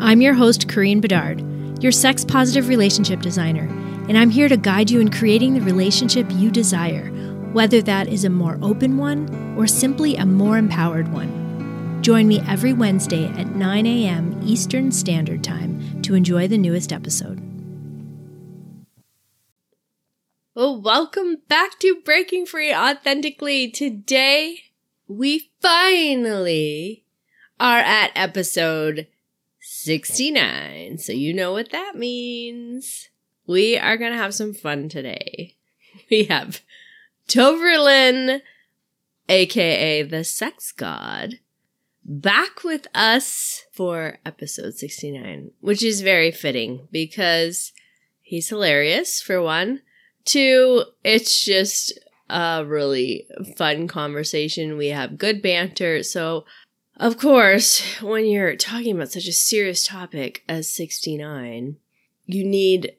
I'm your host, Corinne Bedard, your sex positive relationship designer and I'm here to guide you in creating the relationship you desire, whether that is a more open one or simply a more empowered one. Join me every Wednesday at 9 a.m. Eastern Standard Time to enjoy the newest episode. Well, welcome back to Breaking Free Authentically. Today, we finally are at episode 69. So, you know what that means. We are going to have some fun today. We have Topher Lynn, aka the sex god, back with us for episode 69, which is very fitting because he's hilarious, for one. Two, it's just a really fun conversation. We have good banter. So, of course, when you're talking about such a serious topic as 69, you need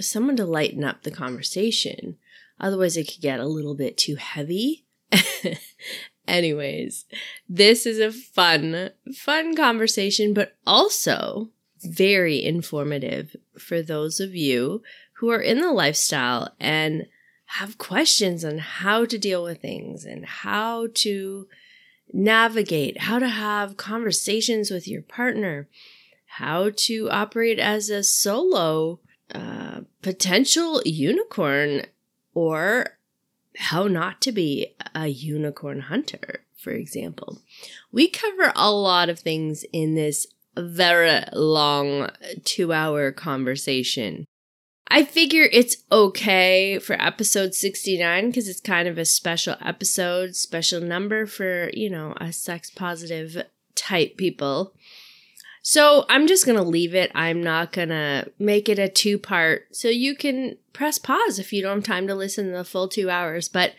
someone to lighten up the conversation. Otherwise, it could get a little bit too heavy. Anyways, this is a fun, fun conversation, but also very informative for those of you who are in the lifestyle and have questions on how to deal with things and how to navigate, how to have conversations with your partner, how to operate as a solo uh, potential unicorn or how not to be a unicorn hunter, for example. We cover a lot of things in this very long two hour conversation. I figure it's okay for episode 69 because it's kind of a special episode, special number for, you know, a sex positive type people. So I'm just going to leave it. I'm not going to make it a two part. So you can press pause if you don't have time to listen to the full two hours. But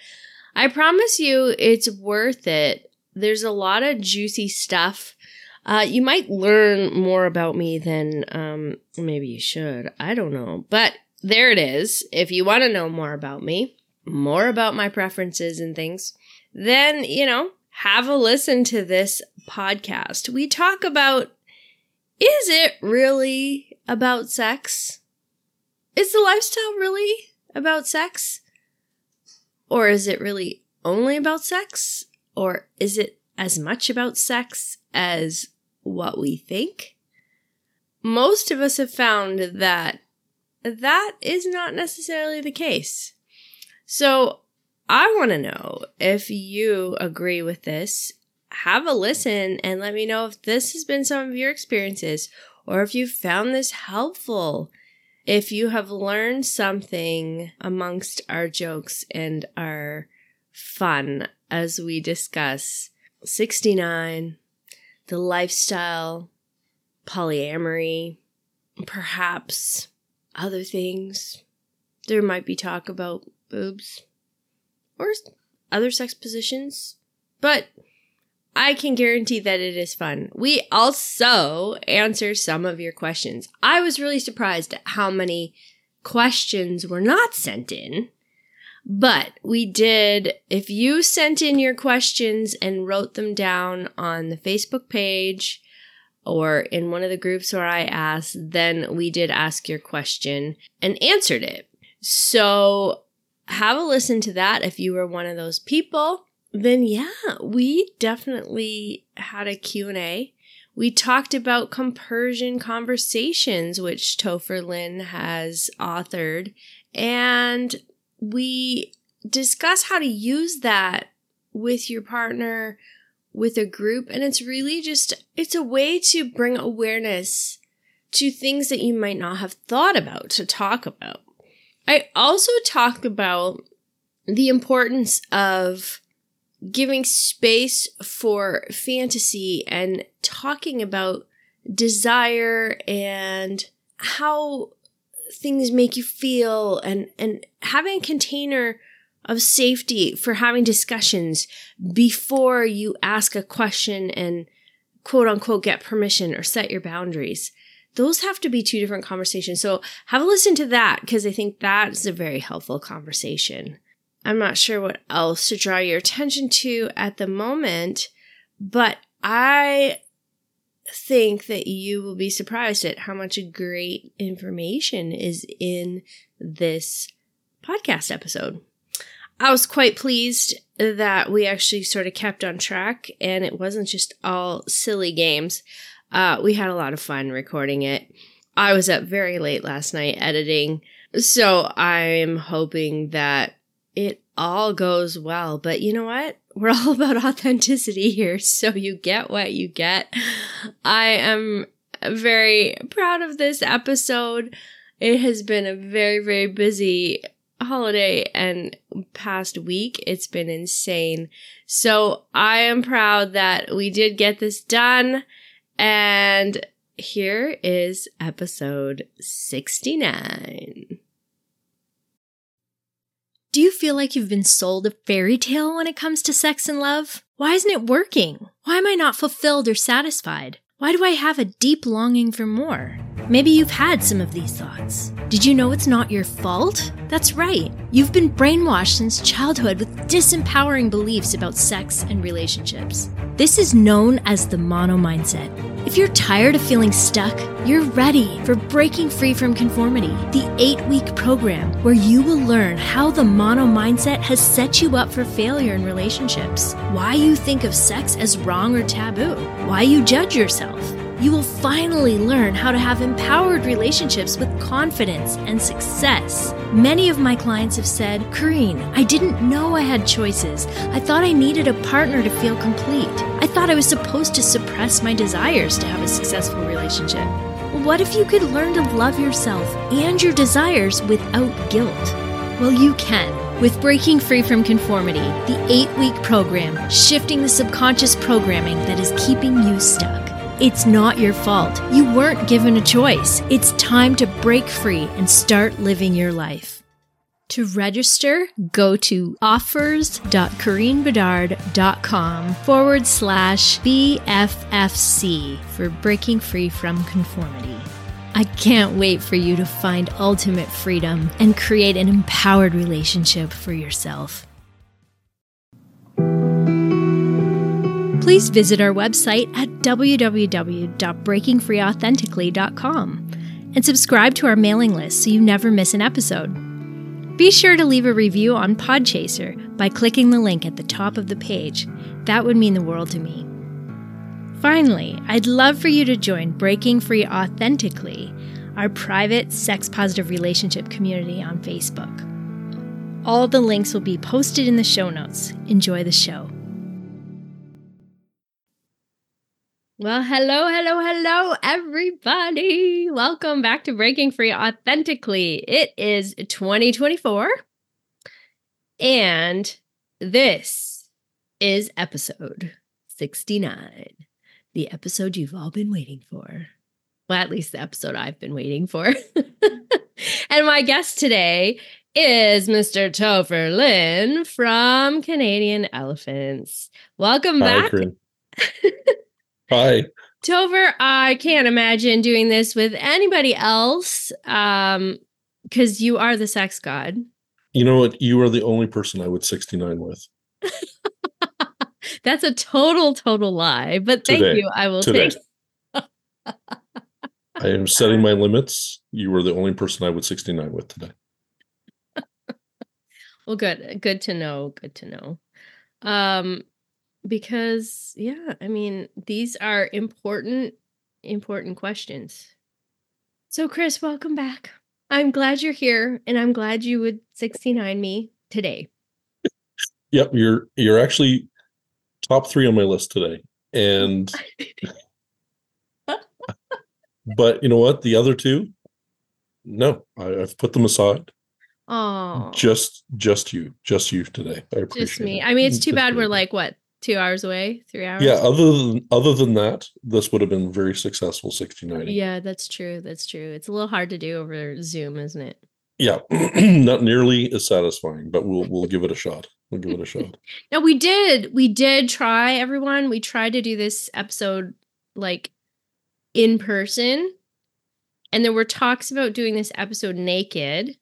I promise you, it's worth it. There's a lot of juicy stuff. Uh, you might learn more about me than um, maybe you should. I don't know. But there it is. If you want to know more about me, more about my preferences and things, then, you know, have a listen to this podcast. We talk about is it really about sex? Is the lifestyle really about sex? Or is it really only about sex? Or is it as much about sex as what we think? Most of us have found that that is not necessarily the case. So I want to know if you agree with this have a listen and let me know if this has been some of your experiences or if you found this helpful. If you have learned something amongst our jokes and our fun as we discuss 69, the lifestyle, polyamory, perhaps other things. There might be talk about boobs or other sex positions, but I can guarantee that it is fun. We also answer some of your questions. I was really surprised at how many questions were not sent in. But we did, if you sent in your questions and wrote them down on the Facebook page or in one of the groups where I asked, then we did ask your question and answered it. So have a listen to that if you were one of those people then yeah, we definitely had a Q&A. We talked about compersion conversations, which Topher Lynn has authored, and we discuss how to use that with your partner, with a group, and it's really just it's a way to bring awareness to things that you might not have thought about to talk about. I also talk about the importance of giving space for fantasy and talking about desire and how things make you feel and and having a container of safety for having discussions before you ask a question and quote unquote get permission or set your boundaries. Those have to be two different conversations. So have a listen to that because i think that's a very helpful conversation. I'm not sure what else to draw your attention to at the moment but i think that you will be surprised at how much great information is in this podcast episode. I was quite pleased that we actually sort of kept on track and it wasn't just all silly games. Uh, we had a lot of fun recording it. I was up very late last night editing, so I'm hoping that it all goes well. But you know what? We're all about authenticity here. So you get what you get. I am very proud of this episode. It has been a very, very busy holiday and past week. It's been insane. So I am proud that we did get this done. And here is episode 69. Do you feel like you've been sold a fairy tale when it comes to sex and love? Why isn't it working? Why am I not fulfilled or satisfied? Why do I have a deep longing for more? Maybe you've had some of these thoughts. Did you know it's not your fault? That's right. You've been brainwashed since childhood with disempowering beliefs about sex and relationships. This is known as the mono mindset. If you're tired of feeling stuck, you're ready for Breaking Free from Conformity, the eight week program where you will learn how the mono mindset has set you up for failure in relationships, why you think of sex as wrong or taboo, why you judge yourself you will finally learn how to have empowered relationships with confidence and success. Many of my clients have said, Corinne, I didn't know I had choices. I thought I needed a partner to feel complete. I thought I was supposed to suppress my desires to have a successful relationship. What if you could learn to love yourself and your desires without guilt? Well, you can with Breaking Free from Conformity, the eight week program shifting the subconscious programming that is keeping you stuck. It's not your fault. You weren't given a choice. It's time to break free and start living your life. To register, go to offers.corinnebedard.com forward slash BFFC for breaking free from conformity. I can't wait for you to find ultimate freedom and create an empowered relationship for yourself. Please visit our website at www.breakingfreeauthentically.com and subscribe to our mailing list so you never miss an episode. Be sure to leave a review on Podchaser by clicking the link at the top of the page. That would mean the world to me. Finally, I'd love for you to join Breaking Free Authentically, our private sex positive relationship community on Facebook. All the links will be posted in the show notes. Enjoy the show. Well, hello, hello, hello, everybody. Welcome back to Breaking Free Authentically. It is 2024, and this is episode 69, the episode you've all been waiting for. Well, at least the episode I've been waiting for. and my guest today is Mr. Topher Lynn from Canadian Elephants. Welcome Hi, back. Hi. Topher, I can't imagine doing this with anybody else um because you are the sex god. You know what? You are the only person I would 69 with. That's a total, total lie. But thank Today. you. I will Today. take I am setting my limits. You were the only person I would 69 with today. well, good. Good to know. Good to know. Um, because yeah, I mean, these are important important questions. So Chris, welcome back. I'm glad you're here and I'm glad you would 69 me today. Yep, you're you're actually top 3 on my list today. And but you know what? The other two, no, I, have put them aside. Oh, just just you, just you today. I appreciate just me. It. I mean, it's too just bad me. we're like what two hours away, three hours. Yeah, other than other than that, this would have been very successful 6090. Yeah, that's true. That's true. It's a little hard to do over Zoom, isn't it? Yeah, not nearly as satisfying, but we'll we'll give it a shot. We'll give it a shot. No, we did. We did try, everyone. We tried to do this episode like in person. And there were talks about doing this episode naked.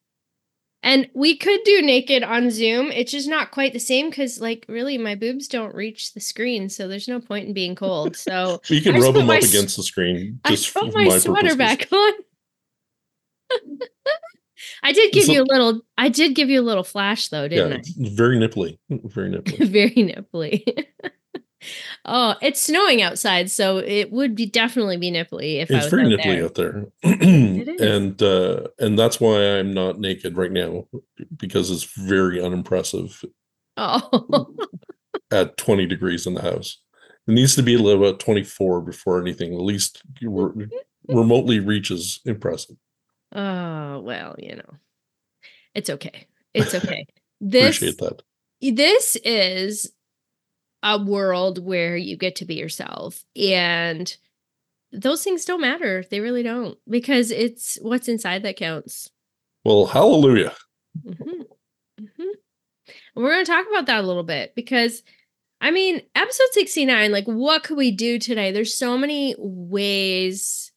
And we could do naked on Zoom. It's just not quite the same because, like, really, my boobs don't reach the screen. So there's no point in being cold. So You can I rub them up s- against the screen. I Just put for my sweater purposes. back on. I did give So- you a little. I did give you a little flash though, didn't I? very nipply. Very nipply. Very nipply. Oh, it's snowing outside, so it would be definitely be nipply if I It's was very out nipply there. out there. is. And uh and that's why I'm not naked right now because it's very unimpressive Oh, at 20 degrees in the house. It needs to be a little about 24 before anything at least re- remotely reaches impressive. oh well, you know, it's okay. It's okay. This Appreciate that. this is a world where you get to be yourself and those things don't matter they really don't because it's what's inside that counts Well, hallelujah. Mhm. Mhm. We're going to talk about that a little bit because i mean episode 69 like what could we do today there's so many ways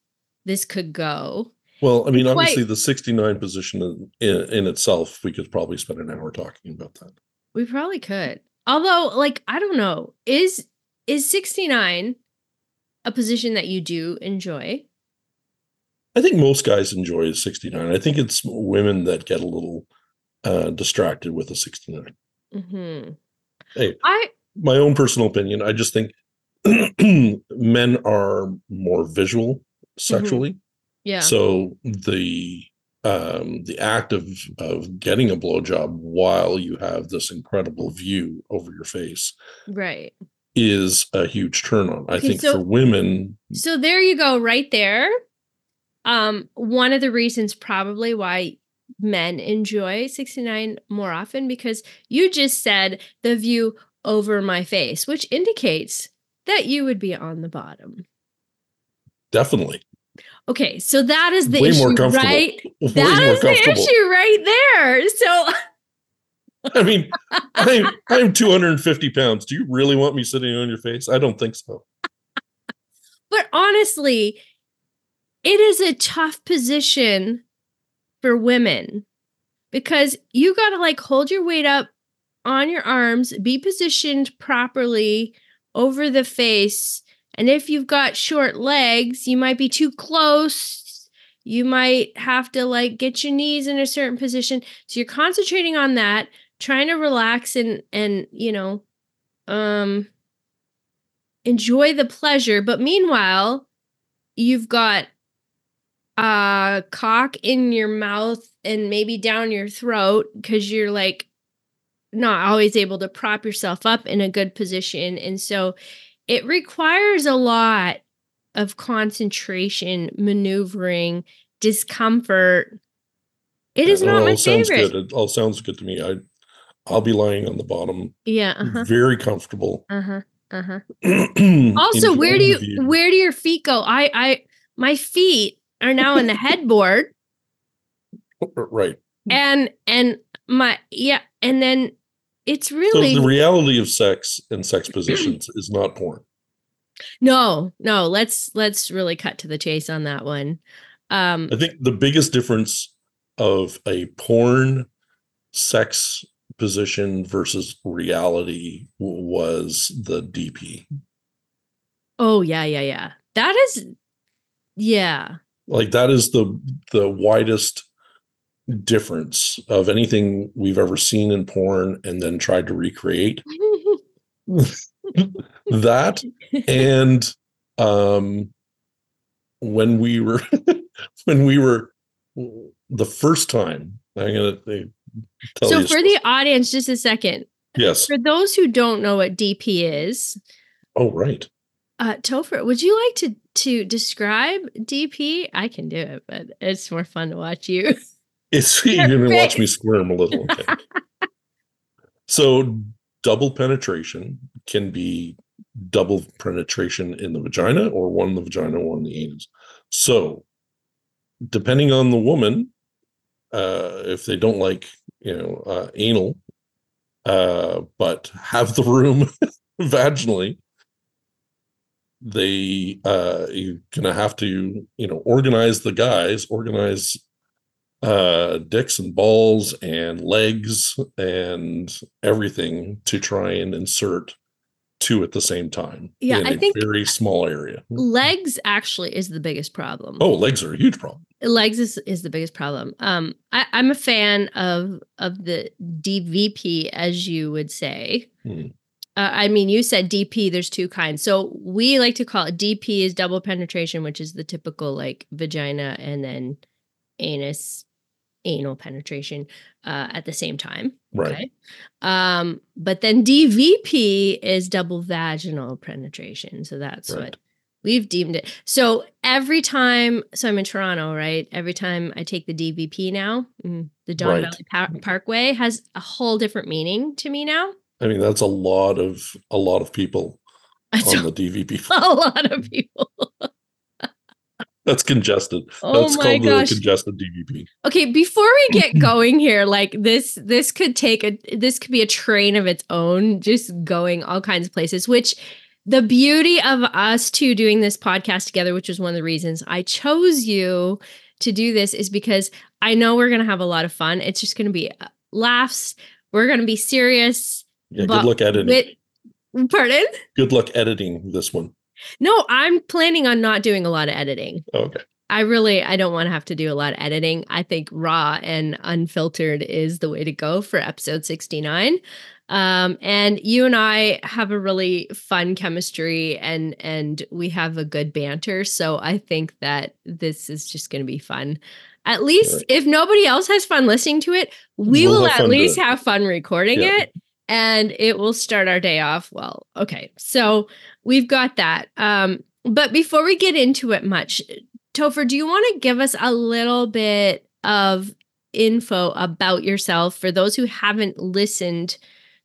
this could go Well, I mean, Quite- obviously, the 69 position in, in, in itself, we could probably spend an hour talking about that. we probably could although like i don't know is is 69 a position that you do enjoy I think most guys enjoy 69. I think it's women that get a little uh, distracted with a 69. Mm-hmm. Hey. I My own personal opinion, I just think men are more visual sexually. yeah. So the um the act of of getting a blowjob while you have this incredible view over your face right. is a huge turn on. I Okay, think so- for women, So there you go, right there. Um, one of the reasons probably why men enjoy 69 more often because you just said the view over my face, which indicates that you would be on the bottom. definitely Okay, so that is the Way issue, more right? way That is the issue right there. So I mean, I'm I'm 250 pounds. Do you really want me sitting on your face? I don't think so. But honestly, it is a tough position for women because you got to like hold your weight up on your arms, be positioned properly over the face. And if you've got short legs, you might be too close. You might have to like get your knees in a certain position. So you're concentrating on that, trying to relax and and you know, um enjoy the pleasure but meanwhile you've got a cock in your mouth and maybe down your throat because you're like not always able to prop yourself up in a good position and so it requires a lot of concentration maneuvering discomfort it is not my favorite good. It all sounds good to me. I I'll be lying on the bottom, yeah uh-huh very comfortable. uh-huh uh-huh also, also where do you where do your feet go i i my feet are now in the headboard right? and and my yeah and then it's really So the reality of sex and sex positions is not porn. no no let's let's really cut to the chase on that one um I think the biggest difference of a porn sex position versus reality was the DP. oh yeah yeah yeah that is yeah Like that is the the widest difference of anything we've ever seen in porn and then tried to recreate. that and um when we were when we were the first time i'm gonna tell so you for the audience just a second. Yes. For those who don't know what dp is oh right. uh topher would you like to to describe dp i can do it but it's more fun to watch you it's you're gonna watch me squirm a little so double penetration can be double penetration in the vagina or one in the vagina, one in the anus. So, depending on the woman, uh, if they don't like, you know, uh, anal, uh, but have the room vaginally, they uh, you're gonna have to, you know, organize the guys, organize uh dicks and balls and legs and everything to try and insert two at the same time Yeah, in I a think- very small area Legs actually is the biggest problem. oh legs are a huge problem legs is, is the biggest problem. Um, I, I'm a fan of of the DVP, as you would say. Hmm. Uh, I mean, you said DP. There's two kinds. So we like to call it DP is double penetration, which is the typical like vagina and then anus, anal penetration uh, at the same time. right Okay. Um, but then DVP is double vaginal penetration. So that's Right. what we've deemed it. So every time, so I'm in Toronto, right? Every time I take the DVP now, mm, the Don Right. Valley Par- Parkway has a whole different meaning to me now. i mean that's a lot of a lot of people on the dvp a lot of people. That's congested Oh that's my called gosh. the congested dvp Okay, before we get going here, like this this could take a this could be a train of its own, just going all kinds of places, which the beauty of us two doing this podcast together, which was one of the reasons I chose you to do this, is because I know we're gonna have a lot of fun. It's just gonna be uh, laughs. We're gonna be serious. yeah good luck editing With, pardon? good luck editing this one No, I'm planning on not doing a lot of editing. okay I really I don't want to have to do a lot of editing. I think raw and unfiltered is the way to go for episode 69. Um, and you and I have a really fun chemistry and and we have a good banter. So I think that this is just going to be fun. At least Right. if nobody else has fun listening to it, we We'll will at least have fun recording Yeah. it and it will start our day off well. Okay. So we've got that. Um, but before we get into it much, Topher, do you want to give us a little bit of info about yourself for those who haven't listened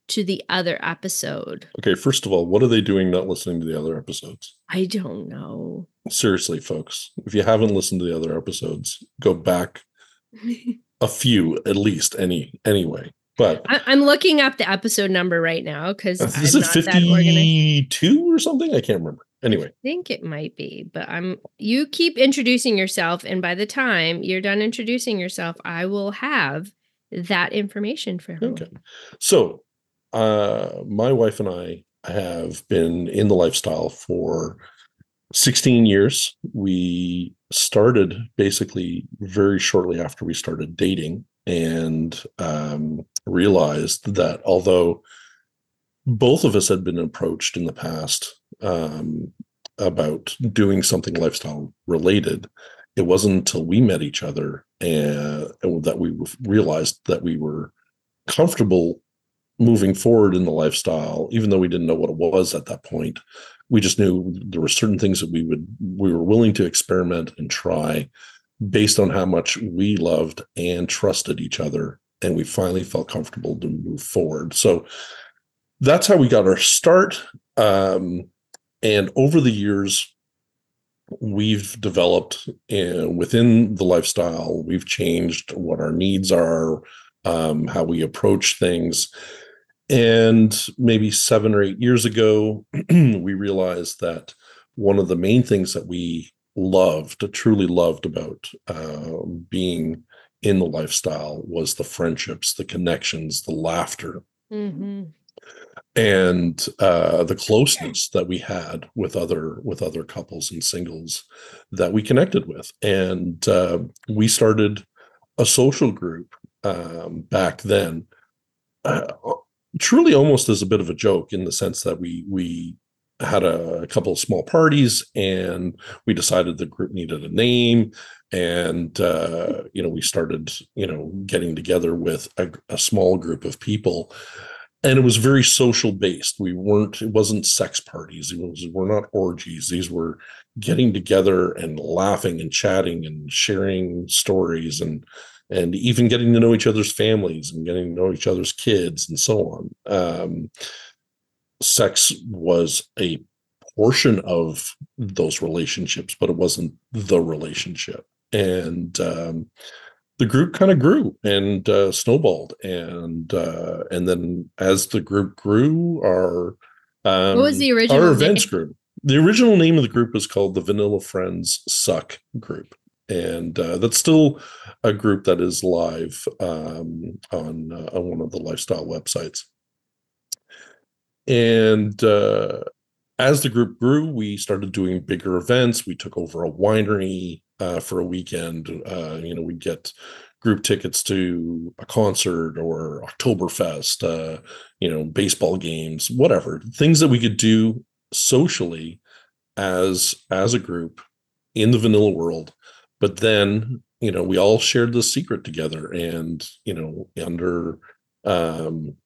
to the other episode? okay first of all what are they doing not listening to the other episodes I don't know. seriously folks if you haven't listened to the other episodes go back a few at least any anyway but I- I'm looking up the episode number right now because I'm is it not that organized. 52 or something? I can't remember. Anyway. I think it might be, but I'm you keep introducing yourself, and by the time you're done introducing yourself, I will have that information for everyone. okay. So uh my wife and i have been in the lifestyle for 16 years. We started basically very shortly after we started dating and um realized that although both of us had been approached in the past um, about doing something lifestyle related. It wasn't until we met each other and that we realized that we were comfortable moving forward in the lifestyle, even though we didn't know what it was at that point. We just knew there were certain things that we would we were willing to experiment and try based on how much we loved and trusted each other and we finally felt comfortable to move forward. So that's how we got our start um, and over the years we've developed uh, within the lifestyle we've changed what our needs are um, how we approach things. And maybe seven or eight years ago we realized that one of the main things that we loved truly loved about uh, being in the lifestyle was the friendships the connections the laughter. Mhm. and uh, the closeness that we had with other with other couples and singles that we connected with. And uh, we started a social group um, back then uh, truly almost as a bit of a joke in the sense that we we had a, a couple of small parties and we decided the group needed a name. And uh, you know we started you know getting together with a, a small group of people. And it was very social based. We weren't it wasn't sex parties. It was we're not orgies. These were getting together and laughing and chatting and sharing stories and and even getting to know each other's families and getting to know each other's kids and so on. Um, sex was a portion of those relationships, but it wasn't the relationship. And um, the group kind of grew and uh, snowballed, and uh, and then as the group grew, our um, what was the original? Our events name? group. The original name of the group was called the Vanilla Friends Suck Group, and uh, that's still a group that is live um, on uh, on one of the lifestyle websites. And uh, as the group grew, we started doing bigger events. We took over a winery uh, for a weekend. Uh, you know, we get group tickets to a concert or Oktoberfest, uh, you know, baseball games, whatever things that we could do socially as as a group in the vanilla world. But then, you know, we all shared the secret together, and you know, under um,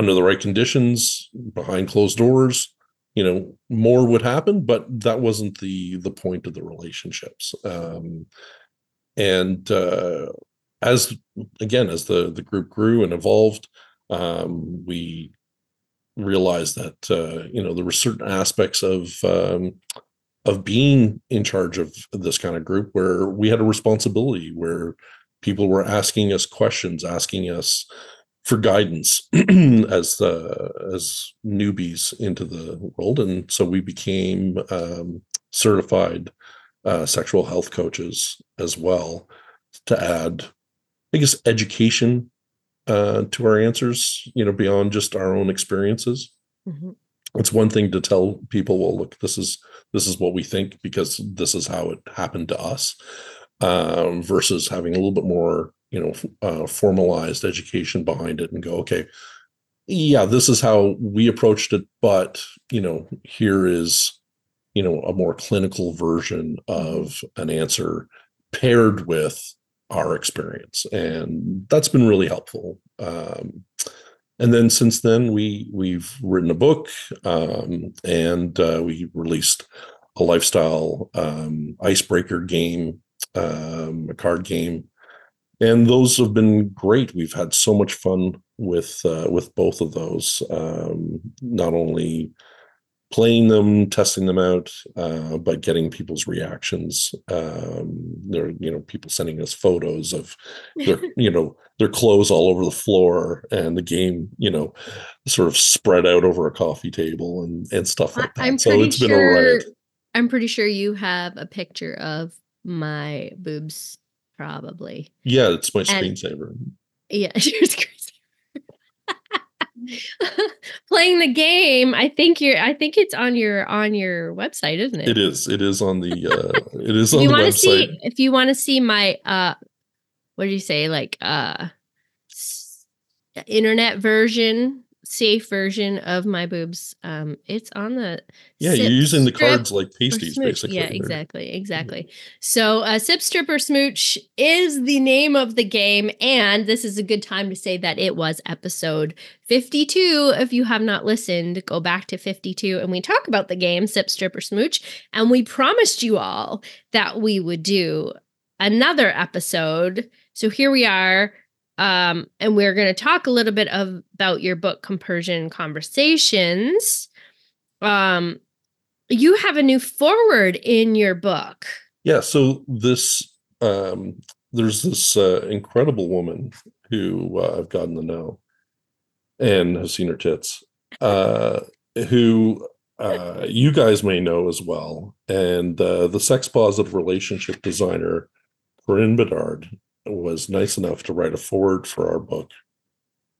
under the right conditions, behind closed doors, you know more would happen but that wasn't the the point of the relationships. Um and uh as again as the the group grew and evolved um we realized that uh you know there were certain aspects of um of being in charge of this kind of group where we had a responsibility where people were asking us questions asking us for guidance as uh, as newbies into the world, and so we became um, certified uh, sexual health coaches as well to add, I guess, education uh, to our answers. You know, beyond just our own experiences. Mm-hmm. It's one thing to tell people, "Well, look, this is this is what we think because this is how it happened to us," um, versus having a little bit more you know uh, formalized education behind it and go okay yeah this is how we approached it but you know here is you know a more clinical version of an answer paired with our experience. And that's been really helpful. Um, and then since then we we've written a book um, and uh, we released a lifestyle um, icebreaker game um, a card game and those have been great. We've had so much fun with uh, with both of those. Um, not only playing them, testing them out, uh, but getting people's reactions. Um, there, you know, people sending us photos of their, you know, their clothes all over the floor, and the game, you know, sort of spread out over a coffee table and and stuff like that. I'm so pretty sure. I'm pretty sure you have a picture of my boobs probably. Yeah, it's my screensaver. Yeah, your screensaver. Playing the game, I think you're. I think it's on your on your website, isn't it? It is. It is on the. uh It is on you the website. See, if you want to see my, uh what do you say, like uh internet version safe version of my boobs. Um, it's on the yeah. You're using the cards like pasties, basically. Yeah, exactly, exactly. So, uh, sip strip or smooch is the name of the game, and this is a good time to say that it was episode 52. If you have not listened, go back to 52, and we talk about the game sip strip or smooch, and we promised you all that we would do another episode. So here we are um, and we're going to talk a little bit of, about your book, Compersion Conversations. Um, you have a new forward in your book. Yeah. So this, um, there's this uh, incredible woman who uh, I've gotten to know and have seen her tits, uh, who uh, you guys may know as well. And uh, the sex positive relationship designer, Corinne Bedard, was nice enough to write a forward for our book.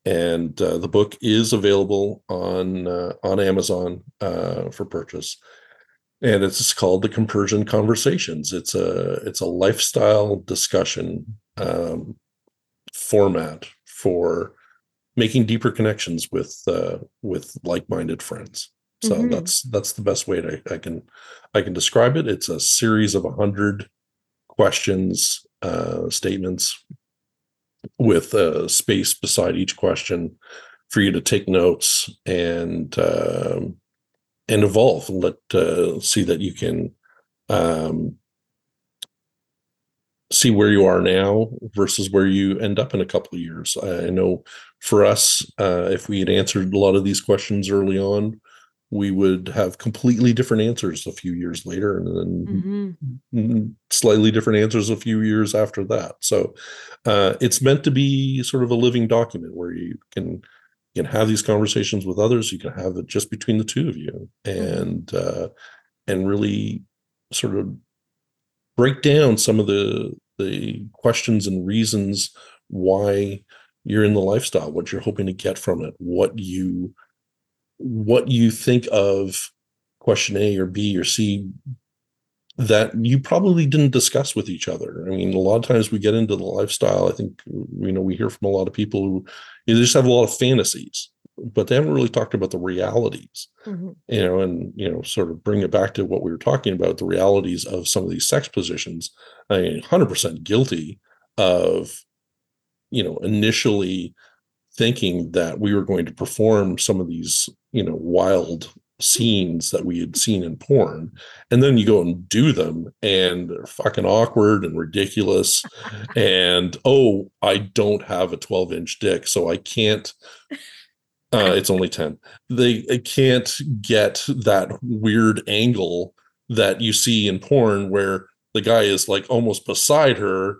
And uh, the book is available on uh, on Amazon uh, for purchase, and it's called the Compersion Conversations. It's a it's a lifestyle discussion um, format for making deeper connections with uh, with like minded friends. So mm-hmm. that's that's the best way to I can I can describe it. It's a series of a hundred questions uh, statements with a space beside each question for you to take notes and uh, and evolve and let uh, see that you can um, see where you are now versus where you end up in a couple of years. I know for us, uh, if we had answered a lot of these questions early on, we would have completely different answers a few years later and then mm-hmm. slightly different answers a few years after that so uh, it's meant to be sort of a living document where you can you can have these conversations with others you can have it just between the two of you mm-hmm. and uh, and really sort of break down some of the the questions and reasons why you're in the lifestyle what you're hoping to get from it what you what you think of question A or B or C that you probably didn't discuss with each other. I mean, a lot of times we get into the lifestyle. I think you know we hear from a lot of people who you know, just have a lot of fantasies, but they haven't really talked about the realities. Mm-hmm. You know, and you know, sort of bring it back to what we were talking about the realities of some of these sex positions. I mean, hundred percent guilty of you know initially thinking that we were going to perform some of these you know wild scenes that we had seen in porn and then you go and do them and they're fucking awkward and ridiculous and oh i don't have a 12 inch dick so i can't uh it's only 10 they can't get that weird angle that you see in porn where the guy is like almost beside her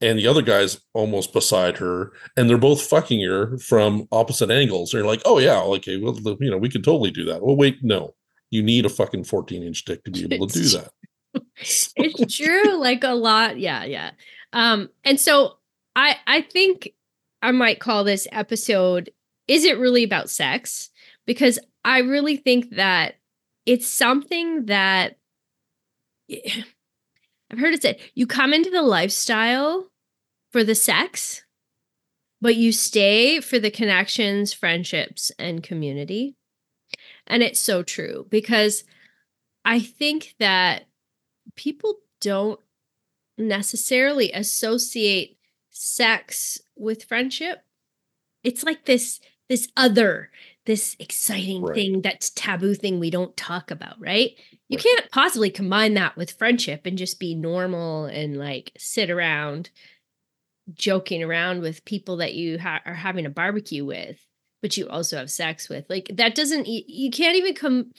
and the other guy's almost beside her, and they're both fucking her from opposite angles. They're like, "Oh yeah, okay, well, you know, we can totally do that." Well, wait, no, you need a fucking fourteen inch dick to be able to do that. it's true, like a lot, yeah, yeah. Um, and so I I think I might call this episode "Is it really about sex?" Because I really think that it's something that. I've heard it said you come into the lifestyle for the sex, but you stay for the connections, friendships, and community. And it's so true because I think that people don't necessarily associate sex with friendship. It's like this this other, this exciting right. thing that's taboo thing we don't talk about, right? You right. can't possibly combine that with friendship and just be normal and like sit around joking around with people that you ha- are having a barbecue with, but you also have sex with. Like that doesn't you, you can't even come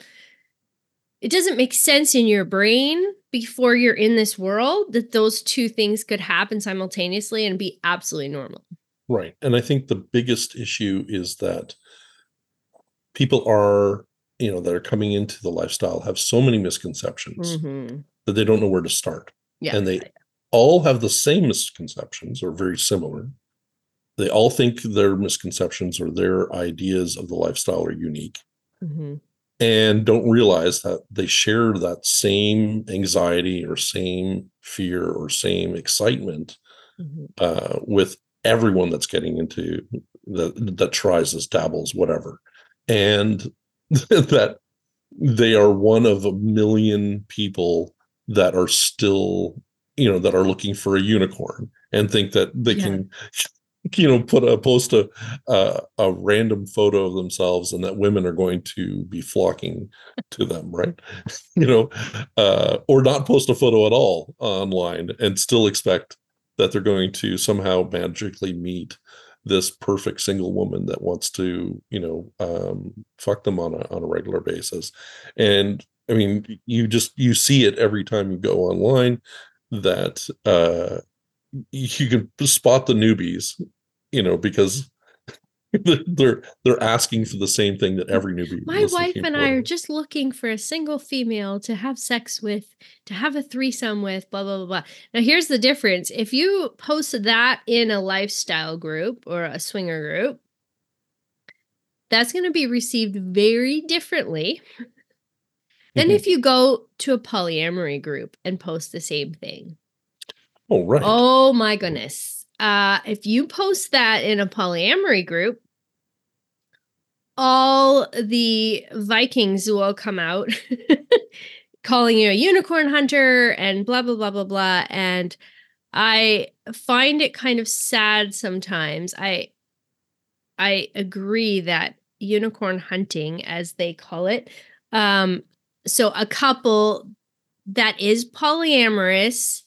it doesn't make sense in your brain before you're in this world that those two things could happen simultaneously and be absolutely normal. Right. And I think the biggest issue is that people are you know that are coming into the lifestyle have so many misconceptions mm-hmm. that they don't know where to start yeah and they all have the same misconceptions or very similar they all think their misconceptions or their ideas of the lifestyle are unique mm-hmm. and don't realize that they share that same anxiety or same fear or same excitement mm-hmm. uh, with everyone that's getting into that that tries this dabbles whatever and that they are one of a million people that are still you know that are looking for a unicorn and think that they yeah. can you know put a post a uh, a random photo of themselves and that women are going to be flocking to them right you know uh, or not post a photo at all online and still expect that they're going to somehow magically meet this perfect single woman that wants to you know um, fuck them on a on a regular basis. And i mean you just you see it every time you go online that uh you can spot the newbies you know because they're they're asking for the same thing that every newbie. My wife and I are just looking for a single female to have sex with, to have a threesome with, blah blah blah blah. Now here's the difference: if you post that in a lifestyle group or a swinger group, that's going to be received very differently than mm-hmm. if you go to a polyamory group and post the same thing. Oh right. Oh my goodness uh, if you post that in a polyamory group, all the Vikings will come out calling you a unicorn hunter and blah, blah, blah, blah, blah. And I find it kind of sad sometimes. I I agree that unicorn hunting, as they call it, um, so a couple that is polyamorous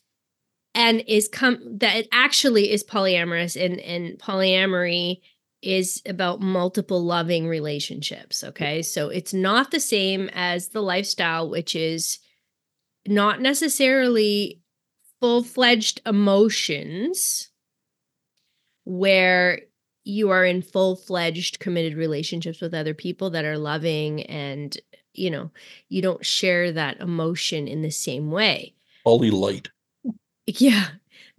and is come that it actually is polyamorous and and polyamory is about multiple loving relationships okay? So it's not the same as the lifestyle which is not necessarily full-fledged emotions where you are in full-fledged committed relationships with other people that are loving and you know you don't share that emotion in the same way. Poly light. Yeah.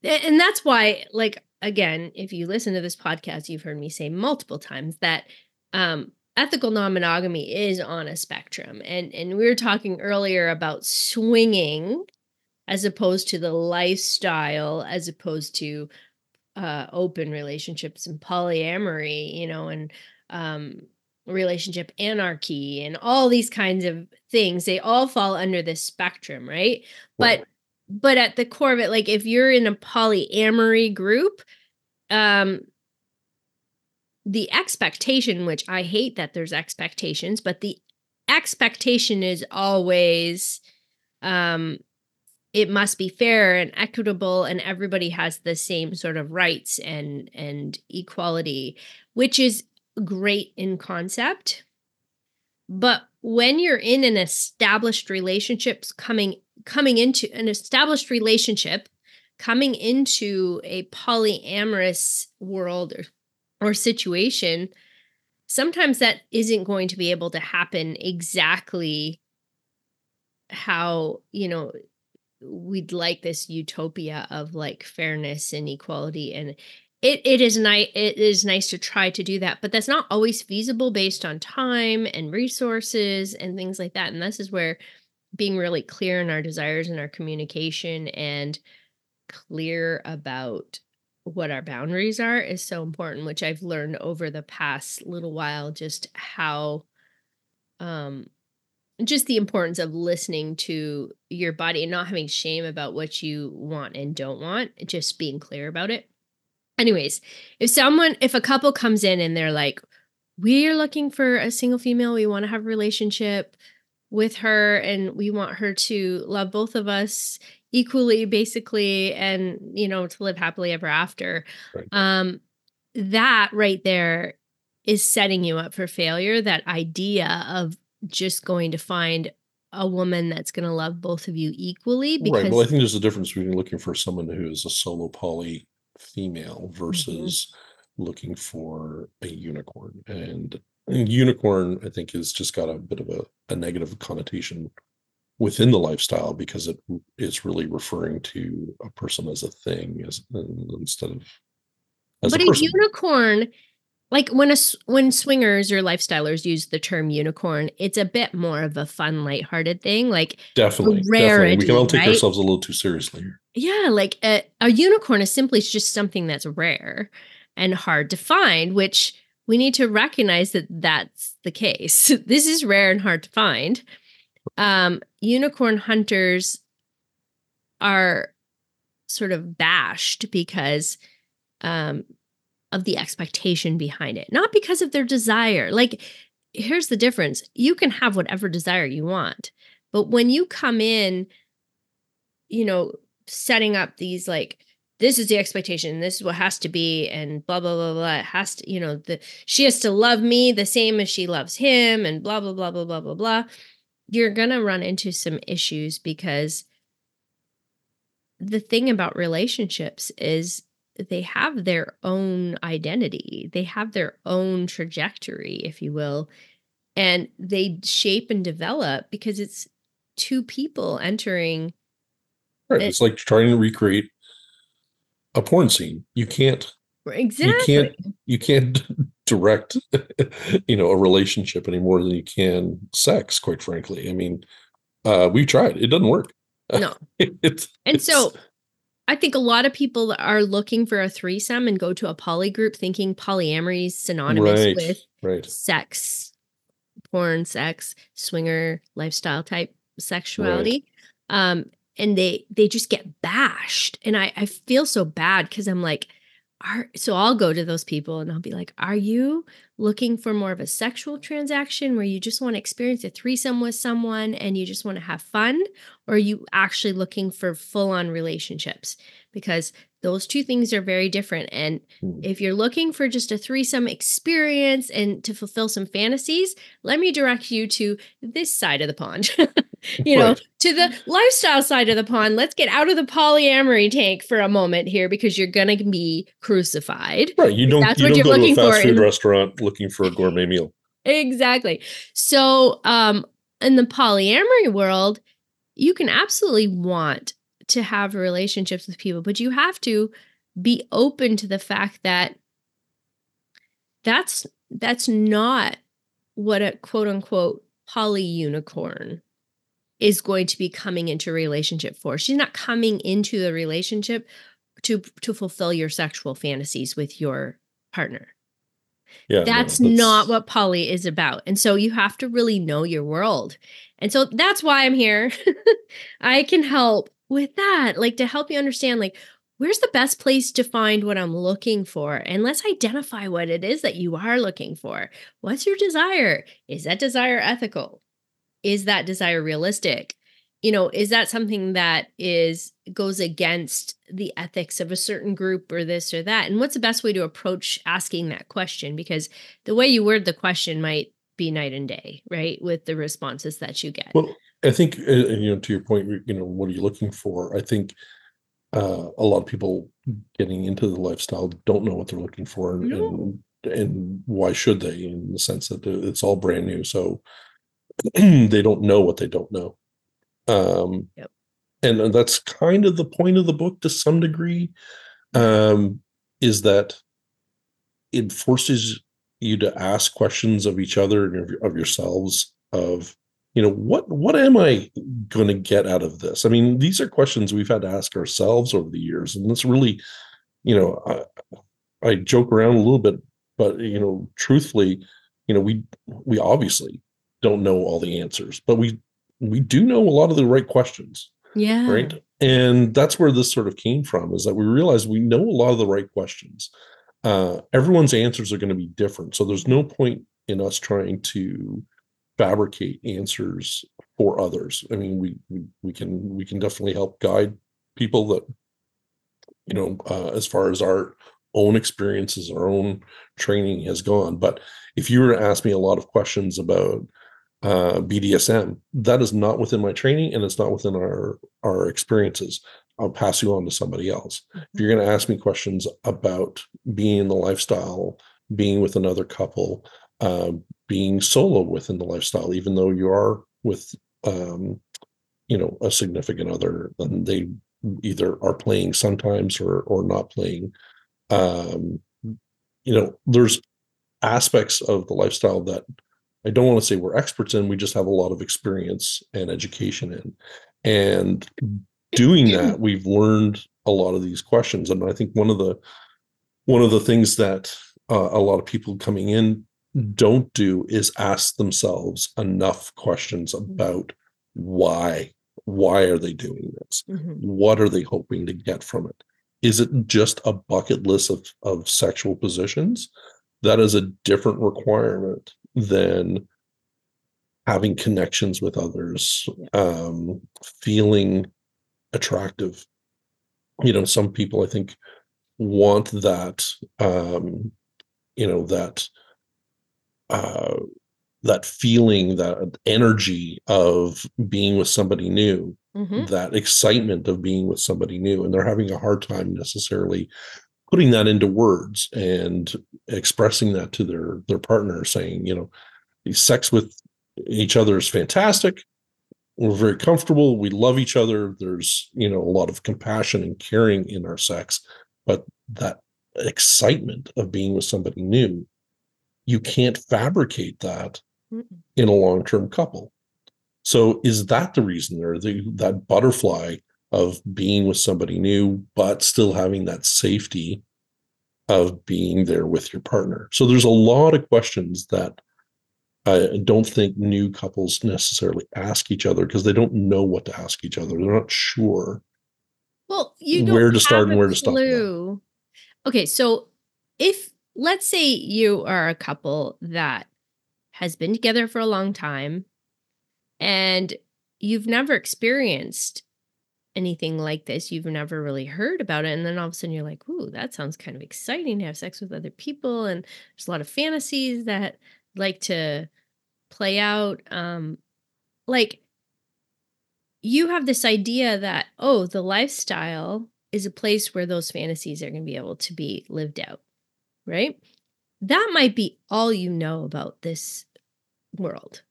And that's why like again if you listen to this podcast you've heard me say multiple times that um ethical non-monogamy is on a spectrum. And and we were talking earlier about swinging as opposed to the lifestyle as opposed to uh open relationships and polyamory you know and um relationship anarchy and all these kinds of things. They all fall under this spectrum right? But. But at the core of it like if you're in a polyamory group um the expectation which i hate that there's expectations but the expectation is always um it must be fair and equitable and everybody has the same sort of rights and and equality which is great in concept. But when you're in an established relationships coming coming into an established relationship coming into a polyamorous world or, or situation sometimes that isn't going to be able to happen exactly how you know we'd like this utopia of like fairness and equality. And it, it is nice it is nice to try to do that but that's not always feasible based on time and resources and things like that. And this is where being really clear in our desires and our communication and clear about what our boundaries are is so important which i've learned over the past little while just how um just the importance of listening to your body and not having shame about what you want and don't want just being clear about it. Anyways if someone if a couple comes in and they're like we're looking for a single female we want to have a relationship with her and we want her to love both of us equally basically and you know to live happily ever after Right. um that right there is setting you up for failure that idea of just going to find a woman that's going to love both of you equally because right. Well, I think there's a difference between looking for someone who is a solo poly female Mm-hmm. versus looking for a unicorn. And, and unicorn, I think, has just got a bit of a, a negative connotation within the lifestyle because it is really referring to a person as a thing as instead of as but a a unicorn like when a when swingers or lifestylers use the term unicorn it's a bit more of a fun lighthearted thing like definitely, definitely. We can all take right? ourselves a little too seriously here. yeah like a, a unicorn is simply just something that's rare and hard to find which we need to recognize that that's the case. This is rare and hard to find. Um unicorn hunters are sort of bashed because um of the expectation behind it not because of their desire. Like here's the difference. You can have whatever desire you want but when you come in you know setting up these like this is the expectation this is what has to be and blah blah blah blah it has to you know the she has to love me the same as she loves him and blah blah blah blah blah blah blah you're gonna run into some issues because the thing about relationships is they have their own identity they have their own trajectory if you will and they shape and develop because it's two people entering Right. It's like trying to recreate a porn scene. You can't exactly you can't you can't direct you know a relationship any more than you can sex quite frankly. I mean uh we've tried. It doesn't work. No. it's And it's- so I think a lot of people are looking for a threesome and go to a poly group thinking polyamory is synonymous right. with right. sex, porn, sex, swinger lifestyle type sexuality. Um, and they they just get bashed. And I, I feel so bad because I'm like, are so I'll go to those people and I'll be like, Are you looking for more of a sexual transaction where you just want to experience a threesome with someone and you just want to have fun? Or are you actually looking for full on relationships? Because those two things are very different. And Hmm. if you're looking for just a threesome experience and to fulfill some fantasies, let me direct you to this side of the pond. you know, to the lifestyle side of the pond. Let's get out of the polyamory tank for a moment here because you're going to be crucified. Right. You don't, That's you what don't you're go to a fast for food in- restaurant looking for a gourmet meal. Exactly. So, um, in the polyamory world, you can absolutely want to have relationships with people, but you have to be open to the fact that that's that's not what a quote unquote poly unicorn is going to be coming into a relationship for. She's not coming into the relationship to to fulfill your sexual fantasies with your partner Yeah. no, that's, not what poly is about. And so you have to really know your world. And so that's why I'm here. I can help with that, like to help you understand like where's the best place to find what I'm looking for? And let's identify what it is that you are looking for. What's your desire? Is that desire ethical? Is that desire realistic? You know, is that something that is goes against the ethics of a certain group or this or that? And what's the best way to approach asking that question? Because the way you word the question might be night and day, right? With the responses that you get. Well, I think, uh, you know, to your point, you know, what are you looking for? I think uh, a lot of people getting into the lifestyle don't know what they're looking for, and, No. and and why should they? In the sense that it's all brand new, so they don't know what they don't know. Um, Yep. and that's kind of the point of the book to some degree. Um, is that it forces you to ask questions of each other and of, of yourselves of you know what what am i going to get out of this i mean these are questions we've had to ask ourselves over the years and it's really you know i, I joke around a little bit but you know truthfully you know we we obviously don't know all the answers but we we do know a lot of the right questions yeah. right? And that's where this sort of came from is that we realized we know a lot of the right questions. Uh, everyone's answers are going to be different so there's no point in us trying to fabricate answers for others. I mean we we, we can we can definitely help guide people that you know uh, as far as our own experiences our own training has gone. But if you were to ask me a lot of questions about uh, BDSM. That is not within my training and it's not within our our experiences. I'll pass you on to somebody else. If you're going to ask me questions about being in the lifestyle, being with another couple, uh, being solo within the lifestyle, even though you are with, um, you know, a significant other, and they either are playing sometimes or or not playing. Um, you know, there's aspects of the lifestyle that I don't want to say we're experts in, we just have a lot of experience and education in. And doing that, we've learned a lot of these questions. And I think one of the one of the things that uh, a lot of people coming in don't do is ask themselves enough questions about why why are they doing this Mhm. what are they hoping to get from it is it just a bucket list of, of sexual positions that is a different requirement than having connections with others um, feeling attractive you know some people i think want that um, you know that uh, that feeling that energy of being with somebody new Mhm. that excitement of being with somebody new and they're having a hard time necessarily putting that into words and expressing that to their their partner saying you know sex with each other is fantastic. We're very comfortable. We love each other. There's you know a lot of compassion and caring in our sex but that excitement of being with somebody new you can't fabricate that Mm-mm. in a long-term couple. So is that the reason there the, that butterfly of being with somebody new but still having that safety of being there with your partner so there's a lot of questions that I don't think new couples necessarily ask each other because they don't know what to ask each other. They're not sure. Well, you don't Where to start and where to stop Okay, so if let's say you are a couple that has been together for a long time and you've never experienced anything like this. You've never really heard about it. And then all of a sudden you're like, ooh, that sounds kind of exciting to have sex with other people. And there's a lot of fantasies that like to play out. Um, like you have this idea that, oh, the lifestyle is a place where those fantasies are going to be able to be lived out, right? That might be all you know about this world.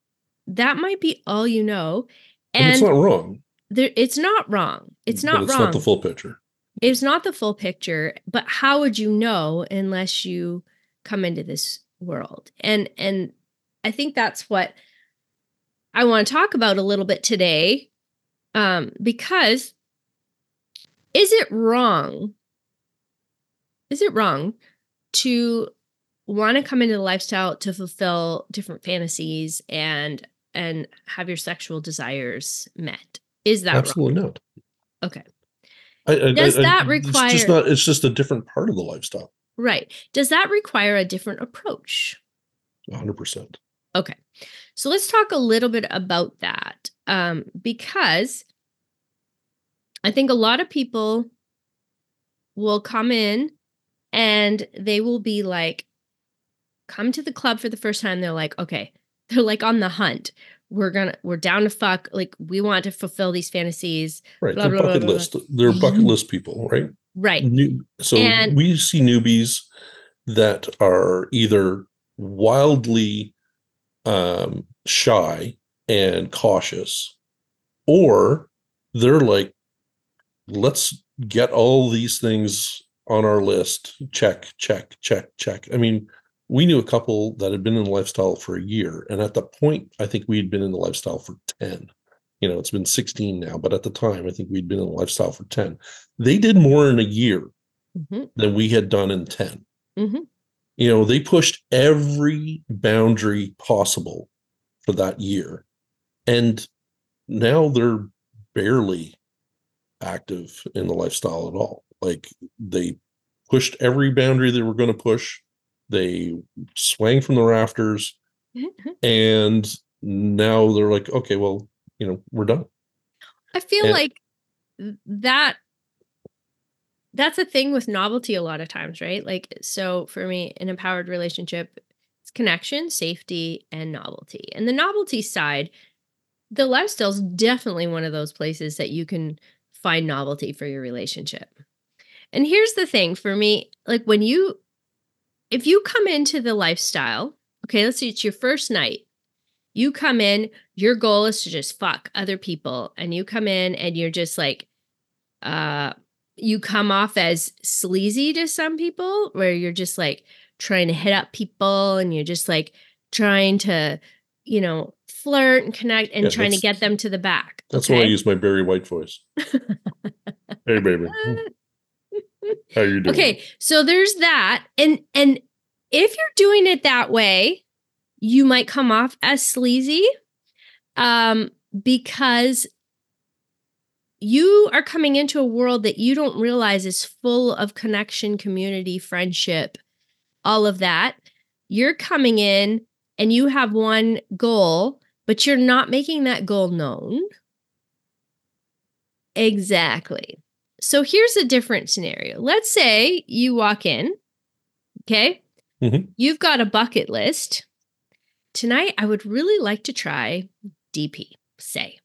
That might be all you know. And, And it's not wrong. There, it's not wrong. It's but not it's wrong. not the full picture. it's not the full picture, but how would you know unless you come into this world? And and I think that's what I want to talk about a little bit today. Um, because is it wrong? Is it wrong to want to come into the lifestyle to fulfill different fantasies and and have your sexual desires met? Is that wrong? Absolutely not. Okay. I, I, Does I- that It's require- just not. It's just a different part of the lifestyle. Right. Does that require a different approach? 100. percent Okay. So let's talk a little bit about that. Um, because I think a lot of people will come in and they will be like, come to the club for the first time. They're like, okay, they're like on the hunt. We're gonna, we're down to fuck. Like, we want to fulfill these fantasies. Right. Blah, They're blah, bucket blah, blah. list. They're bucket list people, right? Right. New, so And- we see newbies that are either wildly um, shy and cautious, or they're like, let's get all these things on our list. Check, check, check, check. I mean, we knew a couple that had been in the lifestyle for a year, and at the point, I think we'd been in the lifestyle for ten. You know, it's been 16 now, but at the time, I think we'd been in the lifestyle for 10. They did more in a year Mhm. than we had done in 10. Mhm. You know, they pushed every boundary possible for that year. And now they're barely active in the lifestyle at all. Like they pushed every boundary they were going to push. They swang from the rafters mm-hmm. and now they're like, okay, well, you know, we're done. I feel And- like that that's a thing with novelty a lot of times, right? Like so for me, an empowered relationship it's connection, safety, and novelty. And the novelty side, the lifestyle is definitely one of those places that you can find novelty for your relationship. And here's the thing for me, like when you if you come into the lifestyle, okay, let's say it's your first night. You come in, your goal is to just fuck other people and you come in and you're just like uh you come off as sleazy to some people where you're just like trying to hit up people and you're just like trying to you know flirt and connect and Yeah, trying to get them to the back That's why I use my Barry White voice. hey, baby. How you doing? Okay, so there's that. And and if you're doing it that way, you might come off as sleazy um because you are coming into a world that you don't realize is full of connection, community, friendship, all of that. You're coming in and you have one goal, but you're not making that goal known. Exactly. So here's a different scenario. Let's say you walk in, okay? Mhm. You've got a bucket list. Tonight, I would really like to try DP, say.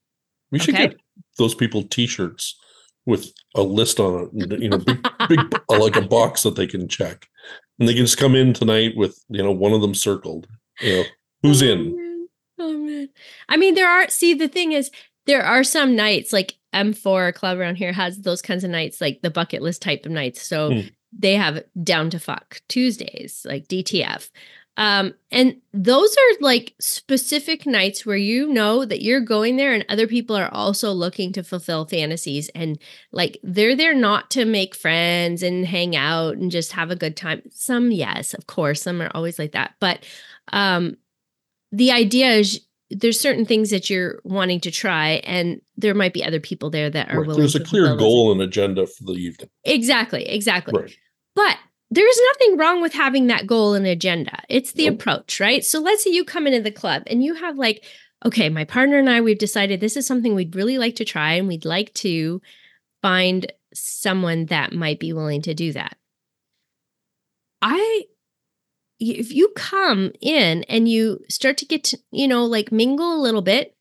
We should Okay. get those people T-shirts with a list on it. You know, big, big uh, like a box that they can check, and they can just come in tonight with you know one of them circled. You know, who's Oh, in? man. Oh man. I mean, there are see the thing is there are some nights like M4 club around here has those kinds of nights, like the bucket list type of nights. So Hmm. they have down to fuck Tuesdays, like DTF. Um, and those are like specific nights where you know that you're going there and other people are also looking to fulfill fantasies and like they're there not to make friends and hang out and just have a good time. Some, yes, of course, some are always like that. But um the idea is there's certain things that you're wanting to try and there might be other people there that are Right. willing There's a clear goal and agenda for the evening. exactly exactly Right. but there's nothing wrong with having that goal and agenda. It's the Nope. approach, right? So let's say you come into the club and you have like, okay, my partner and I, we've decided this is something we'd really like to try and we'd like to find someone that might be willing to do that. I, if you come in and you start to get to, you know, like mingle a little bit,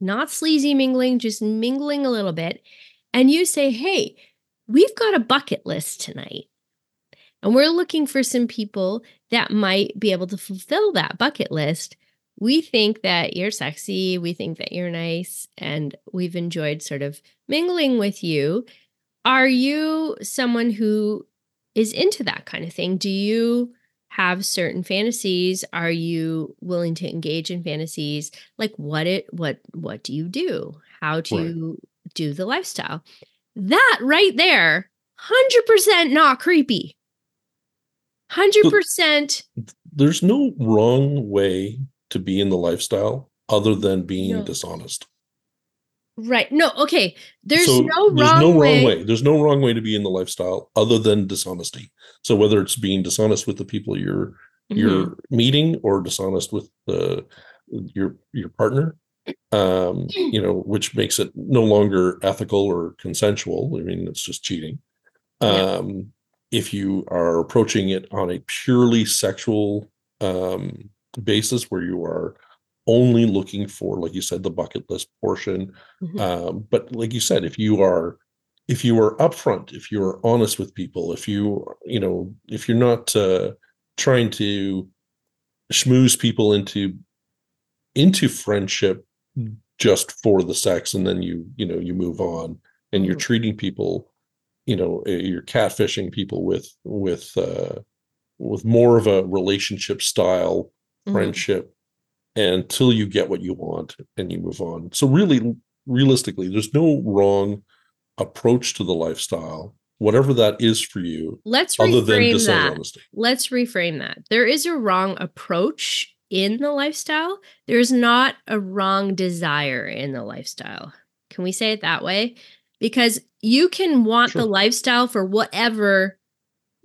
not sleazy mingling, just mingling a little bit, and you say, hey, we've got a bucket list tonight. And we're looking for some people that might be able to fulfill that bucket list. We think that you're sexy. We think that you're nice. And we've enjoyed sort of mingling with you. Are you someone who is into that kind of thing? Do you have certain fantasies? Are you willing to engage in fantasies? Like what it what what do you do? How to Right. do the lifestyle? That right there, 100% not creepy. 100% There's no wrong way to be in the lifestyle other than being No. dishonest. Right. No, okay. There's so no there's wrong no way. wrong way. There's no wrong way to be in the lifestyle other than dishonesty. So whether it's being dishonest with the people you're Mhm. you're meeting or dishonest with the your your partner um you know which makes it no longer ethical or consensual i mean it's just cheating Yeah. um if you are approaching it on a purely sexual um basis where you are only looking for like you said the bucket list portion Mhm. um but like you said if you are if you are upfront if you're honest with people if you you know if you're not uh trying to schmooze people into into friendship just for the sex and then you you know you move on and you're Mhm. treating people you know uh, you're catfishing people with with uh with more of a relationship style Mhm. friendship until you get what you want and you move on so really realistically there's no wrong approach to the lifestyle whatever that is for you Let's other than reframe that. dishonesty let's reframe that. There is a wrong approach in the lifestyle. There's not a wrong desire in the lifestyle. Can we say it that way? Because you can want the lifestyle for whatever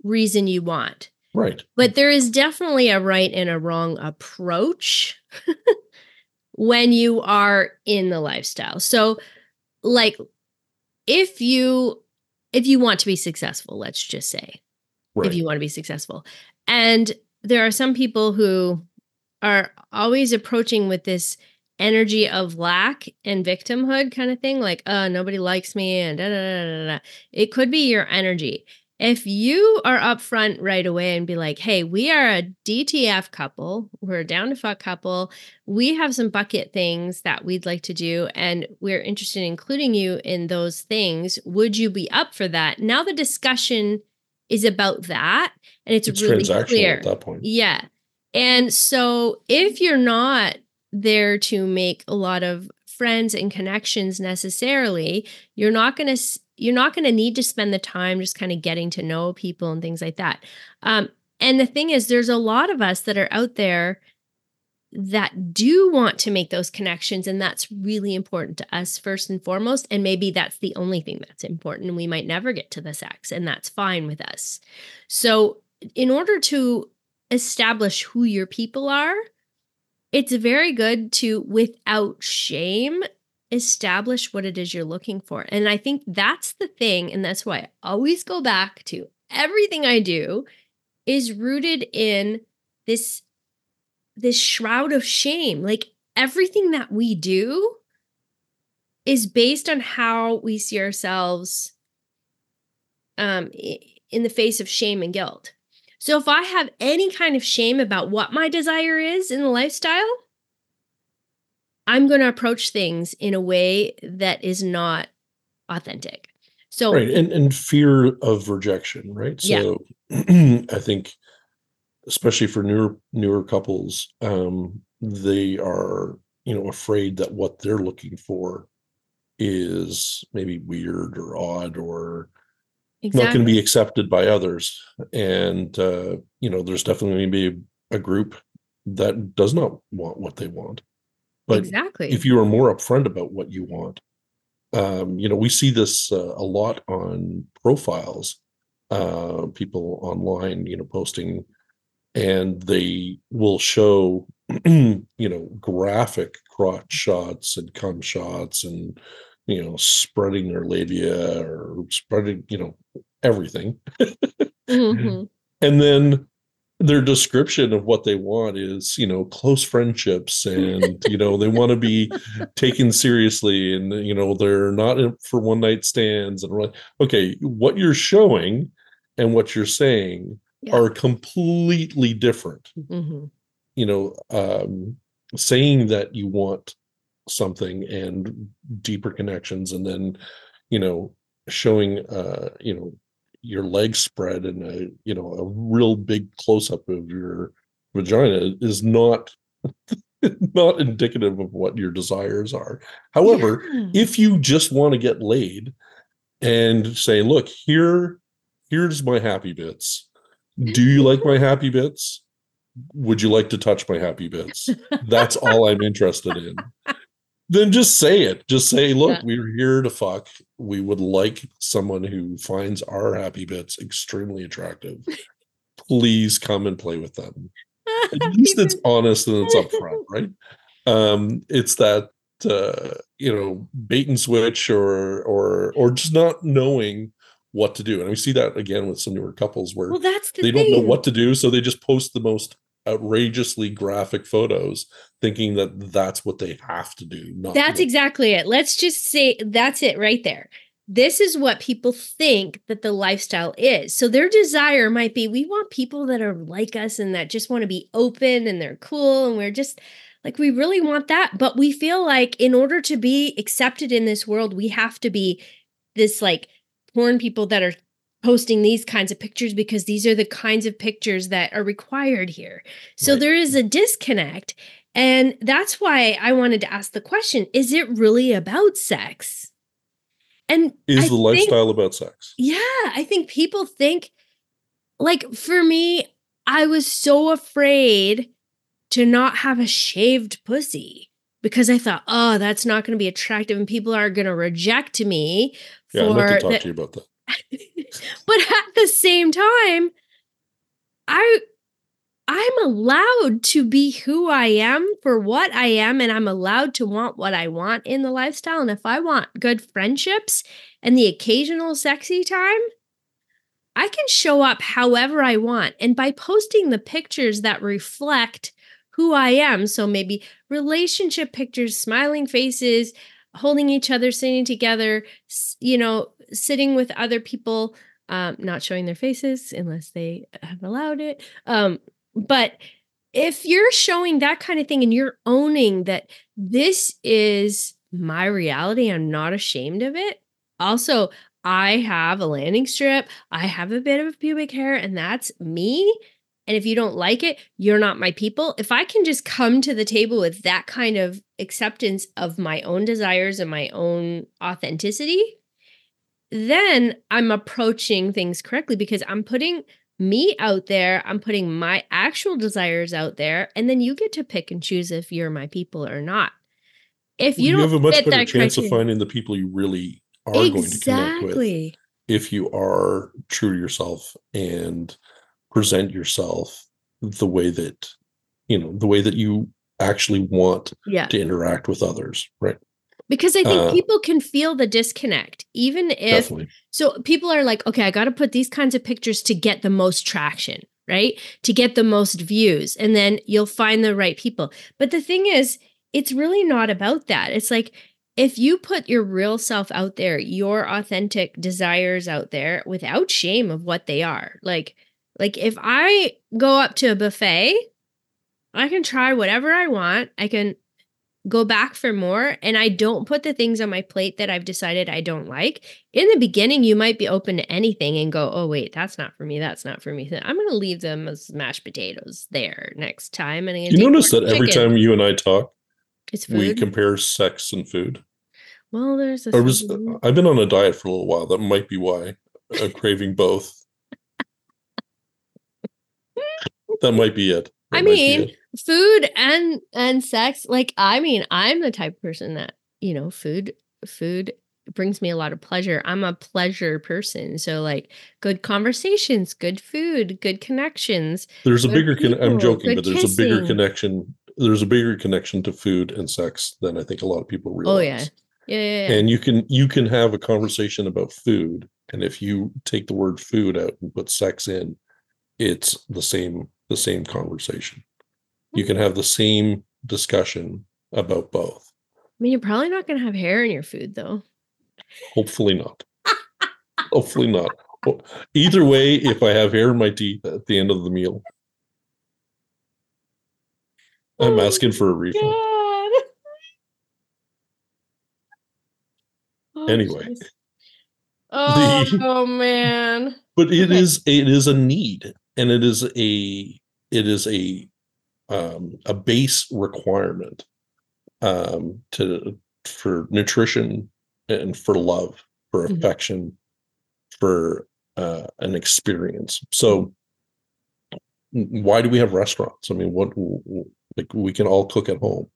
reason you want. right But there is definitely a right and a wrong approach when you are in the lifestyle. So like if you if you want to be successful, let's just say, right if you want to be successful. And there are some people who are always approaching with this energy of lack and victimhood kind of thing, like, uh, nobody likes me, and da da da da da. It could be your energy. If you are upfront right away and be like, hey, we are a DTF couple, we're a down to fuck couple, we have some bucket things that we'd like to do, and we're interested in including you in those things. Would you be up for that? Now the discussion is about that, and it's, it's really clear. at that point Yeah. And so if you're not there to make a lot of friends and connections necessarily, you're not going to you're not going to need to spend the time just kind of getting to know people and things like that. Um and the thing is there's a lot of us that are out there that do want to make those connections and that's really important to us first and foremost and maybe that's the only thing that's important we might never get to the sex and that's fine with us. So in order to establish who your people are, it's very good to, without shame, establish what it is you're looking for. And I think that's the thing. And that's why I always go back to everything I do is rooted in this this shroud of shame like everything that we do is based on how we see ourselves um in the face of shame and guilt so if I have any kind of shame about what my desire is in the lifestyle, I'm going to approach things in a way that is not authentic. So right and and fear of rejection right Yeah. so i think especially for newer newer couples um they are you know afraid that what they're looking for is maybe weird or odd or not going to be accepted by others and uh you know there's definitely going to be a group that does not want what they want but exactly. if you are more upfront about what you want um you know we see this uh, a lot on profiles uh, people online, you know, posting, and they will show, you know, graphic crotch shots and cum shots and, you know, spreading their labia or spreading, you know, everything. hmm and then their description of what they want is you know close friendships and you know they want to be taken seriously and you know they're not for one night stands and like okay what you're showing and what you're saying Yeah. are completely different hmm you know um saying that you want something and deeper connections and then you know showing uh you know your legs spread and a you know a real big close up of your vagina is not not indicative of what your desires are. However if you just want to get laid and say look here here's my happy bits. Do you like my happy bits? Would you like to touch my happy bits? That's all i'm interested in. Then just say it. Just say look Yeah. we're here to fuck we would like someone who finds our happy bits extremely attractive. Please come and play with them. At least it's honest and it's upfront right? Um it's that uh you know bait and switch or or or just not knowing what to do. And we see that again with some newer couples where well, that's the they thing. don't know what to do so they just post the most outrageously graphic photos thinking that that's what they have to do not That's exactly it. Let's just say that's it right there. This is what people think that the lifestyle is. So their desire might be we want people that are like us and that just want to be open and they're cool and we're just like we really want that, but we feel like in order to be accepted in this world, we have to be this like porn people that are posting these kinds of pictures because these are the kinds of pictures that are required here. So Right. there is a disconnect and that's why I wanted to ask the question is it really about sex? And is I the think- lifestyle about sex yeah, I think people think, like, for me, I was so afraid to not have a shaved pussy because I thought, oh, that's not going to be attractive and people are going to reject me yeah i'd like to talk that- to you about that but at the same time, I I'm allowed to be who I am for what I am and I'm allowed to want what I want in the lifestyle. And if I want good friendships and the occasional sexy time, I can show up however I want. And by posting the pictures that reflect who I am, so maybe relationship pictures, smiling faces, holding each other, sitting together, you know, sitting with other people, um, not showing their faces unless they have allowed it. Um, but if you're showing that kind of thing and you're owning that this is my reality, I'm not ashamed of it. Also, I have a landing strip, I have a bit of pubic hair, and that's me. And if you don't like it, you're not my people. If I can just come to the table with that kind of acceptance of my own desires and my own authenticity, then I'm approaching things correctly because I'm putting me out there, I'm putting my actual desires out there, and then you get to pick and choose if you're my people or not. If you, you, don't have a much better chance of finding the people you really are going to connect with if you are true to yourself and present yourself the way that you know the way that you actually want Yeah. to interact with others right Because I think Uh, people can feel the disconnect, even if definitely So people are like, okay, I got to put these kinds of pictures to get the most traction, right? To get the most views. And then you'll find the right people. But the thing is, it's really not about that. It's like if you put your real self out there, your authentic desires out there without shame of what they are. Like like if I go up to a buffet, I can try whatever I want. I can go back for more and I don't put the things on my plate that I've decided I don't like. In the beginning, you might be open to anything and go, oh, wait, that's not for me. That's not for me. I'm going to leave them as mashed potatoes there next time. And you notice that every chicken. time you and i talk it's we compare sex and food well, there's a i was i've been on a diet for a little while that might be why i'm craving both that might be it I mean, food and and sex. Like, I mean, I'm the type of person that you know, food food brings me a lot of pleasure. I'm a pleasure person. So like good conversations, good food, good connections. There's a Good bigger con- I'm joking, but there's a bigger connection. There's a bigger connection to food and sex than I think a lot of people realize. Oh yeah. Yeah, yeah, yeah. And you can you can have a conversation about food, and if you take the word food out and put sex in, it's the same the same conversation. You can have the same discussion about both. I mean, you're probably not going to have hair in your food though. Hopefully not. Hopefully not. Either way, if I have hair in my teeth at the end of the meal, I'm Oh asking for a refund. Oh, Anyway. jeez. Oh, The- oh, man. but it Okay. is it is a need and it is a it is a um a base requirement um to for nutrition and for love for Mhm. affection for uh an experience. So why do we have restaurants? I mean what like we can all cook at home.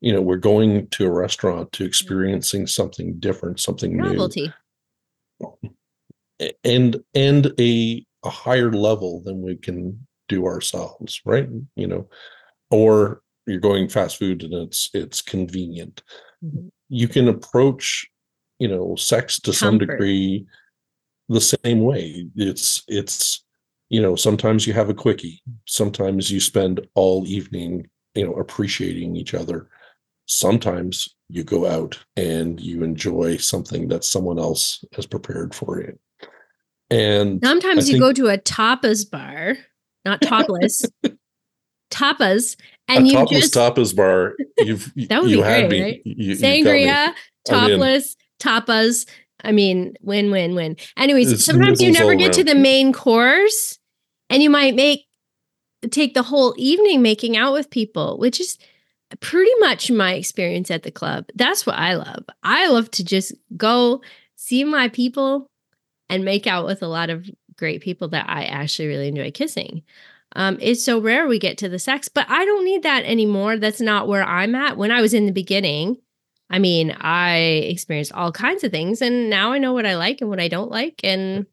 You know we're going to a restaurant to experiencing something different something new. Novelty. a- and and a a higher level than we can do ourselves right? You know or you're going fast food and it's it's convenient. Mhm. you can approach you know sex to some degree the same way. It's it's you know sometimes you have a quickie. Sometimes you spend all evening you know appreciating each other. Sometimes you go out and you enjoy something that someone else has prepared for you and Sometimes I you think- go to a tapas bar, not topless, tapas, and a you topless just tapas bar you've That would you be had great, me right? You- me. sangria, I'm topless, tapas. I mean, win, win, win. Anyways, It's sometimes you never get to the main course, and you might make take the whole evening making out with people, which is pretty much my experience at the club. That's what I love. I love to just go see my people and make out with a lot of great people that I actually really enjoy kissing. Um, it's so rare we get to the sex, but I don't need that anymore. That's not where I'm at. When I was in the beginning, I mean, I experienced all kinds of things, and now I know what I like and what I don't like. And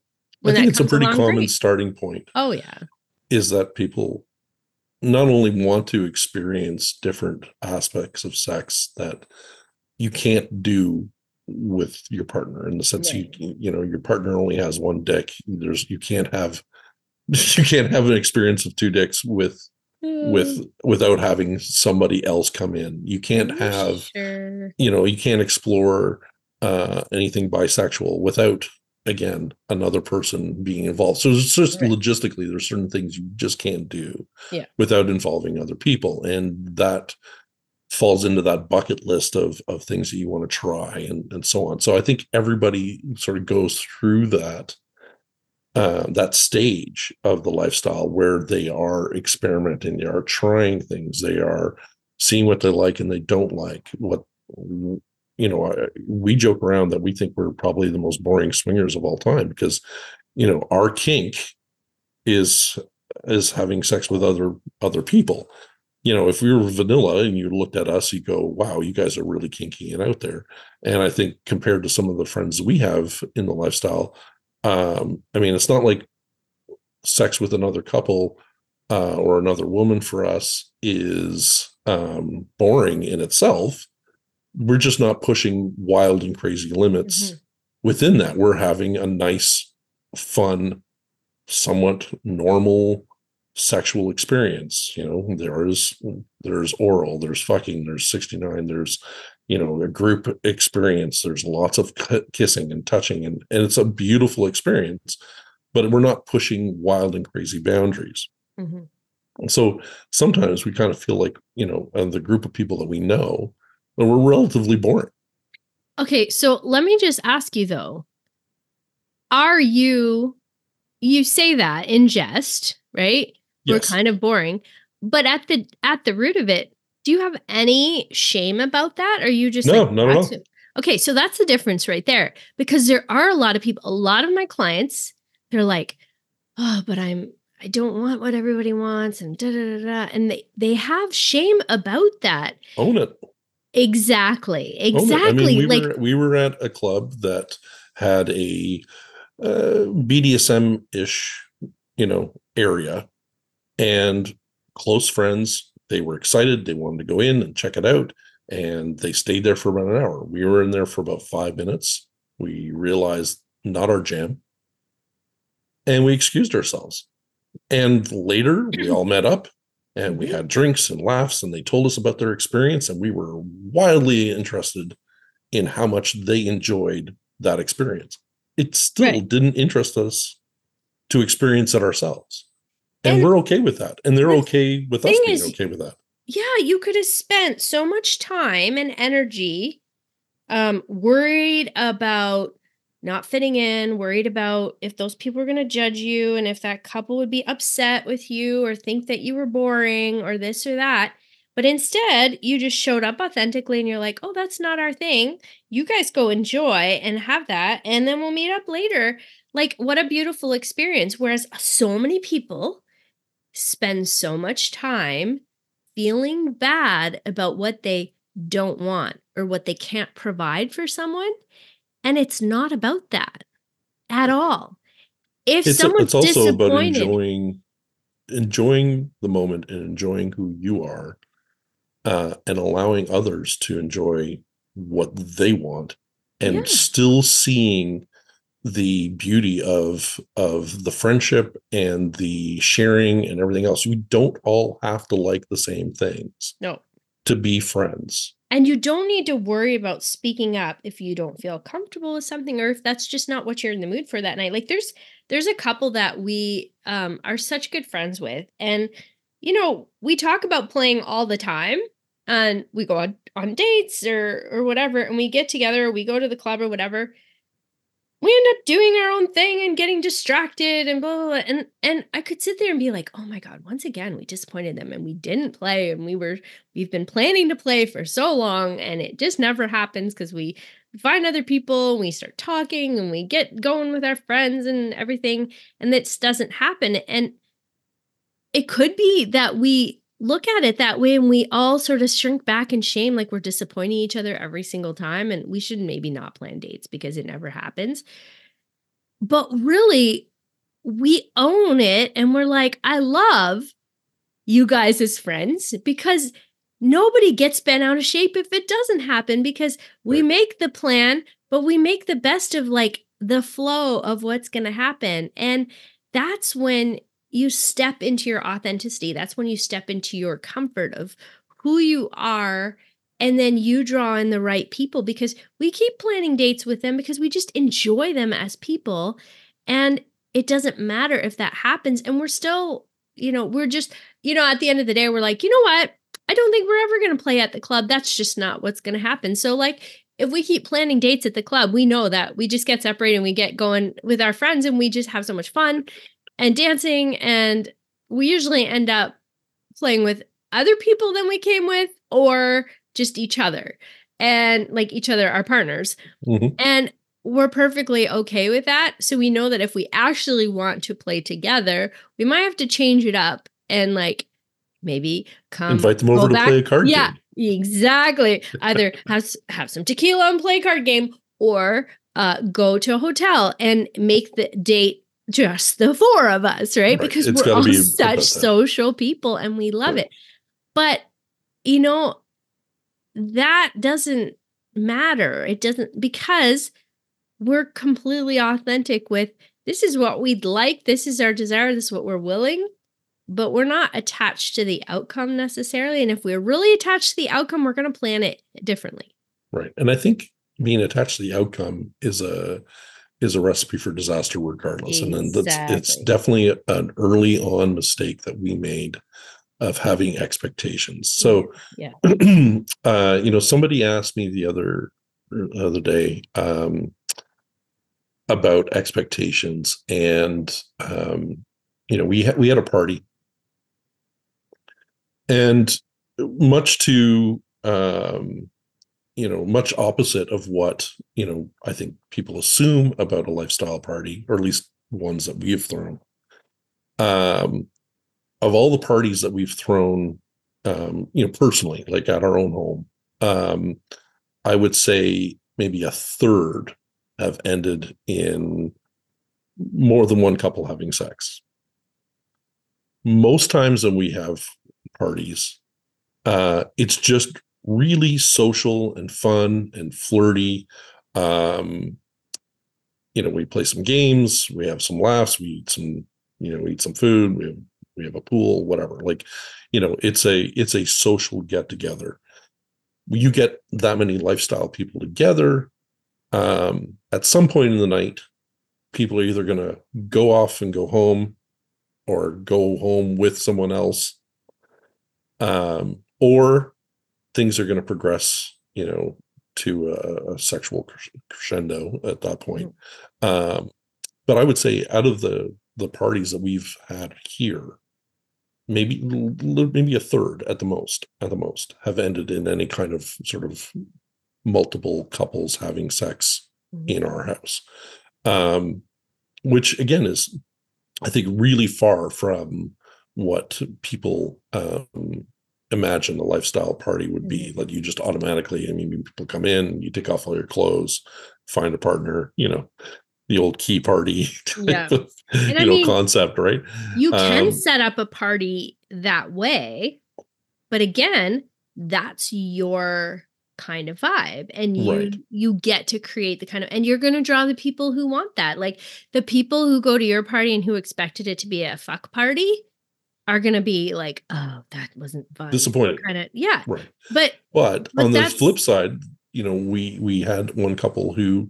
I think it's a pretty common great. starting point Oh yeah, is that people not only want to experience different aspects of sex that you can't do with your partner in the sense Right. you you know your partner only has one dick there's you can't have you can't have an experience of two dicks with with without having somebody else come in you can't have sure. you know you can't explore uh anything bisexual without again another person being involved so it's just Right. logistically there's certain things you just can't do Yeah. without involving other people and that falls into that bucket list of of things that you want to try and and so on. So i think everybody sort of goes through that uh, that stage of the lifestyle where they are experimenting they are trying things they are seeing what they like and they don't like. What you know we joke around that we think we're probably the most boring swingers of all time because you know our kink is is having sex with other other people you know if we were vanilla and you looked at us you go wow you guys are really kinky and out there and i think compared to some of the friends we have in the lifestyle um i mean it's not like sex with another couple uh, or another woman for us is um, boring in itself. We're just not pushing wild and crazy limits. Mhm. Within that, we're having a nice, fun, somewhat normal sexual experience. You know, there's there's oral, there's fucking, there's 69, there's you know a group experience. There's lots of ki- kissing and touching, and and it's a beautiful experience. But we're not pushing wild and crazy boundaries. Mhm. And so sometimes we kind of feel like, you know, and the group of people that we know, that we're relatively boring. Okay, so let me just ask you though. Are you you say that in jest, right? We're kind of boring. But at the at the root of it, do you have any shame about that? Or are you just No, like not at all. Okay, so that's the difference right there. Because there are a lot of people, a lot of my clients, they're like, oh, but I'm I don't want what everybody wants and da da da da. And they they have shame about that. Own it. Exactly. own it. Exactly. I mean, we like were we were at a club that had a uh, BDSM ish, you know, area, and close friends. They were excited. They wanted to go in and check it out, and they stayed there for about an hour. We were in there for about five minutes. We realized not our jam, and we excused ourselves. And later, we all met up and we mm-hmm. had drinks and laughs and they told us about their experience and we were wildly interested in how much they enjoyed that experience it still Right. didn't interest us to experience it ourselves and, And we're okay with that and they're the okay with us being is- okay with that yeah, you could have spent so much time and energy um worried about not fitting in, worried about if those people were going to judge you and if that couple would be upset with you or think that you were boring or this or that. But instead, you just showed up authentically and you're like, "Oh, that's not our thing. You guys go enjoy and have that and then we'll meet up later." Like what a beautiful experience whereas so many people spend so much time feeling bad about what they don't want or what they can't provide for someone. And it's not about that at all. If it's, someone's it's also about enjoying enjoying the moment and enjoying who you are uh, and allowing others to enjoy what they want and Yeah. still seeing the beauty of of the friendship and the sharing and everything else we don't all have to like the same things no. to be friends And you don't need to worry about speaking up if you don't feel comfortable with something or if that's just not what you're in the mood for that night. Like there's there's a couple that we um are such good friends with and you know, we talk about playing all the time and we go on on dates or or whatever and we get together, we go to the club or whatever. We end up doing our own thing and getting distracted and blah, blah, blah. And and I could sit there and be like, oh my God, once again, we disappointed them and we didn't play and we were we've been planning to play for so long and it just never happens because we find other people and we start talking and we get going with our friends and everything and this doesn't happen and it could be that we look at it that way and we all sort of shrink back in shame like we're disappointing each other every single time and we should maybe not plan dates because it never happens but really we own it and we're like i love you guys as friends because nobody gets bent out of shape if it doesn't happen because we make the plan, but we make the best of like the flow of what's going to happen. And that's when you step into your authenticity. That's when you step into your comfort of who you are. And then you draw in the right people because we keep planning dates with them because we just enjoy them as people. And it doesn't matter if that happens. And we're still, you know, we're just, you know, at the end of the day, we're like, you know what? I don't think we're ever going to play at the club. That's just not what's going to happen. So, like, if we keep planning dates at the club, we know that we just get separated and we get going with our friends and we just have so much fun and dancing. And we usually end up playing with other people than we came with or just each other and like each other, our partners. Mhm. And we're perfectly okay with that. So we know that if we actually want to play together, we might have to change it up and like maybe come invite them over to back- play a card game. yeah, game exactly. Either have have some tequila and play a card game, or uh, go to a hotel and make the date just the four of us, right? Right. Because It's we're all be such social people and we love Right. it. But you know, that doesn't matter. It doesn't because we're completely authentic with this is what we'd like, this is our desire, this is what we're willing but we're not attached to the outcome necessarily. And if we're really attached to the outcome, we're going to plan it differently. right and i think being attached to the outcome is a is a recipe for disaster regardless. And then that's it's definitely an early on mistake that we made of having expectations. So Yeah. uh you know somebody asked me the other the other day um about expectations and um you know we had we had a party. And much to um you know much opposite of what you know i think people assume about a lifestyle party or at least ones that we've thrown um of all the parties that we've thrown um you know personally like at our own home um, I would say maybe a third have ended in more than one couple having sex. Most times when we have parties, uh, it's just really social and fun and flirty. Um, you know, we play some games, we have some laughs, we eat some, you know, we eat some food, we have, we have a pool, whatever. Like, you know, it's a it's a social get together. You get that many lifestyle people together. Um, at some point in the night, people are either going to go off and go home or go home with someone else um, or things are going to progress you know to a, a, sexual crescendo at that point. Um, but i would say out of the the parties that we've had here maybe maybe a third at the most at the most have ended in any kind of sort of multiple couples having sex mm-hmm. in our house. Um, which again is, I think, really far from what people um, imagine a lifestyle party would be. Mm-hmm. Like you just automatically, I mean, people come in, you take off all your clothes, find a partner, you know, the old key party, yeah. you I know, mean, concept, right? You can um, set up a party that way, but again, that's your kind of vibe and you right. you get to create the kind of and you're going to draw the people who want that like the people who go to your party and who expected it to be a fuck party are going to be like oh that wasn't fun disappointed kind of yeah right but but, but on the flip side you know we we had one couple who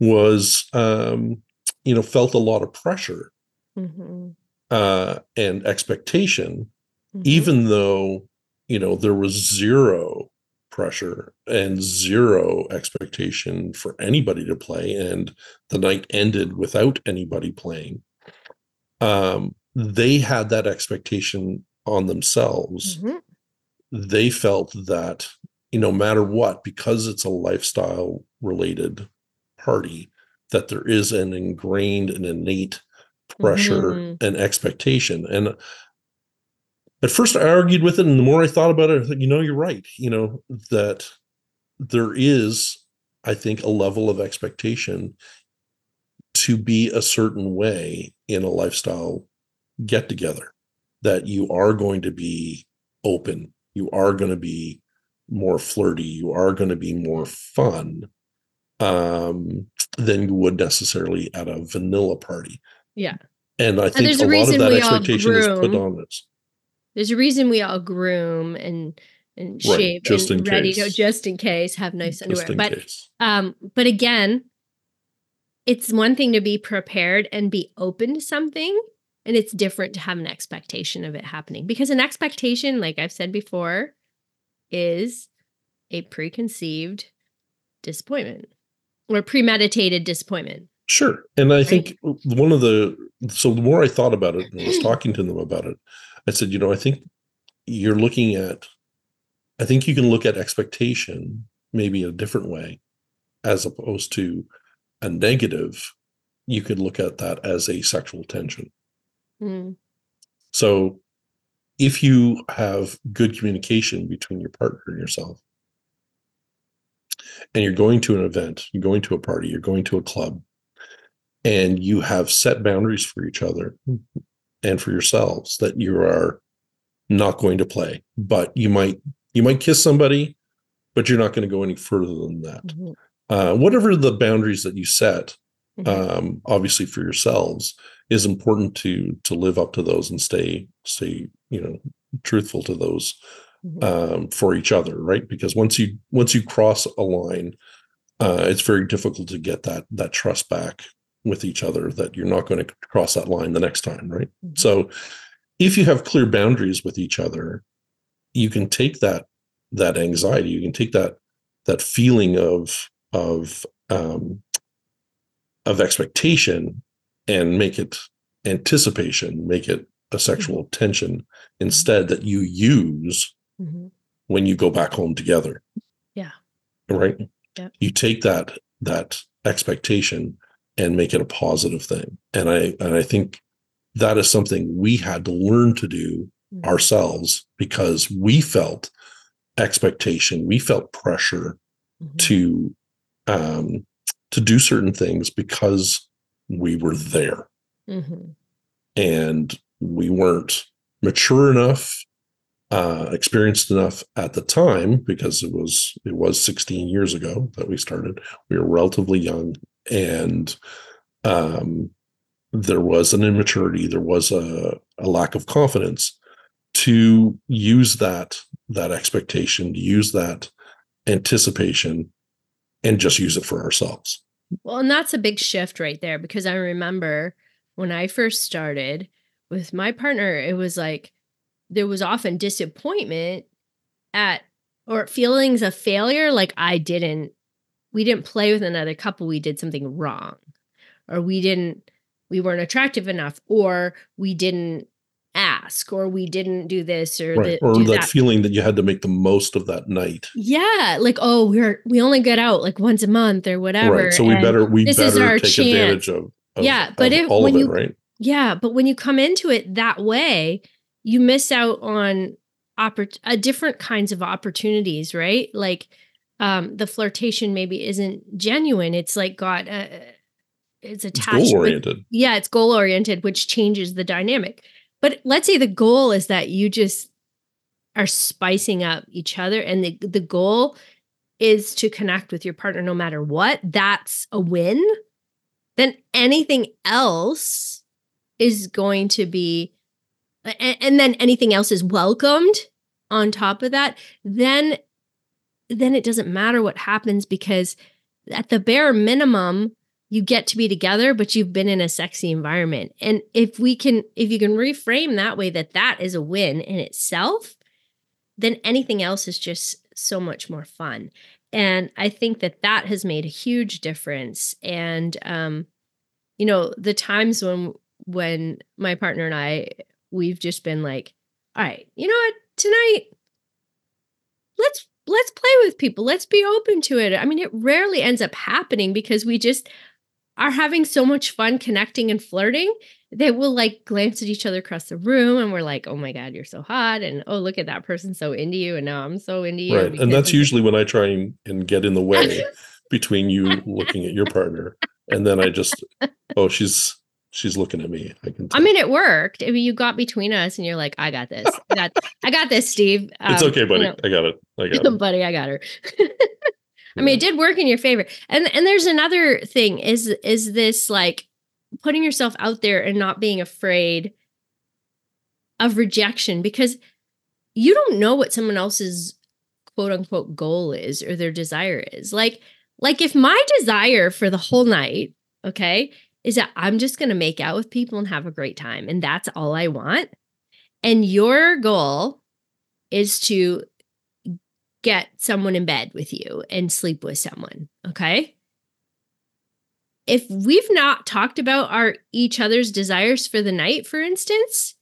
was um you know felt a lot of pressure mm-hmm. uh and expectation mm-hmm. even though you know there was zero pressure and zero expectation for anybody to play and the night ended without anybody playing um, they had that expectation on themselves mm-hmm. they felt that you know, no matter what because it's a lifestyle related party that there is an ingrained and innate pressure mm-hmm. and expectation and at first I argued with it, and the more I thought about it, I thought, you know, you're right. You know, that there is, I think, a level of expectation to be a certain way in a lifestyle get together, that you are going to be open, you are going to be more flirty, you are going to be more fun um, than you would necessarily at a vanilla party. Yeah. And I think and a, a lot of that expectation is put on this. There's a reason we all groom and and right, shave just and ready case. to just in case have nice underwear. But case. um, but again, it's one thing to be prepared and be open to something, and it's different to have an expectation of it happening because an expectation, like I've said before, is a preconceived disappointment or premeditated disappointment. Sure. And I right? think one of the so the more I thought about it and I was talking to them about it, I said, you know, I think you're looking at, I think you can look at expectation maybe a different way, as opposed to a negative. You could look at that as a sexual tension. Mm. So if you have good communication between your partner and yourself, and you're going to an event, you're going to a party, you're going to a club, and you have set boundaries for each other and for yourselves that you are not going to play but you might you might kiss somebody but you're not going to go any further than that mm-hmm. uh, whatever the boundaries that you set mm-hmm. um, obviously for yourselves is important to to live up to those and stay stay you know truthful to those mm-hmm. um, for each other right because once you once you cross a line uh, it's very difficult to get that that trust back with each other that you're not going to cross that line the next time, right? Mm-hmm. So if you have clear boundaries with each other, you can take that that anxiety, you can take that that feeling of of um, of expectation and make it anticipation, make it a sexual mm-hmm. tension mm-hmm. instead that you use mm-hmm. when you go back home together. Yeah. Right. Yeah. You take that that expectation and make it a positive thing. And I and I think that is something we had to learn to do mm-hmm. ourselves because we felt expectation. We felt pressure Mhm. to um, to do certain things because we were there. Mhm. and we weren't mature enough uh experienced enough at the time because it was it was 16 years ago that we started. We were relatively young and um there was an immaturity there was a, a lack of confidence to use that that expectation to use that anticipation and just use it for ourselves Well, and that's a big shift right there because I remember when I first started with my partner, it was like there was often disappointment at or feelings of failure like I didn't we didn't play with another couple, we did something wrong. Or we didn't we weren't attractive enough or we didn't ask or we didn't do this or, right the, or that, feeling that you had to make the most of that night yeah, like oh, we're we only get out like once a month or whatever. right so we better we this is better our take chance. advantage of, of Yeah, but of if- all when of it you- right Yeah, but when you come into it that way, you miss out on oppor- uh, different kinds of opportunities, right? Like um, the flirtation maybe isn't genuine. It's like got uh, it's it's goal oriented yeah, it's goal oriented, which changes the dynamic. But let's say the goal is that you just are spicing up each other, and the the goal is to connect with your partner no matter what. That's a win. Then anything else is going to be, and, and then anything else is welcomed on top of that. Then, then it doesn't matter what happens because at the bare minimum, you get to be together but you've been in a sexy environment. And if we can if you can reframe that way that that is a win in itself then anything else is just so much more fun. And i think that that has made a huge difference. And um you know the times when when my partner and i we've just been like all right you know what? Tonight let's let's play with people. Let's be open to it. I mean it rarely ends up happening because we just are having so much fun connecting and flirting that we'll like glance at each other across the room and we're like, oh my God, you're so hot. And oh, look at that person so into you. And now I'm so into you. right and that's usually when i try and, and get in the way between you looking at your partner and then i just oh she's she's looking at me i can I mean, it worked. I mean, you got between us and you're like, I got this. I got, I got this, Steve. it's Um, okay you buddy know, i got it i got it buddy, I got her. I mean, it did work in your favor. And and there's another thing is is this like putting yourself out there and not being afraid of rejection because you don't know what someone else's quote unquote goal is or their desire is. Like like if my desire for the whole night, okay, is that I'm just going to make out with people and have a great time and that's all I want. And your goal is to get someone in bed with you and sleep with someone, okay? If we've not talked about our each other's desires for the night, for instance,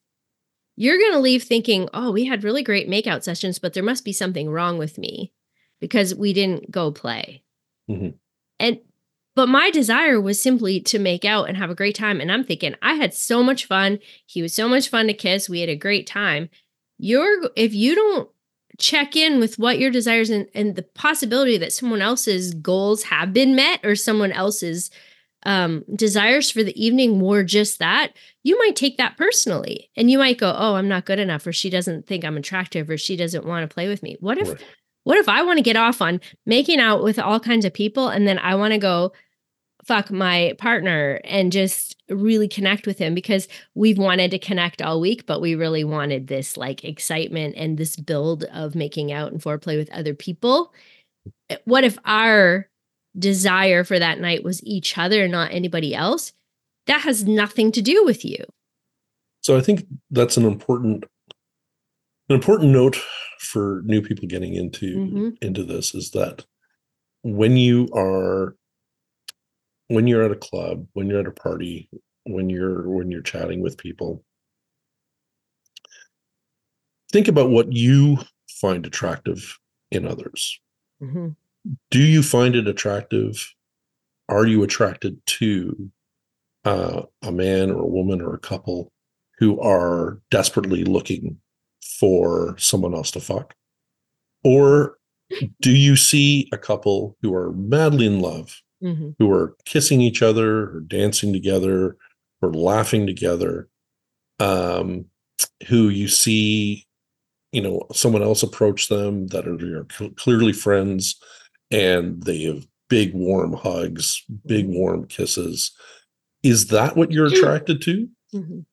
you're going to leave thinking, "Oh, we had really great makeout sessions, but there must be something wrong with me because we didn't go play." Mhm. And but my desire was simply to make out and have a great time and I'm thinking, I had so much fun. He was so much fun to kiss. We had a great time. You're if you don't check in with what your desires and, and the possibility that someone else's goals have been met or someone else's um, desires for the evening were just that, you might take that personally and you might go, Oh, I'm not good enough, or she doesn't think I'm attractive, or she doesn't want to play with me. What if, what if I want to get off on making out with all kinds of people and then I want to go fuck my partner and just really connect with him because we've wanted to connect all week, but we really wanted this like excitement and this build of making out and foreplay with other people. Eh, What if our desire for that night was each other, not anybody else? That has nothing to do with you. So I think that's an important an important note for new people getting into Mhm. into this is that when you are when you're at a club, when you're at a party, when you're when you're chatting with people, think about what you find attractive in others. Do you find it attractive? Are you attracted to uh, a man or a woman or a couple who are desperately looking for someone else to fuck? Or do you see a couple who are madly in love, Mhm. who are kissing each other or dancing together or laughing together, um, who you see, you know, someone else approach them that are, are clearly friends and they have big warm hugs, big warm kisses. Is that what you're attracted to? Mhm.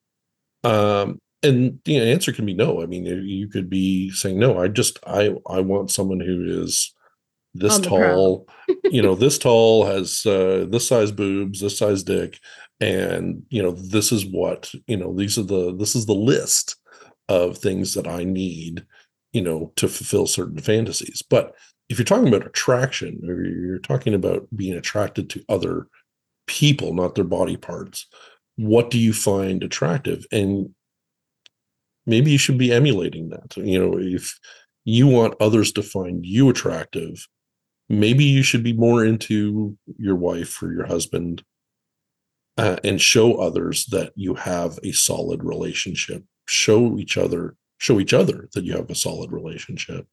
um and the answer can be no i mean you could be saying no i just i i want someone who is this On the prowl. tall you know this tall has uh this size boobs this size dick and you know this is what you know these are the this is the list of things that i need you know to fulfill certain fantasies. But if you're talking about attraction or you're talking about being attracted to other people not their body parts what do you find attractive? And maybe you should be emulating that. You know if you want others to find you attractive maybe you should be more into your wife or your husband uh, and show others that you have a solid relationship show each other show each other that you have a solid relationship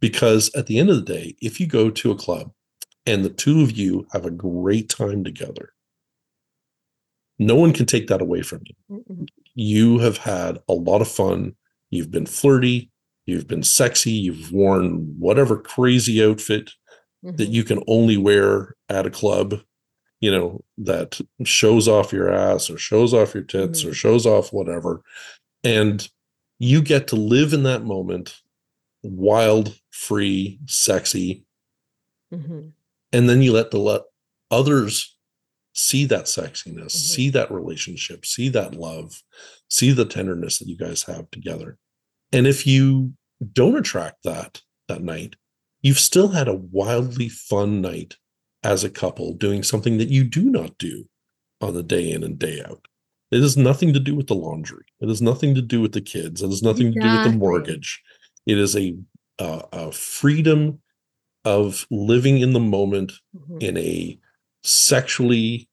because at the end of the day if you go to a club and the two of you have a great time together no one can take that away from you you have had a lot of fun. You've been flirty. You've been sexy. You've worn whatever crazy outfit that Mhm. you can only wear at a club, you know, that shows off your ass or shows off your tits or shows off whatever. And you get to live in that moment, wild, free, sexy. Mhm. And then you let the let others see that sexiness, Mhm. see that relationship, see that love, see the tenderness that you guys have together. And if you don't attract that that night, you've still had a wildly fun night as a couple doing something that you do not do on the day in and day out. It has nothing to do with the laundry. It has nothing to do with the kids. It has nothing to do with the mortgage. It is a uh, a freedom of living in the moment Mhm. in a sexually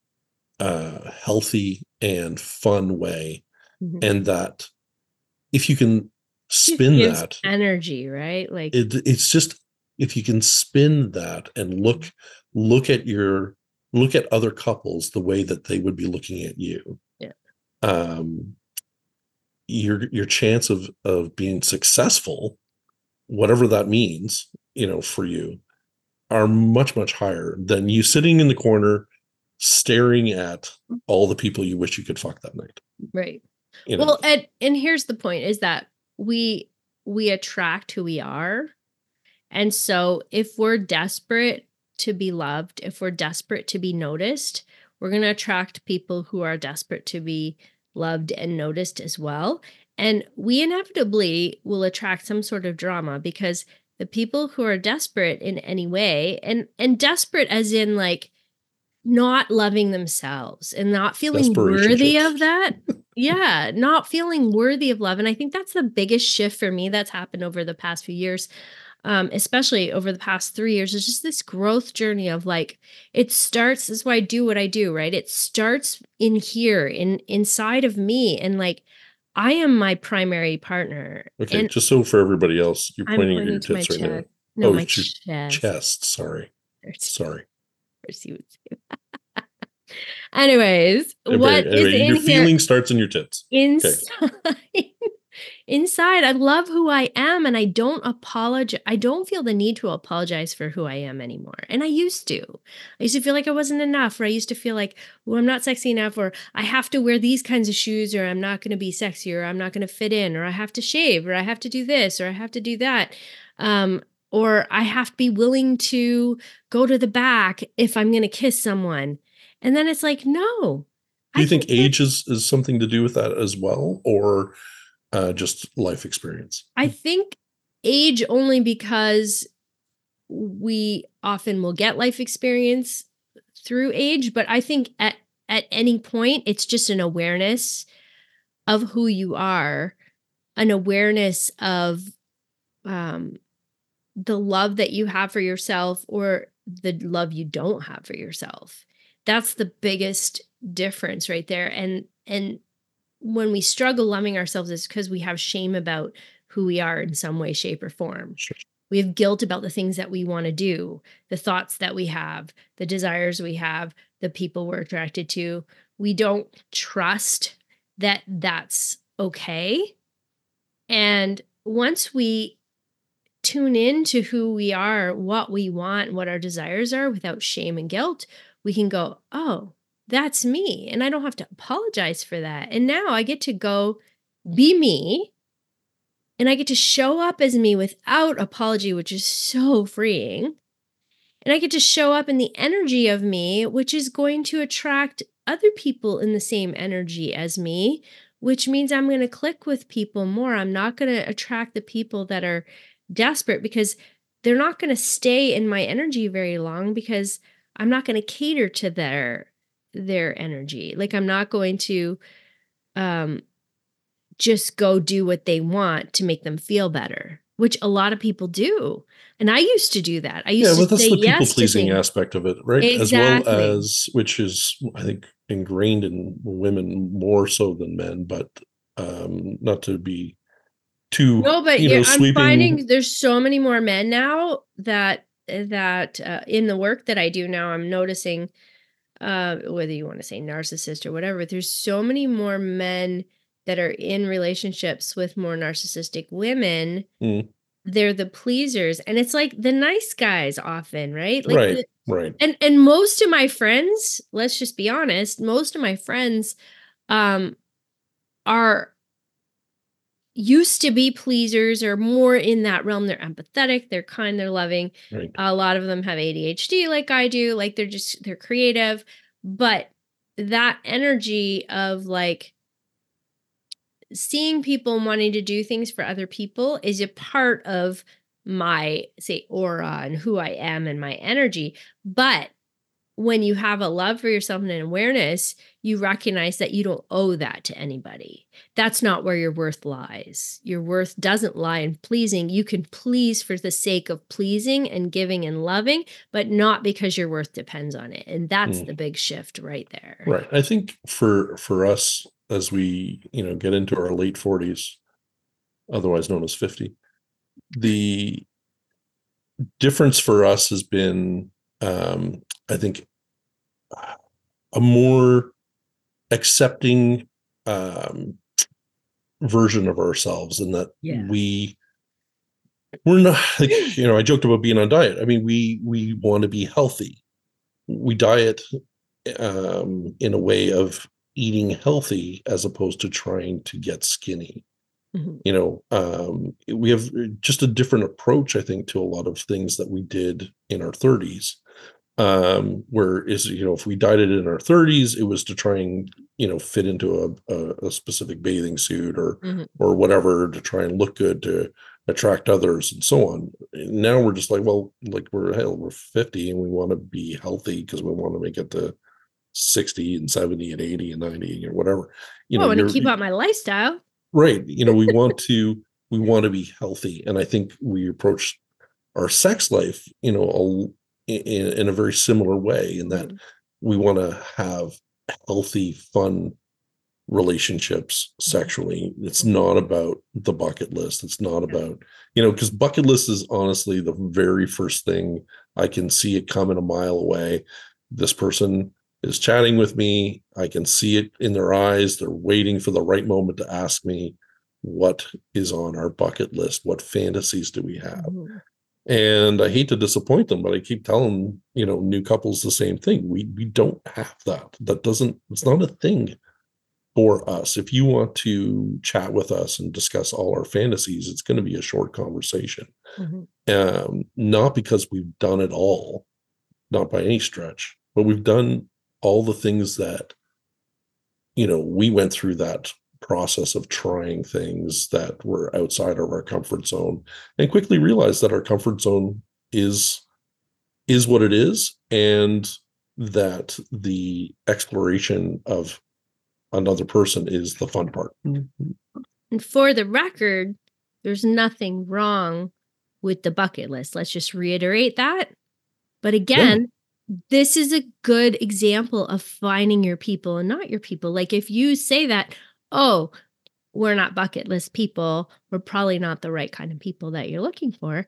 uh, healthy and fun way, Mhm. and that if you can spin that, energy, right? Like it, it's just if you can spin that and look look at your look at other couples the way that they would be looking at you Yeah. um your your chance of of being successful whatever that means you know for you are much much higher than you sitting in the corner staring at all the people you wish you could fuck that night right. you know Well, and and here's the point is that we we attract who we are. And so if we're desperate to be loved, if we're desperate to be noticed, we're going to attract people who are desperate to be loved and noticed as well. And we inevitably will attract some sort of drama because the people who are desperate in any way and and desperate as in like not loving themselves and not feeling worthy of that yeah, not feeling worthy of love. And I think that's the biggest shift for me that's happened over the past few years, um, especially over the past three years, is just this growth journey of like it starts. That's why I do what I do, right? It starts in here, in inside of me, and like I am my primary partner. okay and just so for everybody else you're I'm pointing at your tits right now chest. No, Oh, my chest. chest sorry There's- sorry there's you too. Anyways, Okay, what is anyway, in your here? feeling starts in your tits inside inside i love who i am and i don't apologize i don't feel the need to apologize for who i am anymore and i used to. I used to feel like i wasn't enough or i used to feel like well i'm not sexy enough or i have to wear these kinds of shoes or i'm not going to be sexy or i'm not going to fit in or i have to shave or i have to do this or i have to do that. Um or i have to be willing to go to the back if i'm going to kiss someone. And then it's like no. Do you I think age is, is something to do with that as well, or uh, just life experience? I think age only because we often will get life experience through age, but I think at at any point it's just an awareness of who you are, an awareness of um the love that you have for yourself or the love you don't have for yourself. That's the biggest difference right there. And and when we struggle loving ourselves is because we have shame about who we are in some way, shape, or form. Sure. We have guilt about the things that we want to do, the thoughts that we have, the desires we have, the people we're attracted to. We don't trust that that's okay. And once we tune in to who we are, what we want, what our desires are without shame and guilt, we can go, oh, that's me. And I don't have to apologize for that. And now I get to go be me and I get to show up as me without apology, which is so freeing. And I get to show up in the energy of me, which is going to attract other people in the same energy as me, which means I'm going to click with people more. I'm not going to attract the people that are desperate because they're not going to stay in my energy very long because I'm not going to cater to their their energy. Like I'm not going to um just go do what they want to make them feel better, which a lot of people do. And I used to do that. I used yeah, to but that's say the people yes pleasing aspect of it, right? Exactly. As well as which is I think ingrained in women more so than men, but um not to be too No, but you yeah, know, I'm sweeping- finding there's so many more men now that that uh, in the work that I do now, I'm noticing uh, whether you want to say narcissist or whatever. There's so many more men that are in relationships with more narcissistic women. Mm. They're the pleasers, and it's like the nice guys often, right? Like Right. the- right. and and most of my friends let's just be honest most of my friends um are used to be pleasers or more in that realm they're empathetic they're kind they're loving Right. a lot of them have adhd like i do like they're just they're creative but that energy of like seeing people wanting to do things for other people is a part of my say aura and who I am and my energy. But when you have a love for yourself and an awareness, you recognize that you don't owe that to anybody. That's not where your worth lies. Your worth doesn't lie in pleasing. You can please for the sake of pleasing and giving and loving, but not because your worth depends on it. And that's Mm. the big shift right there. Right. I think for for us as we, you know, get into our late 40s, otherwise known as 50, the difference for us has been um I think a more accepting um version of ourselves and that Yeah. we we're not like you know i joked about being on diet. I mean we we want to be healthy. We diet um in a way of eating healthy as opposed to trying to get skinny. Mhm. you know um we have just a different approach i think to a lot of things that we did in our 30s um where is you know if we dieted in our 30s it was to try and you know fit into a, a, a specific bathing suit or Mhm. or whatever to try and look good to attract others and so on And now we're just like well like we're hell we're 50 and we want to be healthy because we want to make it to 60 and 70 and 80 and 90 or whatever you I know want to keep up my lifestyle. right you know we want to we want to be healthy and i think we approach our sex life you know a, in, in a very similar way in that Mhm. we want to have healthy fun relationships mm-hmm. sexually. It's mm-hmm. not about the bucket list. It's not about you know because bucket list is honestly the very first thing i can see it coming a mile away. This person is chatting with me. I can see it in their eyes. They're waiting for the right moment to ask me what is on our bucket list. What fantasies do we have. Mm-hmm. And I hate to disappoint them, but I keep telling you know new couples the same thing. We we don't have that. That doesn't. It's not a thing for us. If you want to chat with us and discuss all our fantasies, it's going to be a short conversation. Mhm. Um, not because we've done it all, not by any stretch, but we've done all the things that you know we went through that process of trying things that were outside of our comfort zone and quickly realized that our comfort zone is is what it is and that the exploration of another person is the fun part mm-hmm. And for the record, there's nothing wrong with the bucket list. Let's just reiterate that. But again, this is a good example of finding your people and not your people. Like if you say that, oh, we're not bucket list people, we're probably not the right kind of people that you're looking for.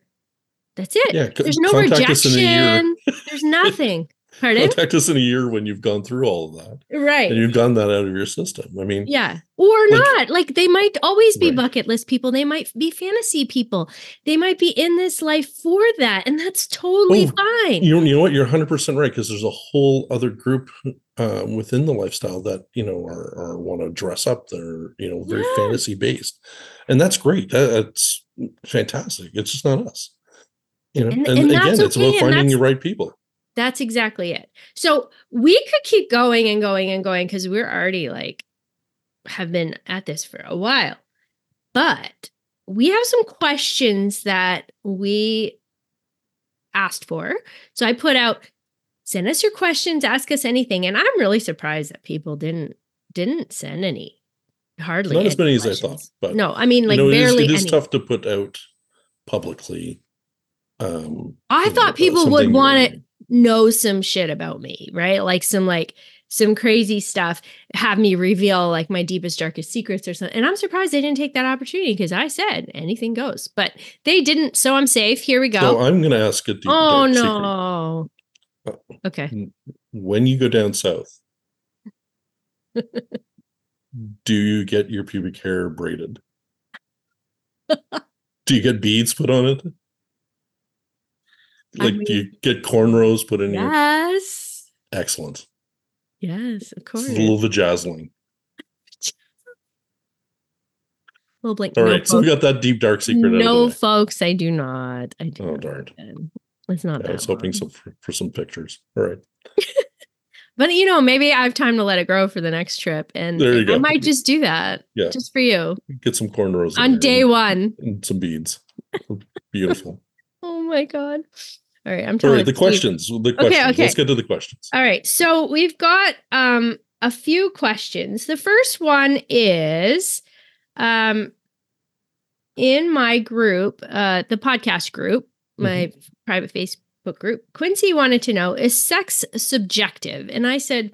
That's it. Yeah, There's no contact us in a year. rejection. There's nothing. Pardon? Contact us in a year when you've gone through all of that Right. and you've gotten that out of your system. I mean, Yeah. Or Like- not. Like they might always be Right. bucket list people. They might be fantasy people. They might be in this life for that. And that's totally Oh, fine. you know, you know what? You're 100 percent right because there's a whole other group uh, within the lifestyle that you know are, are want to dress up. They're you know very Yeah. fantasy based, and that's great. That's fantastic. It's just not us. You know, And- and, and again, that's it's about finding the right people. That's exactly it. So we could keep going and going and going because we're already like have been at this for a while. But we have some questions that we asked for. So I put out send us your questions, ask us anything. And I'm really surprised that people didn't didn't send any. Hardly Not as any many as I thought, but No, I mean like you know, it is, barely it is tough to put out publicly. Um, I know, thought uh, people would want to know some shit about me, right? Like some like some crazy stuff, have me reveal like my deepest darkest secrets or something. And I'm surprised they didn't take that opportunity because I said anything goes, but they didn't. So I'm safe. Here we go. So I'm going to ask a deep, oh no. Okay. When you go down south, do you get your pubic hair braided? do you get beads put on it? I Like, do you get cornrows put in your? Yes. Excellent. Yes, of course. It's a little vajazzling. little blink. All no, right, so we folks. got that deep dark secret. out of the no, folks, I do not. I do Oh not. darn! It's not Yeah, I was hoping some for, for some pictures. All right, But you know, maybe I have time to let it grow for the next trip, and There you I might just do that, Yeah. just for you get some cornrows on day and, one. and some beads. Beautiful. Oh my god! All right, I'm All right, the Steve- questions. The questions. okay. Let's get to the questions. All right, so we've got um a few questions. The first one is, um, in my group, uh, the podcast group, my private Facebook group, Quincy wanted to know is sex subjective? And I said,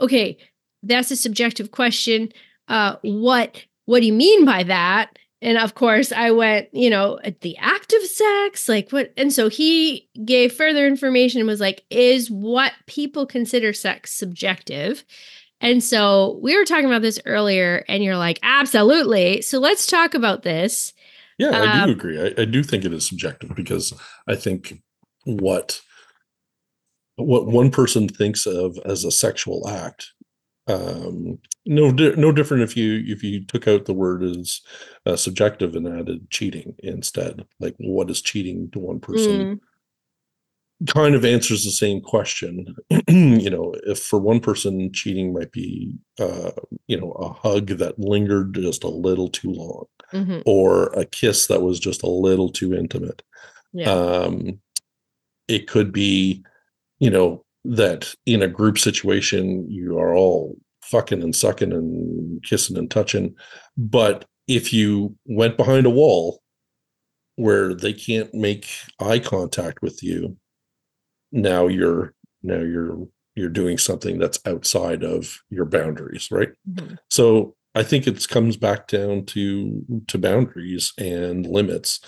okay, that's a subjective question. Uh, what what do you mean by that? And of course, I went, you know, at the act of sex, like what? And so he gave further information and was like, is what people consider sex subjective? And so we were talking about this earlier, and you're like, absolutely. So let's talk about this. Yeah, I Um, do agree. I, I do think it is subjective because I think what what one person thinks of as a sexual act, um, no, di- no different if you if you took out the word as uh, subjective and added cheating instead. Like, what is cheating to one person? Mm, kind of answers the same question. you know, if for one person cheating might be, uh, you know, a hug that lingered just a little too long, mhm, or a kiss that was just a little too intimate. Yeah. Um, it could be, you know, that in a group situation you are all fucking and sucking and kissing and touching, but if you went behind a wall where they can't make eye contact with you, now you're now you're you're doing something that's outside of your boundaries, right? mhm. So I think it comes back down to to boundaries and limits.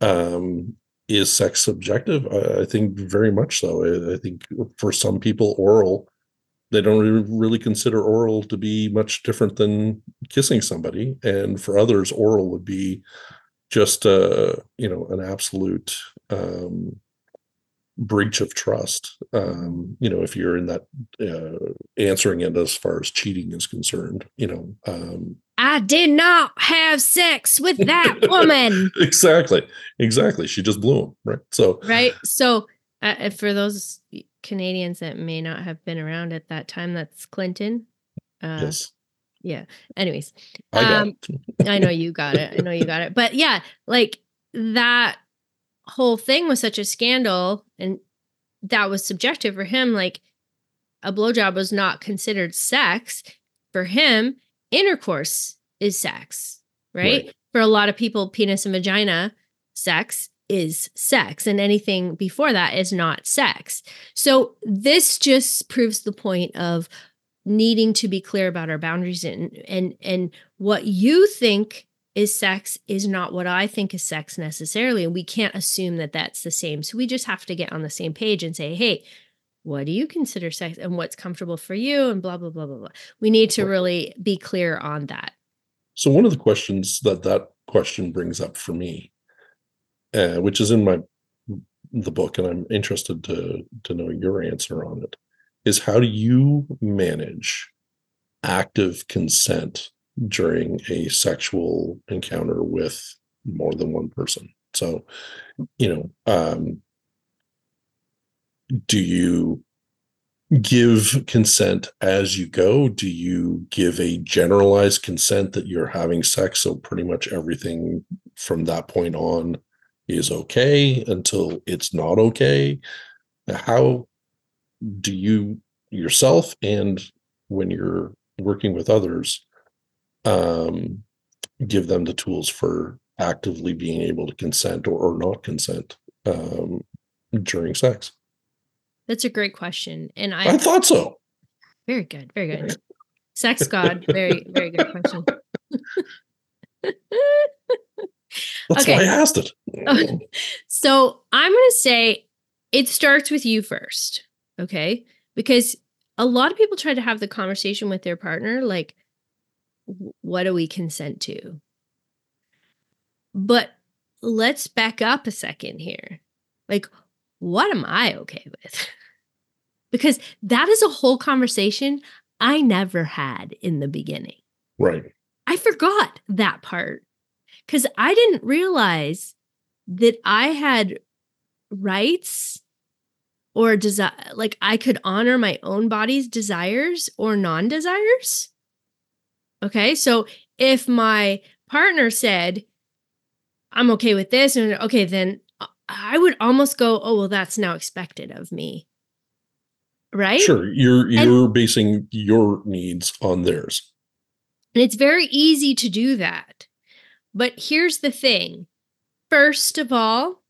Um, is sex subjective? I, I think very much so. I, I think for some people, oral they don't really consider oral to be much different than kissing somebody, and for others, oral would be just uh, you know an absolute um, breach of trust. Um, you know, if you're in that uh, answering it as far as cheating is concerned, you know, um, I did not have sex with that woman. exactly, exactly. She just blew him, right? So, right? So, uh, uh, for those Canadians that may not have been around at that time, that's Clinton. Uh, yes, Yeah. Anyways, I um. I know you got it. I know you got it. But yeah, like that whole thing was such a scandal, and that was subjective for him. Like a blowjob was not considered sex for him. Intercourse is sex, right? Right. For a lot of people, penis and vagina sex is sex, and anything before that is not sex. So this just proves the point of needing to be clear about our boundaries and and and what you think is sex is not what I think is sex necessarily. And we can't assume that that's the same. So we just have to get on the same page and say, hey, what do you consider sex and what's comfortable for you? And blah, blah, blah, blah, blah. We need to really be clear on that. So, one of the questions that that question brings up for me, uh, which is in my the book, and I'm interested to to know your answer on it, is how do you manage active consent during a sexual encounter with more than one person. So, you know, um, do you give consent as you go? Do you give a generalized consent that you're having sex? So, pretty much everything from that point on is okay until it's not okay. How do you yourself and when you're working with others um, give them the tools for actively being able to consent or, or not consent um, during sex? That's a great question. And I, I thought so. Very good. Very good. Sex God. Very, very good question. That's okay. why I asked it. so I'm going to say it starts with you first. Okay. Because a lot of people try to have the conversation with their partner like, what do we consent to? But let's back up a second here. Like, what am I okay with? because that is a whole conversation I never had in the beginning. Right. I forgot that part because I didn't realize that I had rights or desire like I could honor my own body's desires or non-desires. Okay? So if my partner said I'm okay with this and okay then uh, I would almost go, "Oh, well that's now expected of me." Right? Sure. You're you're and, basing your needs on theirs. And it's very easy to do that. But here's the thing. First of all,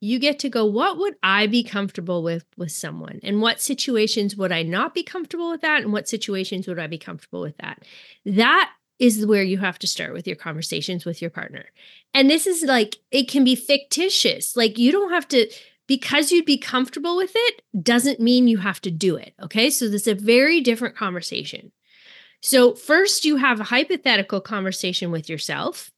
you get to go what would i be comfortable with with someone? And what situations would i not be comfortable with that? And what situations would i be comfortable with that? That is where you have to start with your conversations with your partner. And this is like it can be fictitious. Like you don't have to because you'd be comfortable with it doesn't mean you have to do it okay? So this is a very different conversation. So first you have a hypothetical conversation with yourself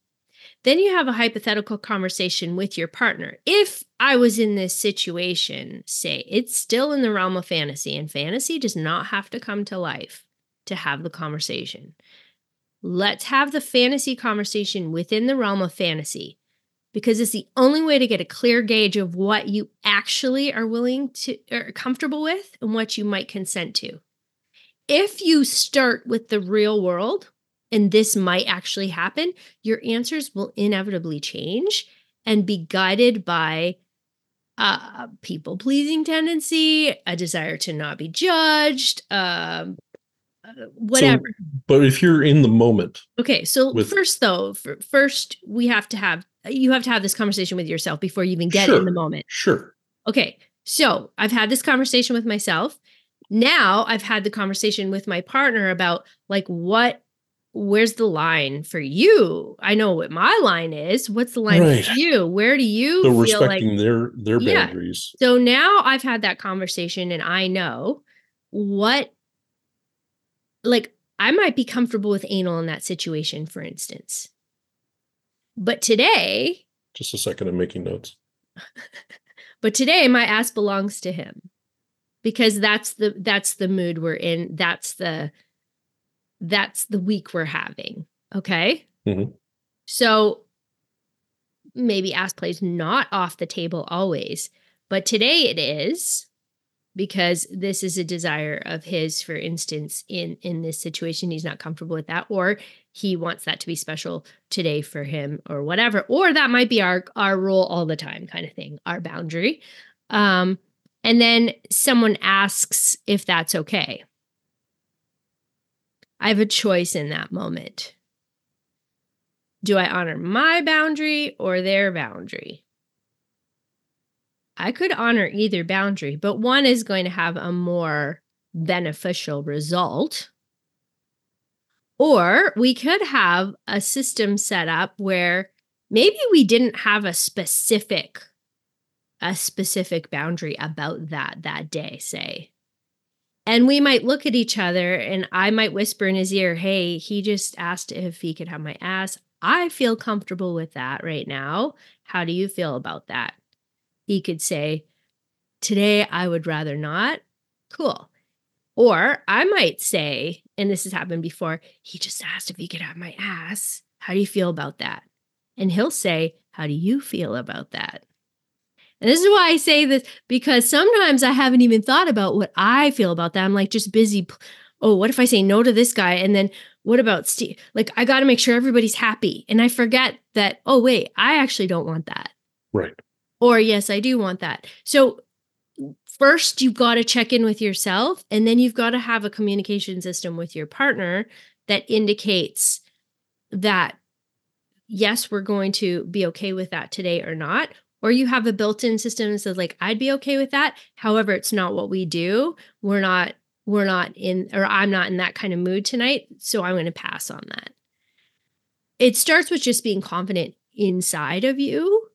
then you have a hypothetical conversation with your partner. If I was in this situation, say it's still in the realm of fantasy, and fantasy does not have to come to life to have the conversation. Let's have the fantasy conversation within the realm of fantasy because it's the only way to get a clear gauge of what you actually are willing to or comfortable with and what you might consent to. If you start with the real world, and this might actually happen, your answers will inevitably change and be guided by a people pleasing tendency, a desire to not be judged, um, uh, whatever. So, but if you're in the moment. Okay. So, with- first, though, first, we have to have, you have to have this conversation with yourself before you even get sure, in the moment. Sure. Okay. So, I've had this conversation with myself. Now, I've had the conversation with my partner about like what where's the line for you? I know what my line is. What's the line right. for you? Where do you so respecting like, their their boundaries? Yeah. So now I've had that conversation and I know what like I might be comfortable with anal in that situation, for instance. But today, just a second, I'm making notes. but today my ass belongs to him because that's the that's the mood we're in. That's the that's the week we're having. Okay. Mm-hmm. So maybe ass plays not off the table always, but today it is because this is a desire of his for instance in in this situation he's not comfortable with that or he wants that to be special today for him or whatever or that might be our our rule all the time kind of thing our boundary um and then someone asks if that's okay I have a choice in that moment. Do I honor my boundary or their boundary? I could honor either boundary, but one is going to have a more beneficial result. Or we could have a system set up where maybe we didn't have a specific a specific boundary about that that day, say. And we might look at each other and I might whisper in his ear, "Hey, he just asked if he could have my ass. I feel comfortable with that right now. How do you feel about that?" He could say, "Today I would rather not." Cool. Or I might say, and this has happened before, he just asked if he could have my ass. How do you feel about that? And he'll say, How do you feel about that? And this is why I say this because sometimes I haven't even thought about what I feel about that. I'm like just busy. Oh, what if I say no to this guy? And then what about Steve? Like, I got to make sure everybody's happy. And I forget that, oh, wait, I actually don't want that. Right. Or, yes, I do want that. So, first, you've got to check in with yourself. And then you've got to have a communication system with your partner that indicates that, yes, we're going to be okay with that today or not or you have a built-in system that says like i'd be okay with that. However it's not what we do. We're not we're not in or i'm not in that kind of mood tonight so i'm going to pass on that. It starts with just being confident inside of you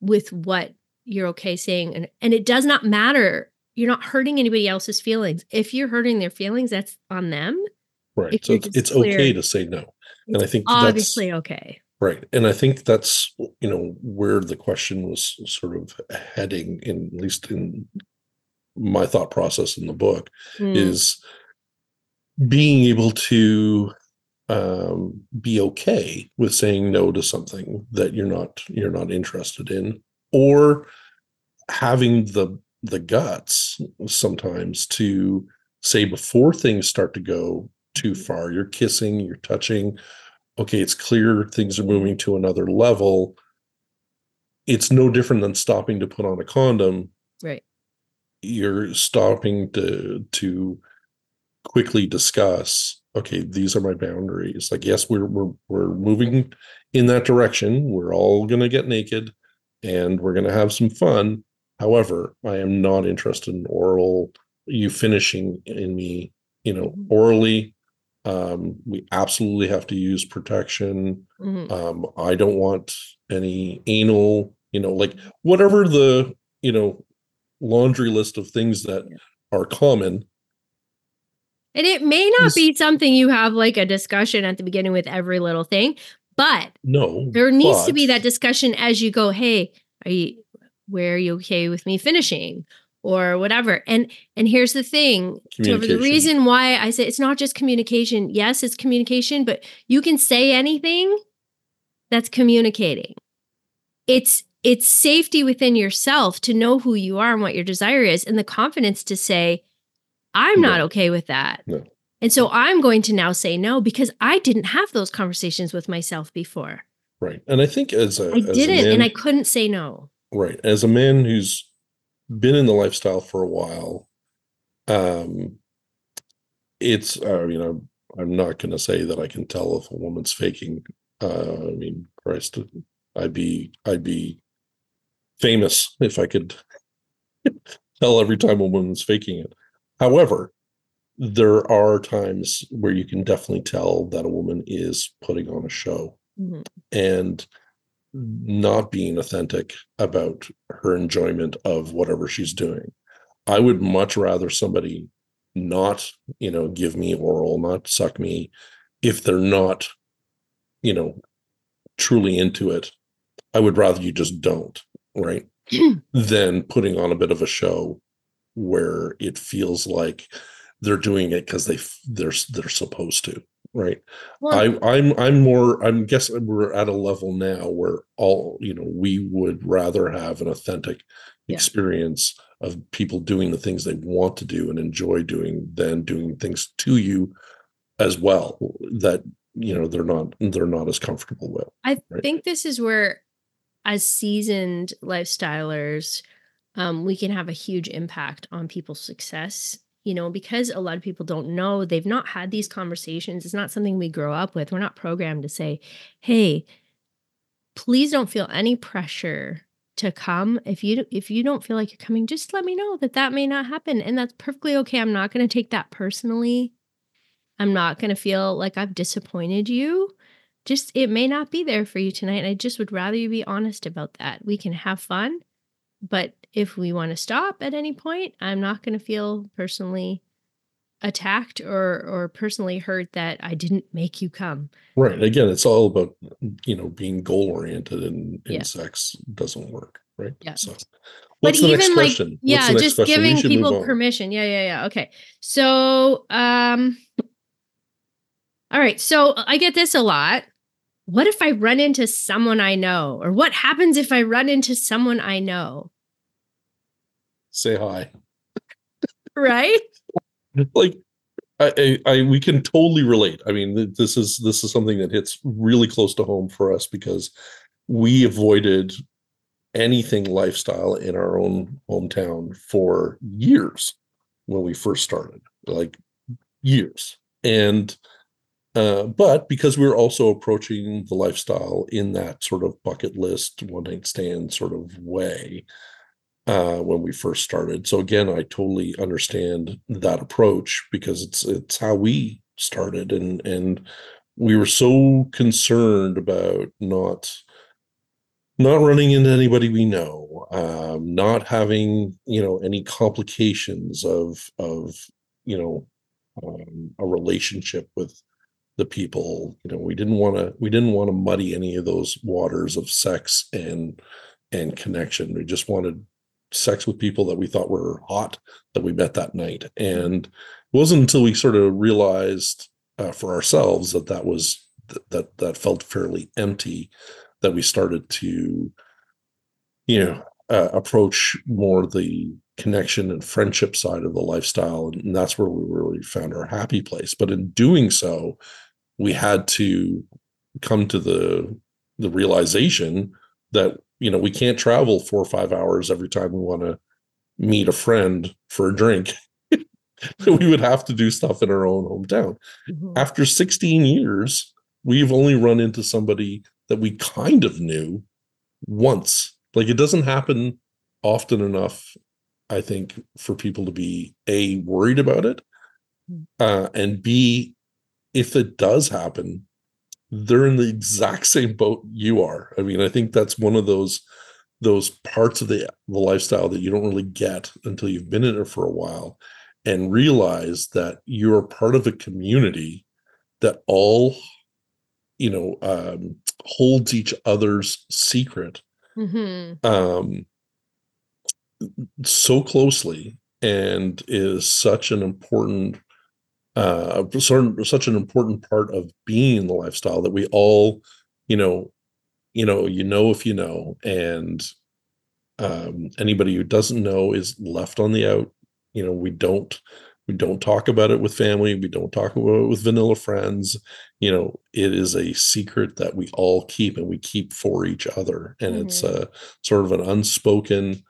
with what you're okay saying and, and it does not matter. You're not hurting anybody else's feelings. If you're hurting their feelings that's on them. Right so it's, it's okay to say no and i think obviously okay Right. And I think that's, you know, where the question was sort of heading, in at least in my thought process in the book, mm. is being able to um, be okay with saying no to something that you're not you're not interested in, or having the the guts sometimes to say before things start to go too far, you're kissing, you're touching, okay, it's clear things are moving to another level. It's no different than stopping to put on a condom. Right. You're stopping to to quickly discuss, okay, these are my boundaries. Like, yes, we're we're we're moving in that direction. We're all gonna get naked and we're gonna have some fun. However, I am not interested in oral you finishing in me, you know, orally um, we absolutely have to use protection. Mm-hmm. Um, I don't want any anal, you know, like whatever the, you know, laundry list of things that are common. And it may not is, be something you have like a discussion at the beginning with every little thing, but no, there needs but, to be that discussion as you go, hey, are you where are you okay with me finishing? Or whatever. And and here's the thing, the reason why I say it's not just communication. Yes, it's communication, but you can say anything that's communicating. It's it's safety within yourself to know who you are and what your desire is and the confidence to say I'm no. not okay with that. No. And so I'm going to now say no because I didn't have those conversations with myself before. Right. And I think as a I didn't man, and I couldn't say no. Right. As a man who's been in the lifestyle for a while. Um, it's uh, you know I'm not going to say that I can tell if a woman's faking. Uh, I mean, Christ, I'd be I'd be famous if I could tell every time a woman's faking it. However, there are times where you can definitely tell that a woman is putting on a show, mm-hmm. and not being authentic about her enjoyment of whatever she's doing. I would much rather somebody not, you know, give me oral, not suck me if they're not, you know, truly into it. I would rather you just don't, right? than putting on a bit of a show where it feels like they're doing it because they they're they're supposed to right well, i i'm i'm more i'm guessing we're at a level now where all you know we would rather have an authentic yeah. experience of people doing the things they want to do and enjoy doing than doing things to you as well that you know they're not they're not as comfortable with i right? think this is where as seasoned lifestylers um, we can have a huge impact on people's success you know, because a lot of people don't know, they've not had these conversations. It's not something we grow up with. We're not programmed to say, hey, please don't feel any pressure to come if you if you don't feel like you're coming just let me know that that may not happen and that's perfectly okay i'm not going to take that personally I'm not going to feel like I've disappointed you. Just it may not be there for you tonight. And I just would rather you be honest about that. We can have fun, but if we want to stop at any point, I'm not going to feel personally attacked or or personally hurt that I didn't make you come. Right. Again, it's all about you know being goal oriented, and in Yeah. sex doesn't work. Right. Yeah. So, but what's the next even like question? Yeah just question? Giving people permission yeah yeah yeah okay so um all right so i get this a lot what if i run into someone i know or what happens if i run into someone i know Say hi. right like I, I, I we can totally relate. I mean, this is this is something that hits really close to home for us because we avoided anything lifestyle in our own hometown for years when we first started, like years. And uh, but because we were also approaching the lifestyle in that sort of bucket list one night stand sort of way, uh, when we first started. So again, I totally understand that approach because it's it's how we started, and and we were so concerned about not not running into anybody we know, um, not having you know any complications of of you know um, a relationship with the people. You know, we didn't want to we didn't want to muddy any of those waters of sex and and connection. We just wanted sex with people that we thought were hot that we met that night. And it wasn't until we sort of realized uh, for ourselves that that was that, that that felt fairly empty that we started to you know uh, approach more the connection and friendship side of the lifestyle and that's where we really found our happy place but in doing so we had to come to the the realization that you know we can't travel four or five hours every time we want to meet a friend for a drink we would have to do stuff in our own hometown Mhm. after 16 years we've only run into somebody that we kind of knew once like it doesn't happen often enough i think for people to be a worried about it Mm. uh, and b if it does happen they're in the exact same boat you are i mean i think that's one of those those parts of the the lifestyle that you don't really get until you've been in it for a while and realize that you're part of a community that all you know um holds each other's secret Mhm. um so closely and is such an important uh sort of- such an important part of being the lifestyle that we all you know you know you know if you know and um anybody who doesn't know is left on the out. You know we don't we don't talk about it with family we don't talk about it with vanilla friends. You know it is a secret that we all keep and we keep for each other and it's a sort of an unspoken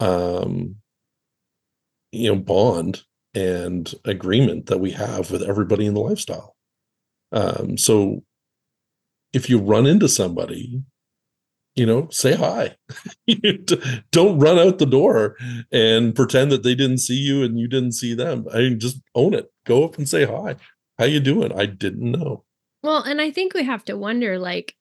um you know bond and agreement that we have with everybody in the lifestyle. Um so if you run into somebody you know say hi. Don't run out the door and pretend that they didn't see you and you didn't see them. I mean just own it. Go up and say hi. How you doing? I didn't know. Well, and I think we have to wonder like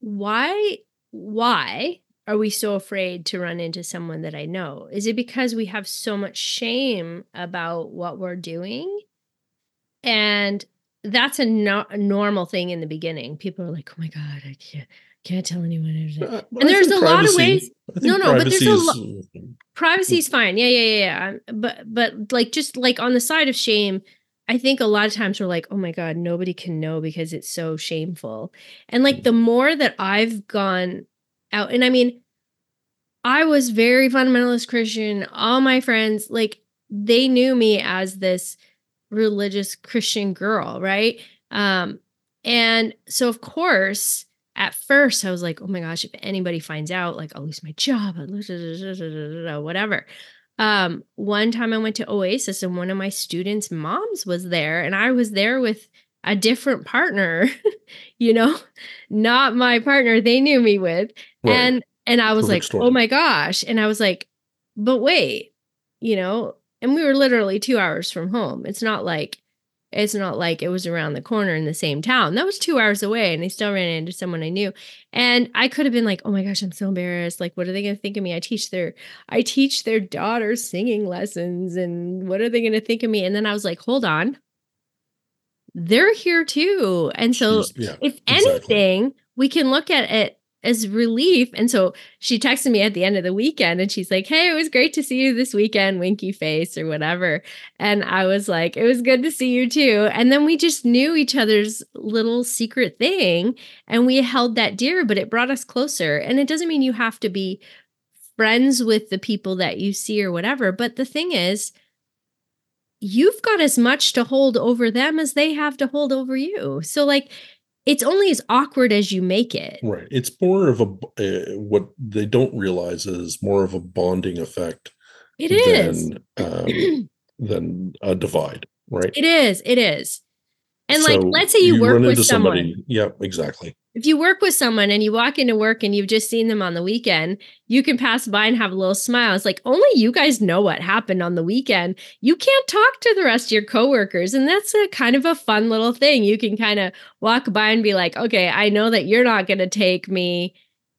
why why are we so afraid to run into someone that I know? Is it because we have so much shame about what we're doing? And that's a, no- a normal thing in the beginning. People are like, "Oh my god, I can't can't tell anyone." anything." Uh, And there's a lot of ways- No, no, but there's privacy a is- lo- privacy's fine yeah yeah yeah yeah but but like just like on the side of shame i think a lot of times we're like oh my god nobody can know because it's so shameful and like the more that i've gone out. And i mean i was very fundamentalist christian. All my friends like they knew me as this religious christian girl right? Um and so of course at first I was like, oh my gosh, if anybody finds out, like I'll lose my job, I'll lose whatever. Um, one time I went to Oasis and one of my students' moms was there, and I was there with a different partner, you know, not my partner they knew me with. Right. And and I was Perfect like, storm. oh my gosh. And I was like, but wait, you know, and we were literally two hours from home. It's not like It's not like it was around the corner in the same town. That was two hours away, and I still ran into someone I knew. And I could have been like, "Oh my gosh, I'm so embarrassed! Like, what are they going to think of me? I teach their, I teach their daughters singing lessons, and what are they going to think of me?" And then I was like, "Hold on, they're here too." And so, yeah, if exactly. anything, we can look at it as relief. And so she texted me at the end of the weekend and she's like, Hey, it was great to see you this weekend, winky face or whatever. And I was like, It was good to see you too. And then we just knew each other's little secret thing and we held that dear, but it brought us closer. And it doesn't mean you have to be friends with the people that you see or whatever. But the thing is, you've got as much to hold over them as they have to hold over you. So, like, it's only as awkward as you make it. right. It's more of a uh, what they don't realize is more of a bonding effect It is. than um, than a divide, right? It is. It is. And like, let's say you, work run with someone. somebody. Yeah, exactly. If you work with someone and you walk into work and you've just seen them on the weekend, you can pass by and have a little smile. It's like only you guys know what happened on the weekend. You can't talk to the rest of your coworkers. And that's a kind of a fun little thing. You can kind of walk by and be like, okay, I know that you're not going to take me,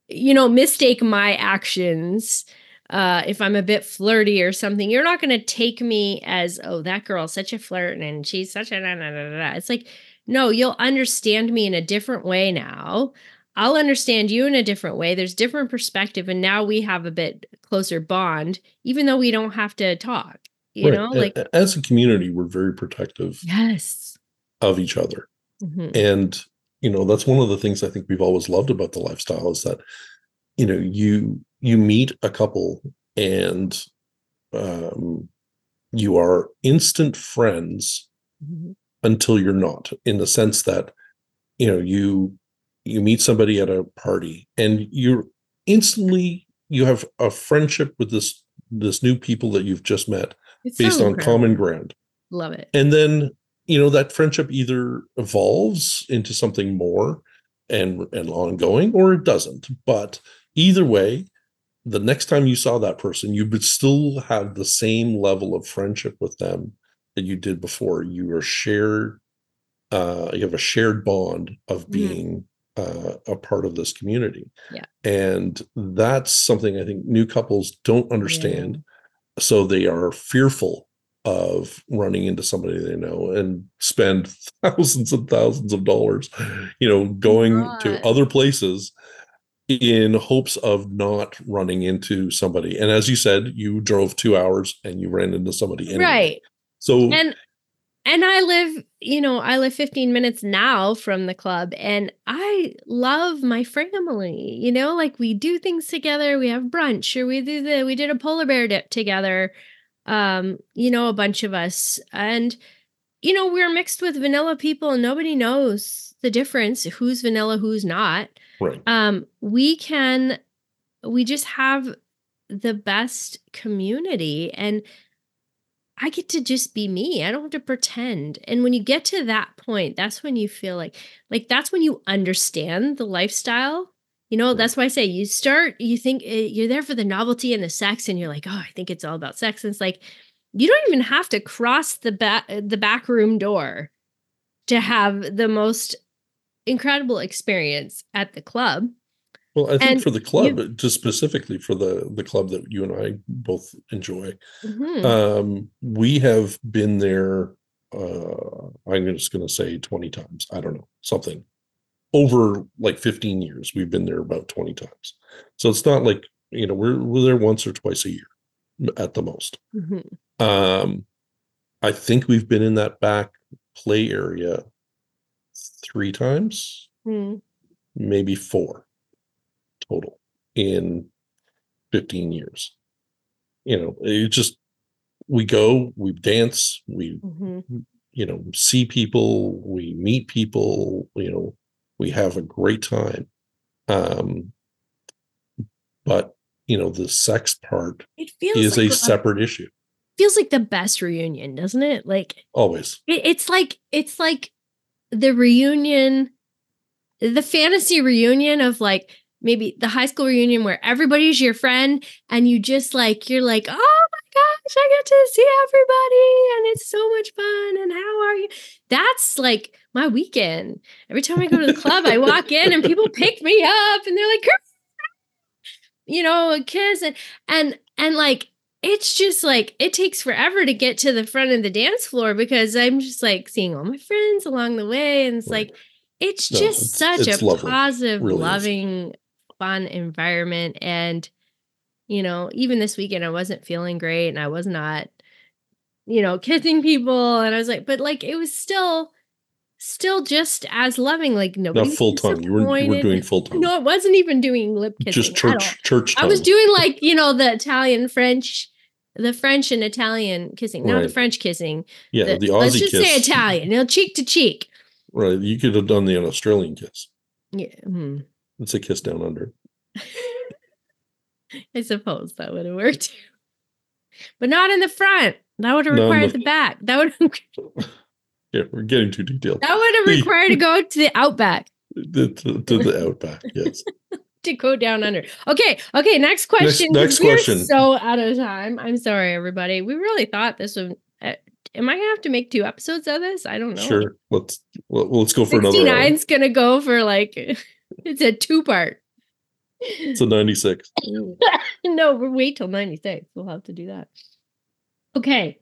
you know, mistake my actions. Uh, if I'm a bit flirty or something, you're not going to take me as, oh, that girl's such a flirt and she's such a da, da, da, da. It's like, no, you'll understand me in a different way now. I'll understand you in a different way. There's different perspective, and now we have a bit closer bond, even though we don't have to talk. You Right. know, like as a community, we're very protective yes, of each other. Mhm. and you know that's one of the things i think we've always loved about the lifestyle is that you know you you meet a couple and um you are instant friends Mhm. until you're not in the sense that you know you you meet somebody at a party and you're instantly you have a friendship with this this new people that you've just met It's based so on common ground Love it. and then you know that friendship either evolves into something more and and ongoing or it doesn't but either way the next time you saw that person you would still have the same level of friendship with them that you did before. You are shared uh you have a shared bond of Mhm. being uh, a part of this community. Yeah. and that's something i think new couples don't understand. So they are fearful of running into somebody they know and spend thousands and thousands of dollars you know going to other places in hopes of not running into somebody and as you said you drove two hours and you ran into somebody anyway. Right. so and and i live you know i live 15 minutes now from the club and i love my family you know like we do things together we have brunch or we do the we did a polar bear dip together um you know a bunch of us and you know we're mixed with vanilla people and nobody knows the difference who's vanilla who's not right. Um we can we just have the best community and i get to just be me. I don't have to pretend. And when you get to that point that's when you feel like like that's when you understand the lifestyle. You know Right. that's why i say you start you think uh, you're there for the novelty and the sex and you're like oh i think it's all about sex. And it's like you don't even have to cross the back the back room door to have the most incredible experience at the club well i think and for the club just specifically for the the club that you and i both enjoy Mhm. um we have been there uh i'm just going to say 20 times i don't know something over like 15 years we've been there about 20 times so it's not like you know we're we're there once or twice a year at the most Mhm. um i think we've been in that back play area three times Mhm. maybe four total in 15 years you know it just we go we dance we Mhm. you know see people we meet people you know we have a great time um but you know the sex part It feels is like a separate issue feels like the best reunion, doesn't it? Like always it, it's like it's like the reunion, the fantasy reunion of like maybe the high school reunion where everybody's your friend and you just like you're like oh my gosh, I get to see everybody and it's so much fun. And how are you? That's like my weekend. Every time I go to the club, I walk in and people pick me up and they're like, you know, a kiss and and and like it's just like it takes forever to get to the front of the dance floor because I'm just like seeing all my friends along the way. And it's Right. like it's No, just it's- such it's a lovely. positive, Really is. loving, fun environment. And, you know, even this weekend I wasn't feeling great and I was not, you know, kissing people. And I was like, but like it was still still just as loving. Like nobody Not full tongue. You were, you were doing full tongue. No, it wasn't even doing lip kissing. Just at all. church church tongue. I was doing like, you know, the Italian French, the French and Italian kissing, not the French kissing. yeah, the- the Aussie let's just kiss. say Italian, you know, cheek to cheek. Right. You could have done the Australian kiss. Yeah. hmm. It's a kiss down under. I suppose that would have worked. But not in the front. That would have No, required the- the back. That would Yeah, we're getting too detailed. that would have required to go to the outback To, to- to the outback, yes. to go down under. Okay, okay. Next question. Next, we're question. So out of time. I'm sorry, everybody. We really thought this would. Uh, am I gonna have to make two episodes of this? I don't know. Sure. Let's well, let's go for another hour. 69's gonna go for like it's a two part. It's a 96. no, we'll wait till 96. We'll have to do that. Okay.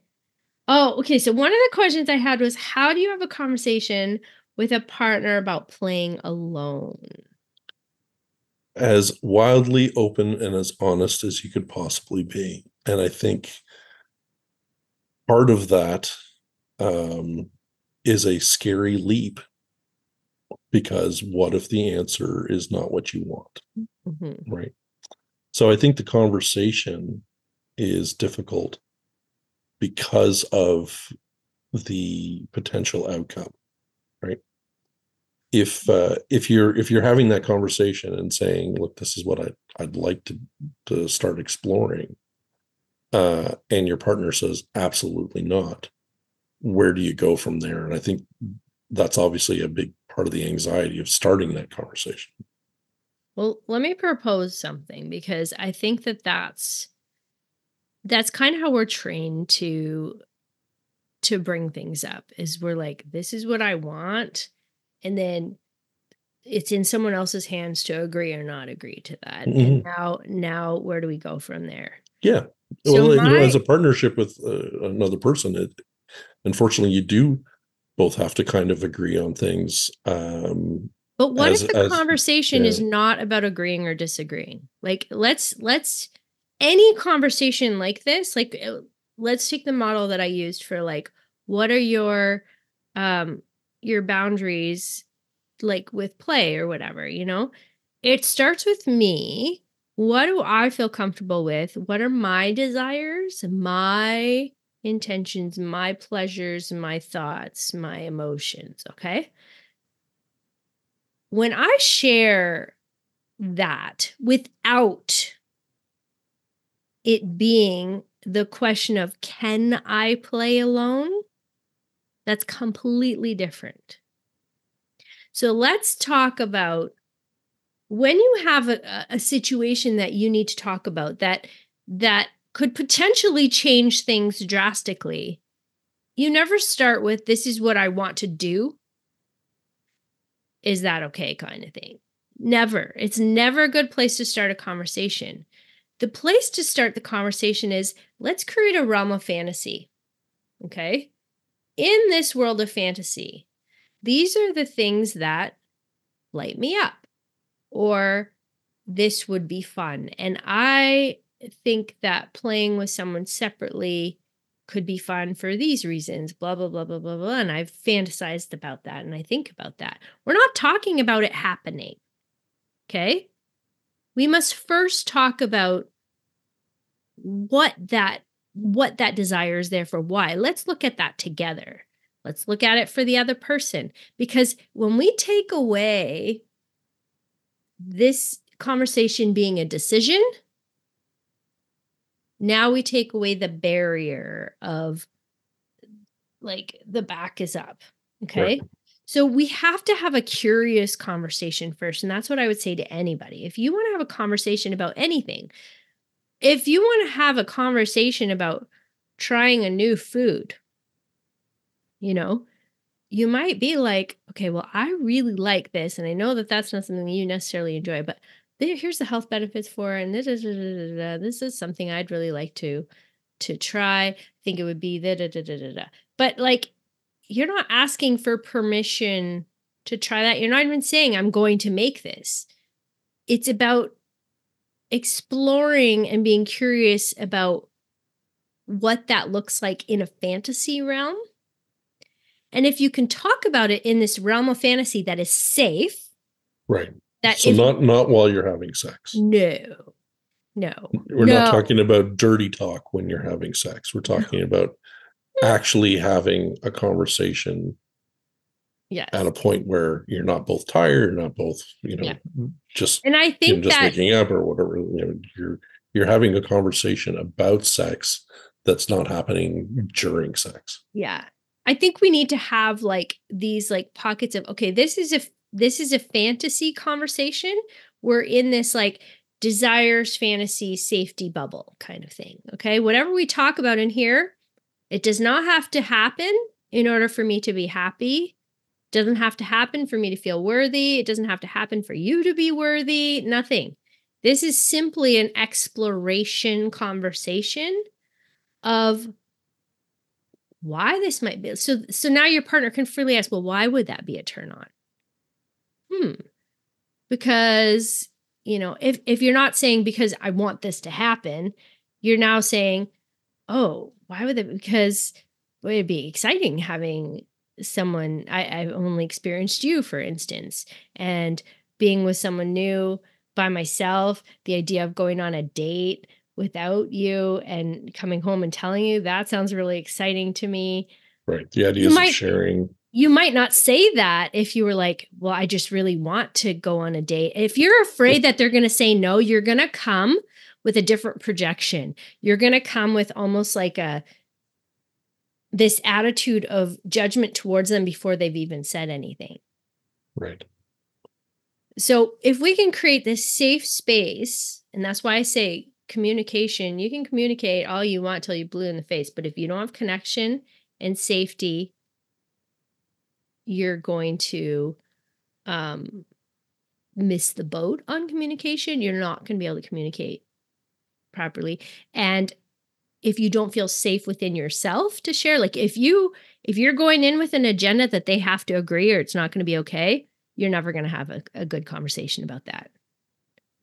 Oh, okay. So one of the questions I had was how do you have a conversation with a partner about playing alone? As wildly open and as honest as you could possibly be. And I think part of that um, is a scary leap because what if the answer is not what you want? Mhm. Right. So I think the conversation is difficult because of the potential outcome, right? If uh, if you're if you're having that conversation and saying, "Look, this is what I I'd like to to start exploring," uh, and your partner says, "Absolutely not," where do you go from there? And I think that's obviously a big part of the anxiety of starting that conversation. Well, let me propose something because I think that that's that's kind of how we're trained to to bring things up is we're like this is what I want and then it's in someone else's hands to agree or not agree to that. And now now where do we go from there? Yeah. So well, you know, as a partnership with uh, another person, it unfortunately you do both have to kind of agree on things. Um, But what As- if the as- conversation is not about agreeing or disagreeing? Like let's let's any conversation like this, like uh, let's take the model that I used for like what are your um your boundaries like with play or whatever, you know? It starts with me. What do I feel comfortable with? What are my desires, my intentions, my pleasures, my thoughts, my emotions, okay? when I share that without it being the question of can I play alone, that's completely different. So let's talk about when you have a, a situation that you need to talk about that that could potentially change things drastically. You never start with this is what I want to do is that okay kind of thing. Never. It's never a good place to start a conversation. The place to start the conversation is let's create a realm of fantasy. Okay? In this world of fantasy, these are the things that light me up or this would be fun. And I think that playing with someone separately could be fun for these reasons, blah, blah, blah, blah, blah, blah. And I've fantasized about that and I think about that. We're not talking about it happening. Okay. We must first talk about what that what that desire is there for why. Let's look at that together. Let's look at it for the other person. Because when we take away this conversation being a decision now we take away the barrier of like the back is up okay? Right. So we have to have a curious conversation first and that's what i would say to anybody if you want to have a conversation about anything if you want to have a conversation about trying a new food. You know, you might be like, okay, well, I really like this, and I know that that's not something you necessarily enjoy, but here's the health benefits for, it, and this is this is something I'd really like to to try. I think it would be da da da da da. But like, you're not asking for permission to try that. You're not even saying I'm going to make this. It's about exploring and being curious about what that looks like in a fantasy realm. And if you can talk about it in this realm of fantasy that is safe, right? That so not not while you're having sex. No, no, we're no. not talking about dirty talk when you're having sex. We're talking no. about actually having a conversation yes. at a point where you're not both tired, not both, you know, yeah. just and I think you know, just that, waking up or whatever. You know, you're you're having a conversation about sex that's not happening during sex. Yeah. I think we need to have like these like pockets of okay, this is a this is a fantasy conversation. We're in this like desires fantasy safety bubble kind of thing. Okay? Whatever we talk about in here, it does not have to happen in order for me to be happy. It doesn't have to happen for me to feel worthy. It doesn't have to happen for you to be worthy. Nothing. This is simply an exploration conversation of why this might be. So so now your partner can freely ask, well, why would that be a turn on? Hmm. Because, you know, if if you're not saying because I want this to happen, you're now saying, oh, why would it because well, it'd be exciting having someone I, I've only experienced you, for instance, and being with someone new by myself, the idea of going on a date without you and coming home and telling you that sounds really exciting to me. Right. The idea of sharing. You might not say that if you were like, well, I just really want to go on a date. If you're afraid that they're going to say no, you're going to come with a different projection. You're going to come with almost like a this attitude of judgment towards them before they've even said anything. Right. So if we can create this safe space, and that's why I say communication, you can communicate all you want till you're blue in the face, but if you don't have connection and safety, you're going to um, miss the boat on communication. You're not going to be able to communicate properly. And if you don't feel safe within yourself to share, like if you if you're going in with an agenda that they have to agree or it's not going to be okay, you're never going to have a, a good conversation about that.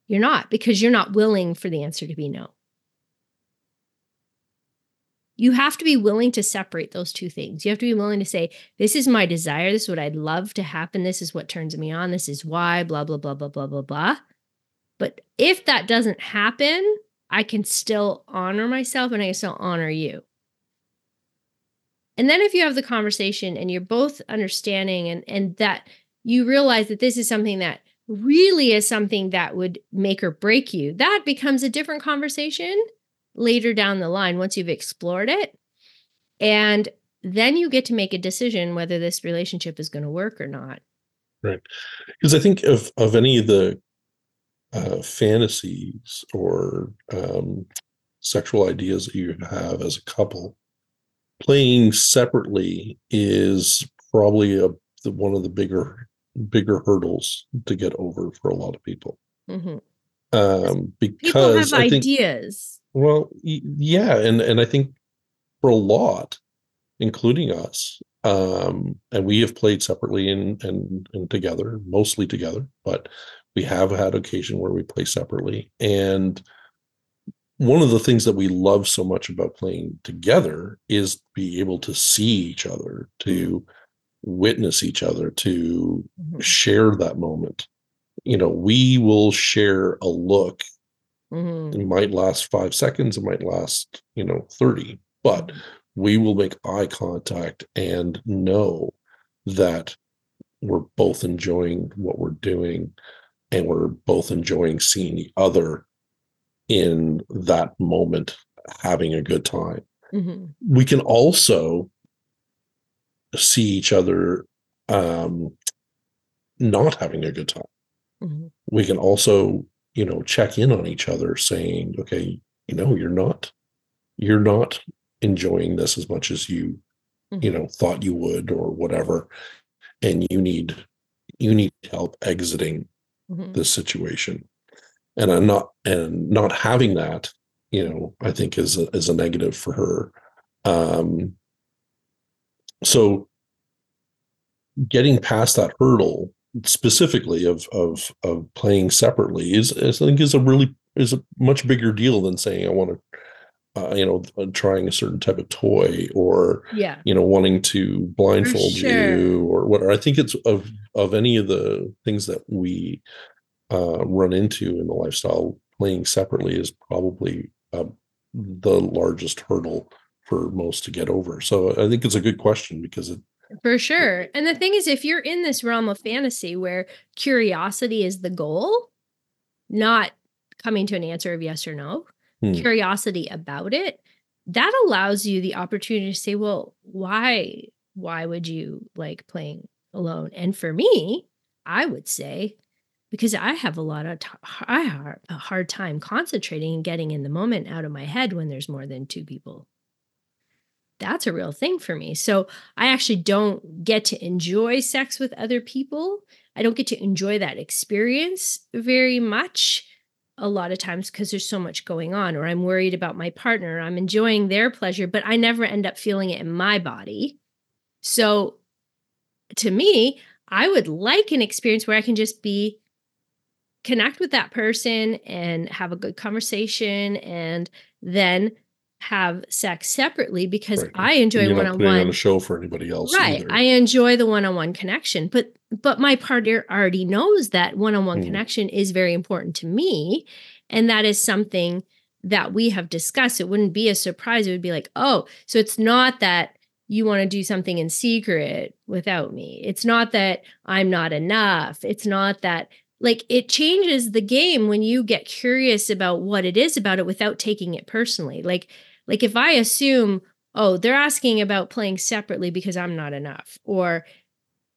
You're not because you're not willing for the answer to be no. You have to be willing to separate those two things. You have to be willing to say, This is my desire. This is what I'd love to happen. This is what turns me on. This is why, blah, blah, blah, blah, blah, blah, blah. But if that doesn't happen, I can still honor myself and I can still honor you. And then if you have the conversation and you're both understanding and, and that you realize that this is something that really is something that would make or break you, that becomes a different conversation later down the line once you've explored it. And then you get to make a decision whether this relationship is going to work or not. Right. Because I think of of any of the uh, fantasies or um, sexual ideas that you have as a couple, playing separately is probably a the, one of the bigger bigger hurdles to get over for a lot of people. Mm-hmm. Um, because people have I ideas. Well, yeah, and and I think for a lot, including us, um, and we have played separately and and and together, mostly together, but we have had occasion where we play separately. And one of the things that we love so much about playing together is be able to see each other, to witness each other, to mm-hmm. share that moment. You know, we will share a look. Mm-hmm. It might last five seconds, it might last, you know, 30, but mm-hmm. we will make eye contact and know that we're both enjoying what we're doing and we're both enjoying seeing the other in that moment having a good time. Mm-hmm. We can also see each other um, not having a good time. Mm-hmm. We can also, you know, check in on each other saying, okay, you know, you're not, you're not enjoying this as much as you Mhm. you know thought you would or whatever and you need you need help exiting Mhm. this situation and i'm not and not having that you know i think is a, is a negative for her um so getting past that hurdle specifically of of of playing separately is, is i think is a really is a much bigger deal than saying i want to uh, you know uh, trying a certain type of toy or Yeah. you know wanting to blindfold sure. you or whatever i think it's of of any of the things that we uh run into in the lifestyle playing separately is probably uh, the largest hurdle for most to get over so i think it's a good question because it For sure. And the thing is, if you're in this realm of fantasy where curiosity is the goal, not coming to an answer of yes or no, Hmm. curiosity about it, that allows you the opportunity to say, well, why? Why would you like playing alone? And for me, I would say, because I have a lot of, t- I have a hard time concentrating and getting in the moment out of my head when there's more than two people. That's a real thing for me. So I actually don't get to enjoy sex with other people. I don't get to enjoy that experience very much a lot of times because there's so much going on, or I'm worried about my partner. I'm enjoying their pleasure, but I never end up feeling it in my body. So to me, I would like an experience where I can just be connect with that person and have a good conversation and then have sex separately because Right. I enjoy one on putting on one a show for anybody else right either. i enjoy the one-on-one connection but but my partner already knows that one-on-one Mhm. connection is very important to me and that is something that we have discussed it wouldn't be a surprise it would be like oh so it's not that you want to do something in secret without me it's not that i'm not enough it's not that like it changes the game when you get curious about what it is about it without taking it personally like like if i assume oh, they're asking about playing separately because I'm not enough. Or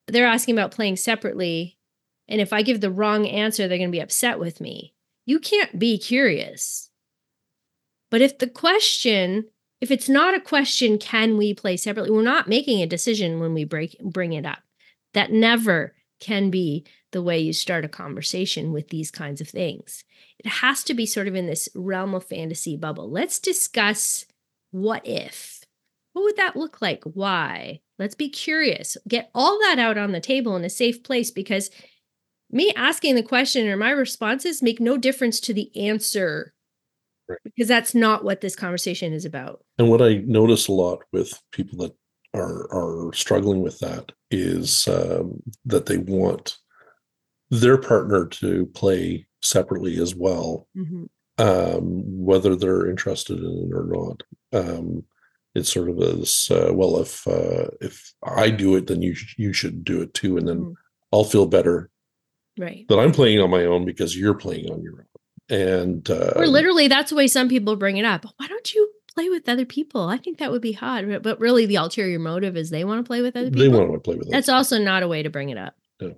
they're asking about playing separately. And if I give the wrong answer, they're going to be upset with me. You can't be curious. But if the question, if it's not a question, can we play separately? We're not making a decision when we break bring it up. That never can be the way you start a conversation with these kinds of things. It has to be sort of in this realm of fantasy bubble. Let's discuss what if. What would that look like? Why? Let's be curious. Get all that out on the table in a safe place because me asking the question or my responses make no difference to the answer Right. because that's not what this conversation is about. And what I notice a lot with people that are are struggling with that is um, that they want their partner to play separately as well, um, whether they're interested in it or not. Um, it's sort of as uh, well if uh, if I do it, then you sh- you should do it too, and then Mhm. I'll feel better Right. that I'm playing on my own because you're playing on your own. And uh, Or literally, that's the way some people bring it up. Why don't you play with other people? I think that would be hot. But really, the ulterior motive is they want to play with other people. they want to play with That's also not a way to bring it up. No.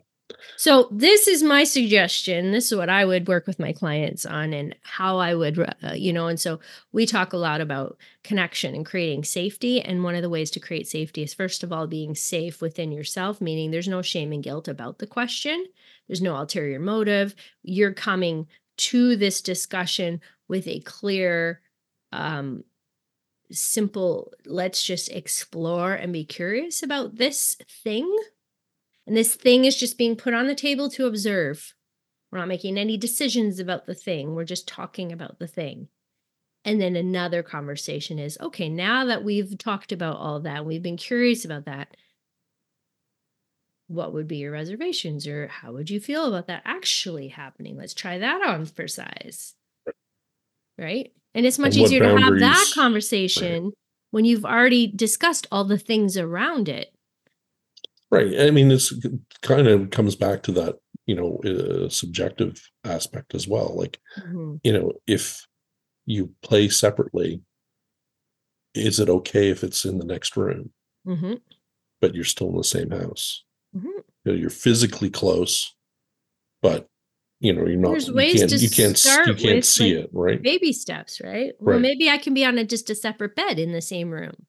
So, this is my suggestion. This is what I would work with my clients on and how I would, uh, you know. And so, we talk a lot about connection and creating safety. And one of the ways to create safety is, first of all, being safe within yourself, meaning there's no shame and guilt about the question, there's no ulterior motive. You're coming to this discussion with a clear, um, simple, let's just explore and be curious about this thing. And this thing is just being put on the table to observe. We're not making any decisions about the thing. We're just talking about the thing. And then another conversation is okay, now that we've talked about all that, we've been curious about that, what would be your reservations or how would you feel about that actually happening? Let's try that on for size. Right? And it's much And easier to have that conversation when you've already discussed all the things around it. Right. I mean, it's kind of comes back to that, you know, uh, subjective aspect as well. Like, Mhm. you know, if you play separately, is it okay if it's in the next room, Mhm. but you're still in the same house? Mhm. You know, you're physically close, but you know you're not There's you ways can't to you can't start you can't with, see like, it right baby steps, right? Well, Right. maybe I can be on a, just a separate bed in the same room.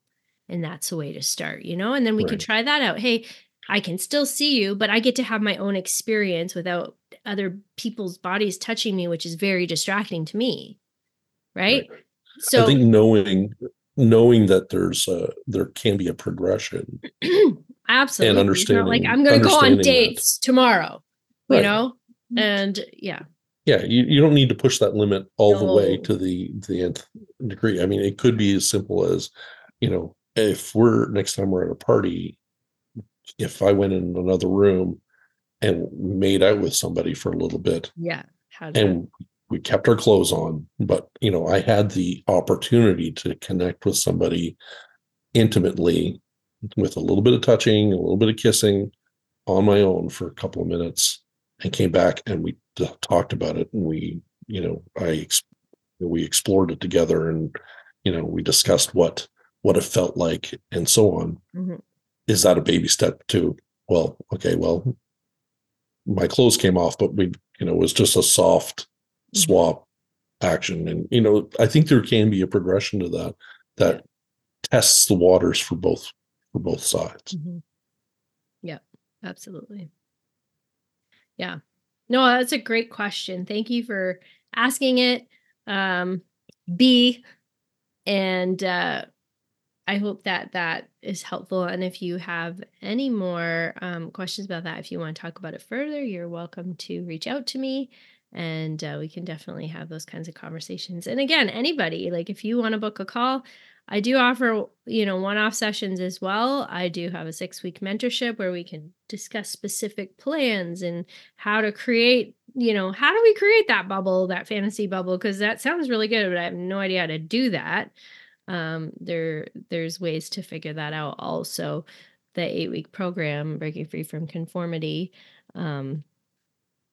And that's a way to start, you know? And then we could Right. try that out. Hey, I can still see you, but I get to have my own experience without other people's bodies touching me, which is very distracting to me. Right? So i think knowing knowing that there's a there can be a progression absolutely. It's not like I'm going to go on understanding that. dates tomorrow, you Right. know? Mm. And yeah, yeah you, you don't need to push that limit all the way to the to the nth degree i mean it could be as simple as you know if we're next time we're at a party if i went in another room and made out with somebody for a little bit yeah. And we kept our clothes on but you know i had the opportunity to connect with somebody intimately with a little bit of touching a little bit of kissing on my own for a couple of minutes and came back and we talked about it and we you know i we explored it together and you know we discussed what what it felt like and so on Mhm. Is that a baby step to well okay well my clothes came off but we you know it was just a soft Mhm. swap action and you know i think there can be a progression to that that tests the waters for both for both sides Mhm. Yeah, absolutely. Yeah. No, that's a great question. Thank you for asking it. Um, B, and uh, I hope that that is helpful. And if you have any more um, questions about that, if you want to talk about it further, you're welcome to reach out to me and uh, we can definitely have those kinds of conversations. And again, anybody, like if you want to book a call, I do offer, you know, one-off sessions as well. I do have a six-week mentorship where we can discuss specific plans and how to create, you know, how do we create that bubble, that fantasy bubble? Because that sounds really good, but I have no idea how to do that. Um, there, there's ways to figure that out. Also, the eight-week program, Breaking Free from Conformity, um,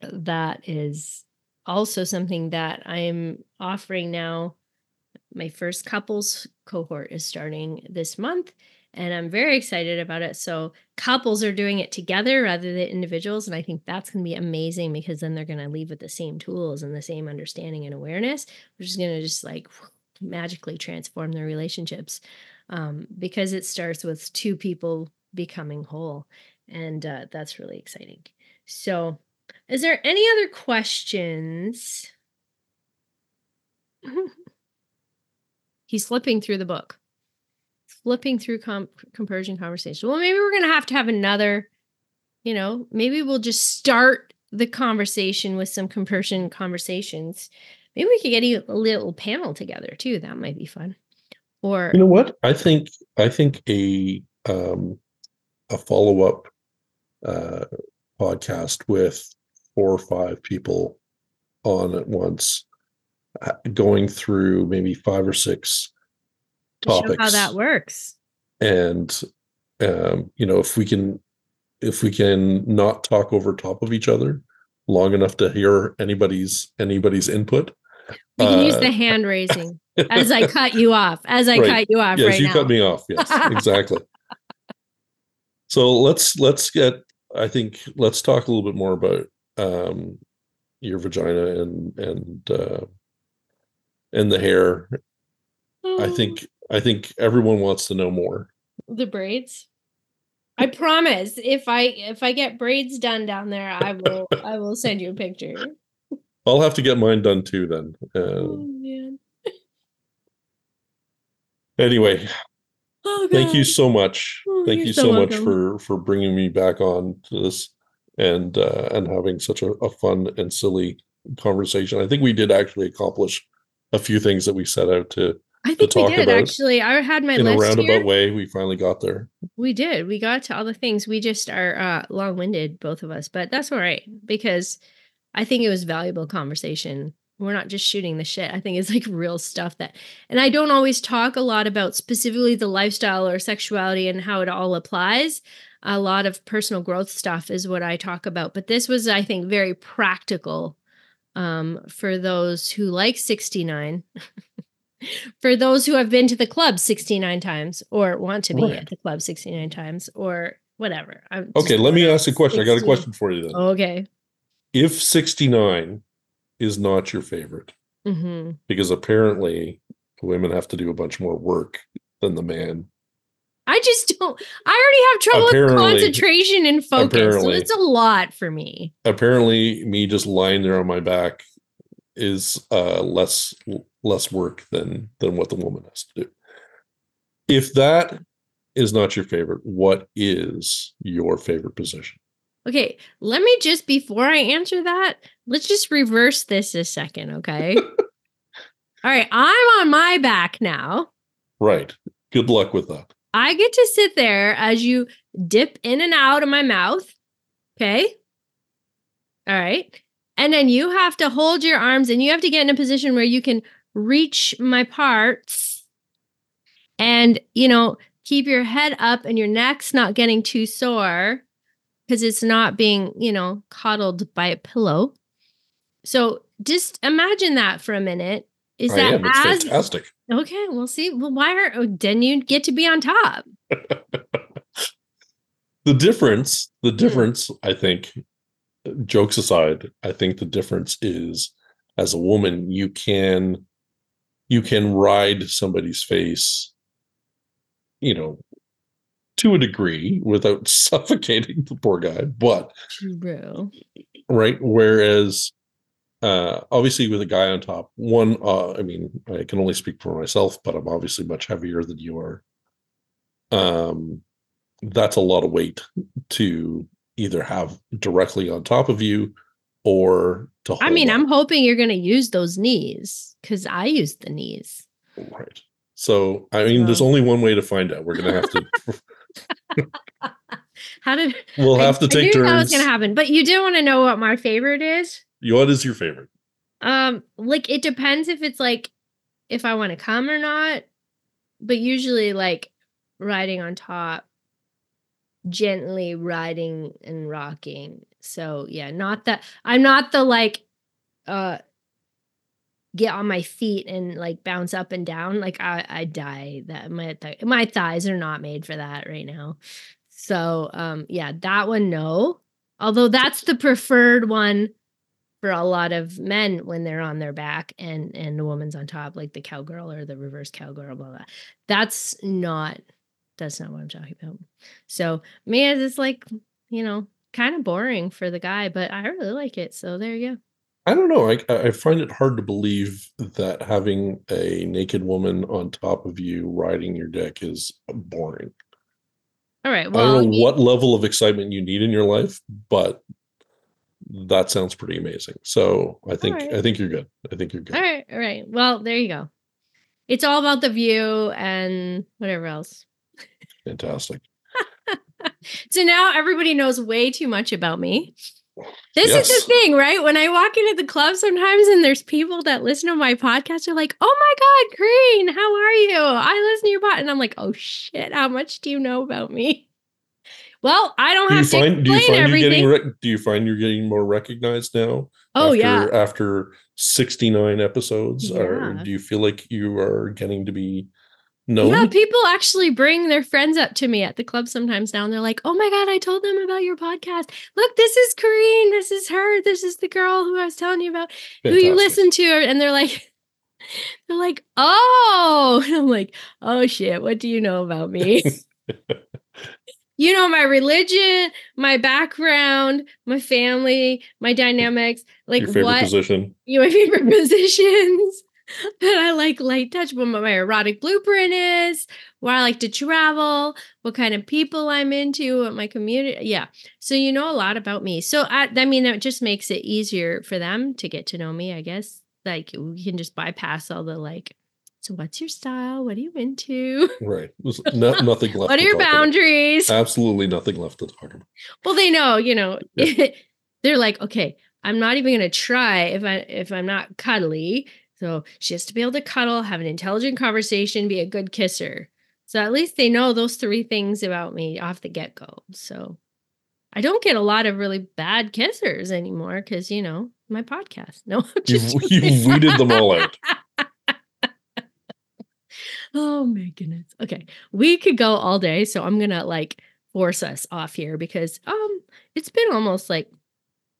that is also something that I'm offering now my first couples cohort is starting this month and I'm very excited about it. So couples are doing it together rather than individuals and I think that's going to be amazing because then they're going to leave with the same tools and the same understanding and awareness, which is going to just like magically transform their relationships. Um, because it starts with two people becoming whole and uh, that's really exciting. So, is there any other questions? He's flipping through the book, flipping through com- compersion conversation. Well, maybe we're going to have to have another, you know, maybe we'll just start the conversation with some compersion conversations. Maybe we could get a little panel together too. That might be fun. Or, you know what i think i think a um a follow-up uh podcast with four or five people on at once uh, going through maybe five or six show topics how that works. and um you know if we can if we can not talk over top of each other long enough to hear anybody's anybody's input We can use uh, the hand raising as I cut you off. As I Right. cut you off yes right you now. cut me off yes exactly so let's let's get i think let's talk a little bit more about um your vagina and and uh and the hair i Oh, think i think everyone wants to know more the braids. I promise if I if I get braids done down there, I will I will send you a picture. I'll have to get mine done too then Oh uh, man. anyway Oh, thank you so much Oh, thank you're so so much for for bringing me back on to this and uh and having such a, a fun and silly conversation i think we did actually accomplish a few things that we set out to I think we did about actually. I had my in a roundabout here. way we finally got there We did. We got to all the things. We just are uh, long winded, both of us, but that's all right because I think it was valuable conversation. We're not just shooting the shit. I think it's like real stuff that, and I don't always talk a lot about specifically the lifestyle or sexuality and how it all applies. A lot of personal growth stuff is what I talk about, but this was, I think, very practical um, for those who like 69. for those who have been to the club 69 times or want to be Right. at the club 69 times or whatever. I'm okay let me ask a question i got a question for you then Okay. If 69 is not your favorite, hmm because apparently women have to do a bunch more work than the man. I just don't. I already have trouble Apparently- with concentration and focus. So it's a lot for me. Apparently, me just lying there on my back is uh, less less work than than what the woman has to do. If that is not your favorite, what is your favorite position? Okay, let me just before I answer that, let's just reverse this a second, okay? All right, I'm on my back now. Right. Good luck with that. I get to sit there as you dip in and out of my mouth. Okay. All right. And then you have to hold your arms and you have to get in a position where you can reach my parts and, you know, keep your head up and your neck's not getting too sore because it's not being, you know, coddled by a pillow. So just imagine that for a minute. Is I that am. It's as fantastic. Okay, we'll see. Well, why are oh, then you get to be on top? the difference Hmm. the difference i think jokes aside i think the difference is as a woman you can you can ride somebody's face you know to a degree without suffocating the poor guy but True. right whereas uh obviously with a guy on top one uh i mean i can only speak for myself but i'm obviously much heavier than you are um that's a lot of weight to either have directly on top of you or to hold I mean, up. I'm hoping you're going to use those knees because I use the knees. right so i mean there's only one way to find out we're gonna have to How did we'll I- have to take I knew that was going to happen? But you do want to know what my favorite is? what is your favorite Um, like it depends if it's like if I want to come or not. But usually, like riding on top, gently riding and rocking. So yeah, not that I'm not the like uh get on my feet and like bounce up and down. Like I I die. That my th- my thighs are not made for that right now. So um yeah, that one no. Although that's the preferred one for a lot of men when they're on their back and and the woman's on top, like the cowgirl or the reverse cowgirl, blah blah. That's not that's not what I'm talking about. So me as it's like, you know, kind of boring for the guy, but I really like it. So there you go. I don't know I, I find it hard to believe that having a naked woman on top of you riding your dick is boring All right. I don't know you- what level of excitement you need in your life, but that sounds pretty amazing. So I think right. I think you're good. I think you're good. all right, all right. Well, there you go. It's all about the view and whatever else. Fantastic. So now everybody knows way too much about me. This is the thing, right? When I walk into the club sometimes and there's people that listen to my podcast, they're like, oh my God, Green, how are you? I listen to your podcast. And I'm like, oh shit, how much do you know about me? Well, I don't Do have to find do you explain find you're everything. getting re- do you find you're getting more recognized now? oh, after, yeah. After 69 episodes, or do you feel like you are getting to be known? Yeah, people actually bring their friends up to me at the club sometimes now, and they're like, "Oh my god, I told them about your podcast. Look, this is Corinne. This is her. This is the girl who I was telling you about, who you listen to." And they're like, "They're like, oh," and I'm like, "Oh shit, what do you know about me?" you know my religion, my background, my family, my dynamics, like your favorite what position. you know, my favorite positions that I like light touch, what my erotic blueprint is, where I like to travel, what kind of people I'm into, what my community. Yeah. So you know a lot about me. So I, I mean, it just makes it easier for them to get to know me, I guess. Like we can just bypass all the like, so what's your style? What are you into? Right. No, nothing left. What are your talk about. boundaries? Absolutely nothing left to talk about. Well, they know, you know, Yeah. they're like, okay, I'm not even gonna try if I if I'm not cuddly. So she has to be able to cuddle, have an intelligent conversation, be a good kisser. So at least they know those three things about me off the get go. So I don't get a lot of really bad kissers anymore because you know my podcast. No, You've, you've weeded them all out. oh my goodness. Okay. We could go all day, so I'm going to like force us off here because um it's been almost like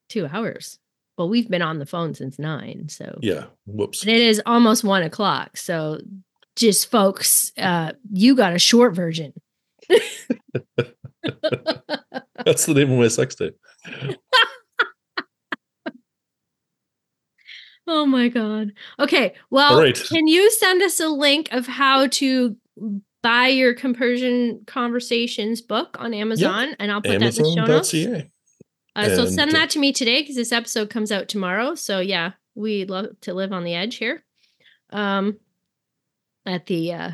two hours. Well, we've been on the phone since nine, so Yeah. Whoops. and it is almost one o'clock. So just folks, uh, you got a short version. That's the name of my sex tape. Oh my god. Okay. Well, right. can you send us a link of how to buy your compersion conversations book on Amazon and I'll put that in the show notes. Amazon.ca. Uh, so send uh, that to me today because this episode comes out tomorrow. So yeah, we love to live on the edge here. Um at the uh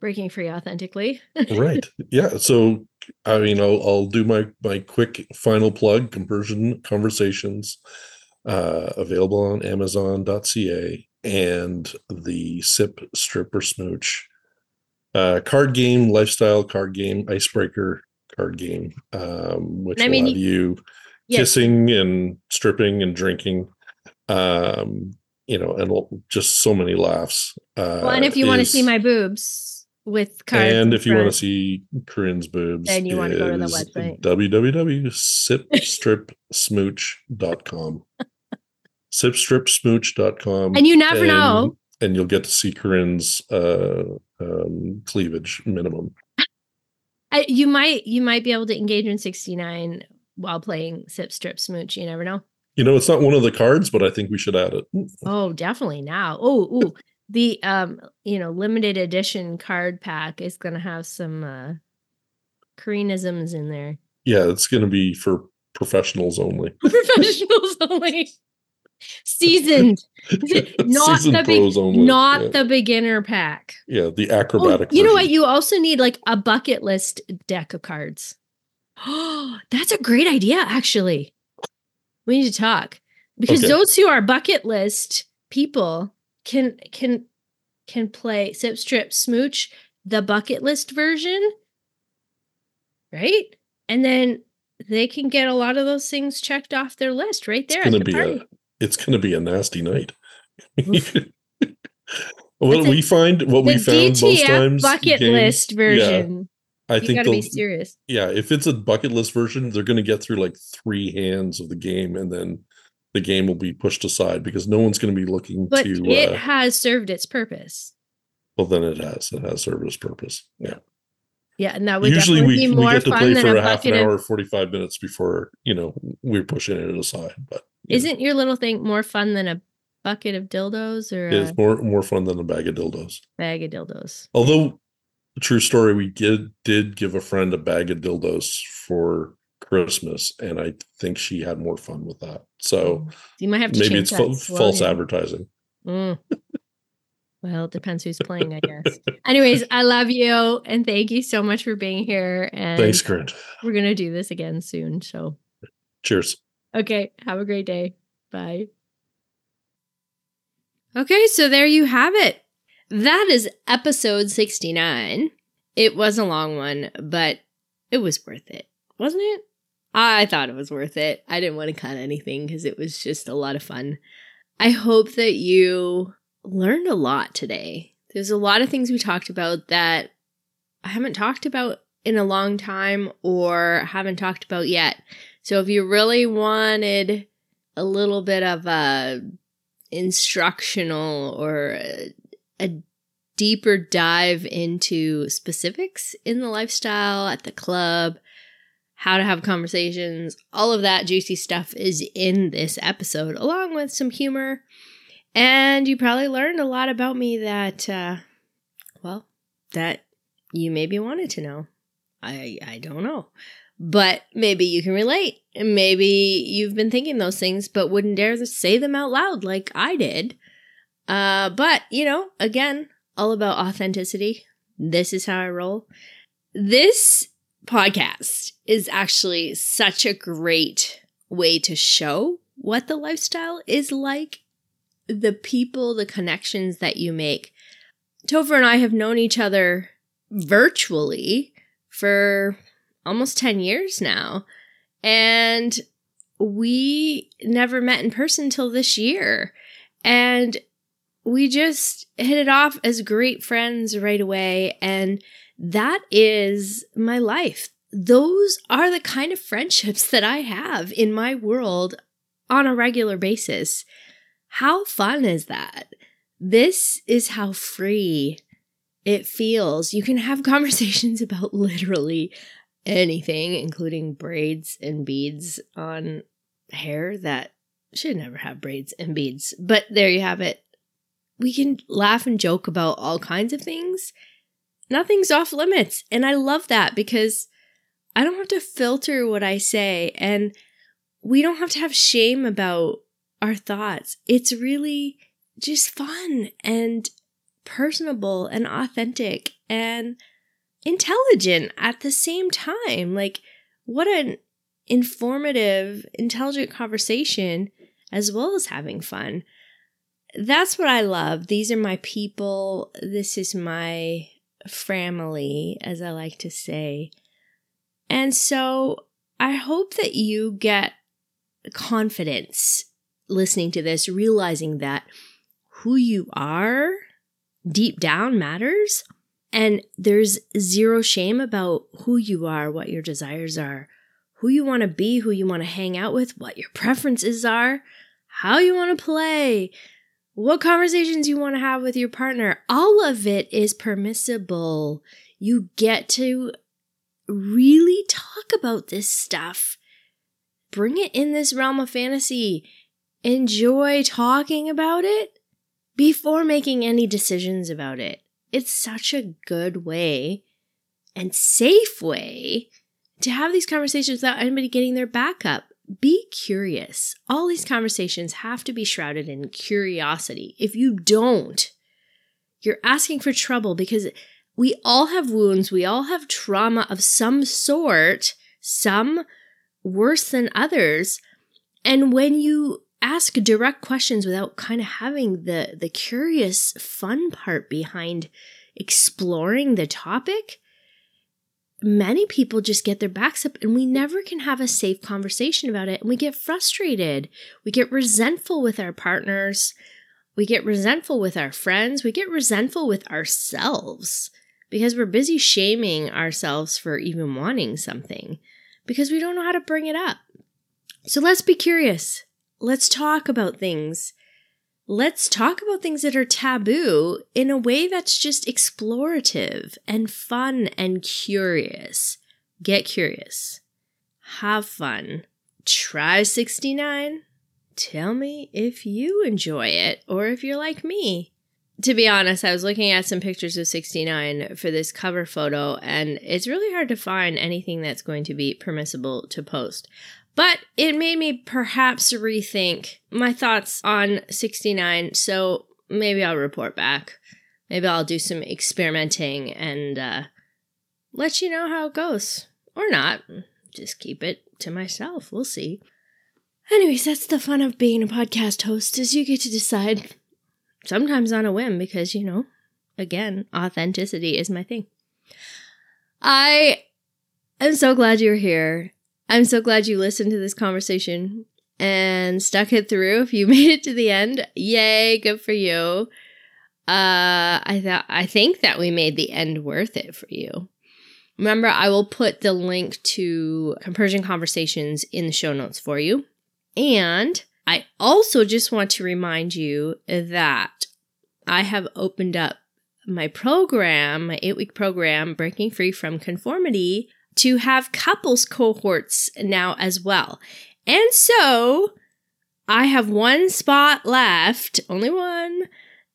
breaking free authentically. right. Yeah. So I mean I'll I'll do my my quick final plug, Compersion Conversations, uh available on Amazon.ca and the SIP stripper smooch. Uh card game, lifestyle card game, icebreaker card game, um, which I will mean, have you Yes. kissing and stripping and drinking. Um, you know, and just so many laughs. Uh, well, and if you want to see my boobs with cards, and if you want to see Corinne's boobs, Then you wanna go to the website. www.sipstripsmooch.com. Sipstripsmooch.com. and you never know. And you'll get to see Corinne's uh, um, cleavage minimum. I, you might you might be able to engage in 69 while playing sip strip smooch you never know You know, it's not one of the cards, but I think we should add it. oh definitely now oh ooh the um you know limited edition card pack is gonna have some uh koreanisms in there Yeah, it's going to be for professionals only. professionals only seasoned not Seasoned the pros only. not yeah. the beginner pack yeah, the oh, acrobatic. you know what you also need like a bucket list deck of cards oh that's a great idea actually we need to talk because Okay. those who are bucket list people can can can play sip strip smooch the bucket list version right and then they can get a lot of those things checked off their list right there it's gonna the be party. a it's gonna be a nasty night. What a- we find, what the we found most times, bucket games- list version I you think gotta be serious yeah, if it's a bucket list version, they're gonna get through like three hands of the game, and then the game will be pushed aside because no one's gonna be looking but to. it uh, has served its purpose well, then it has it has served its purpose. Yeah. Yeah, and that would Usually we, be we get to play for a a half an hour, forty five minutes before you know we're pushing it aside. But you Isn't your little thing more fun than a bucket of dildos or a it's more more fun than a bag of dildos. bag of dildos? Although, true story, we did did give a friend a bag of dildos for Christmas, and I think she had more fun with that. So you might have to maybe it's fa- false advertising. Mm. well, it depends who's playing, I guess. Anyways, I love you and thank you so much for being here. And Thanks, Grant. we're gonna do this again soon. So, Cheers. okay, have a great day. Bye. Okay, so there you have it. That is episode 69. It was a long one, but it was worth it, wasn't it? I thought it was worth it. I didn't want to cut anything because it was just a lot of fun. I hope that you learned a lot today. There's a lot of things we talked about that I haven't talked about in a long time or haven't talked about yet. So if you really wanted a little bit of a instructional or uh, a, deeper dive into specifics in the lifestyle at the club, how to have conversations, all of that juicy stuff is in this episode, along with some humor. And you probably learned a lot about me that, uh, well, that you maybe wanted to know. I I don't know. But maybe you can relate. Maybe you've been thinking those things but wouldn't dare to say them out loud like I did. Uh but, you know, again, all about authenticity. This is how I roll. This podcast is actually such a great way to show what the lifestyle is like, the people, the connections that you make. Topher and I have known each other virtually for almost 10 years now. And we never met in person till this year. And we just hit it off as great friends right away. And that is my life. Those are the kind of friendships that I have in my world on a regular basis. How fun is that? This is how free it feels. You can have conversations about literally anything, including braids and beads on hair that should never have braids and beads. But there you have it. We can laugh and joke about all kinds of things. Nothing's off limits. And I love that because I don't have to filter what I say and we don't have to have shame about our thoughts. It's really just fun and personable and authentic and intelligent at the same time. Like, what an informative, intelligent conversation, as well as having fun. That's what I love. These are my people. This is my family, as I like to say. And so I hope that you get confidence listening to this, realizing that who you are deep down matters. And there's zero shame about who you are, what your desires are, who you want to be, who you want to hang out with, what your preferences are, how you want to play, what conversations you want to have with your partner. All of it is permissible. You get to really talk about this stuff. Bring it in this realm of fantasy. Enjoy talking about it before making any decisions about it. It's such a good way and safe way to have these conversations without anybody getting their back up. Be curious. All these conversations have to be shrouded in curiosity. If you don't, you're asking for trouble because we all have wounds, we all have trauma of some sort, some worse than others. And when you ask direct questions without kind of having the the curious fun part behind exploring the topic, many people just get their backs up and we never can have a safe conversation about it and we get frustrated. We get resentful with our partners. We get resentful with our friends. We get resentful with ourselves because we're busy shaming ourselves for even wanting something because we don't know how to bring it up. So let's be curious. Let's talk about things. Let's talk about things that are taboo in a way that's just explorative and fun and curious. Get curious. Have fun. Try 69. Tell me if you enjoy it or if you're like me to be honest, I was looking at some pictures of 69 for this cover photo, and it's really hard to find anything that's going to be permissible to post. But it made me perhaps rethink my thoughts on 69, so maybe I'll report back. Maybe I'll do some experimenting and uh, let you know how it goes. Or not. Just keep it to myself. We'll see. Anyways, that's the fun of being a podcast host is you get to decide sometimes on a whim because, you know, again, authenticity is my thing. I am so glad you're here. I'm so glad you listened to this conversation and stuck it through. If you made it to the end, yay, good for you. Uh, I thought I think that we made the end worth it for you. Remember, I will put the link to Compersion Conversations in the show notes for you. And I also just want to remind you that I have opened up my program, my eight week program, Breaking Free from Conformity, to have couples cohorts now as well. And so I have one spot left, only one,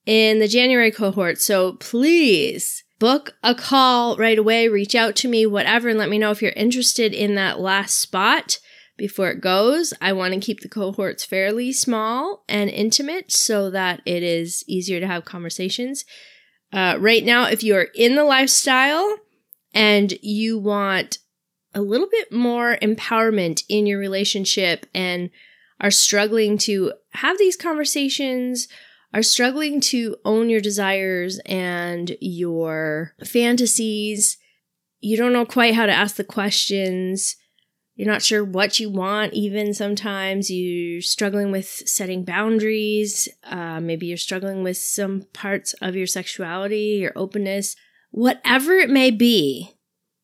in the January cohort. So please book a call right away, reach out to me, whatever, and let me know if you're interested in that last spot before it goes. I want to keep the cohorts fairly small and intimate so that it is easier to have conversations. Uh, right now, if you're in the lifestyle and you want a little bit more empowerment in your relationship and are struggling to have these conversations, are struggling to own your desires and your fantasies, you don't know quite how to ask the questions. You're not sure what you want, even sometimes. You're struggling with setting boundaries. Uh, maybe you're struggling with some parts of your sexuality, your openness, whatever it may be,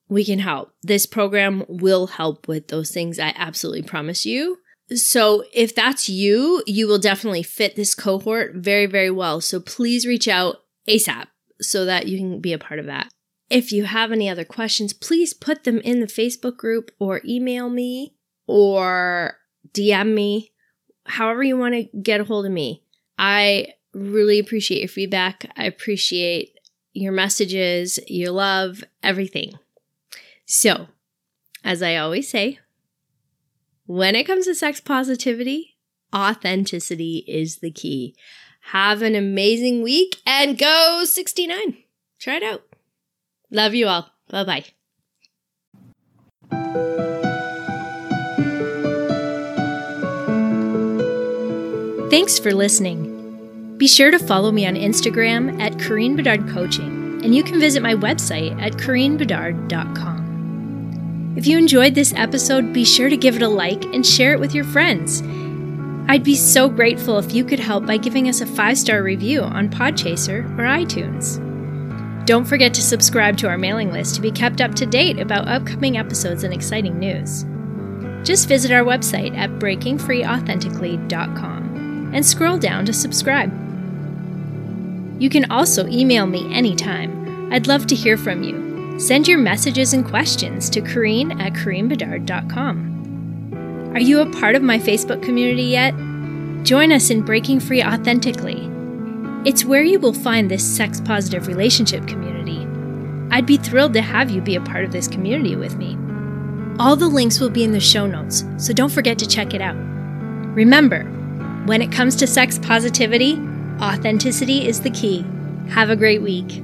we can help. This program will help with those things. I absolutely promise you. So if that's you, you will definitely fit this cohort very, very well. So please reach out ASAP so that you can be a part of that. If you have any other questions, please put them in the Facebook group or email me or DM me, however you want to get a hold of me. I really appreciate your feedback. I appreciate your messages, your love, everything. So, as I always say, when it comes to sex positivity, authenticity is the key. Have an amazing week and go 69. Try it out. Love you all. Bye bye. Thanks for listening. Be sure to follow me on Instagram at Corinne Bedard Coaching, and you can visit my website at CorinneBedard.com. If you enjoyed this episode, be sure to give it a like and share it with your friends. I'd be so grateful if you could help by giving us a five star review on Podchaser or iTunes. Don't forget to subscribe to our mailing list to be kept up to date about upcoming episodes and exciting news. Just visit our website at breakingfreeauthentically.com and scroll down to subscribe. You can also email me anytime. I'd love to hear from you. Send your messages and questions to Corinne at CorinneBedard.com. Are you a part of my Facebook community yet? Join us in Breaking Free Authentically. It's where you will find this sex positive relationship community. I'd be thrilled to have you be a part of this community with me. All the links will be in the show notes, so don't forget to check it out. Remember, when it comes to sex positivity, authenticity is the key. Have a great week.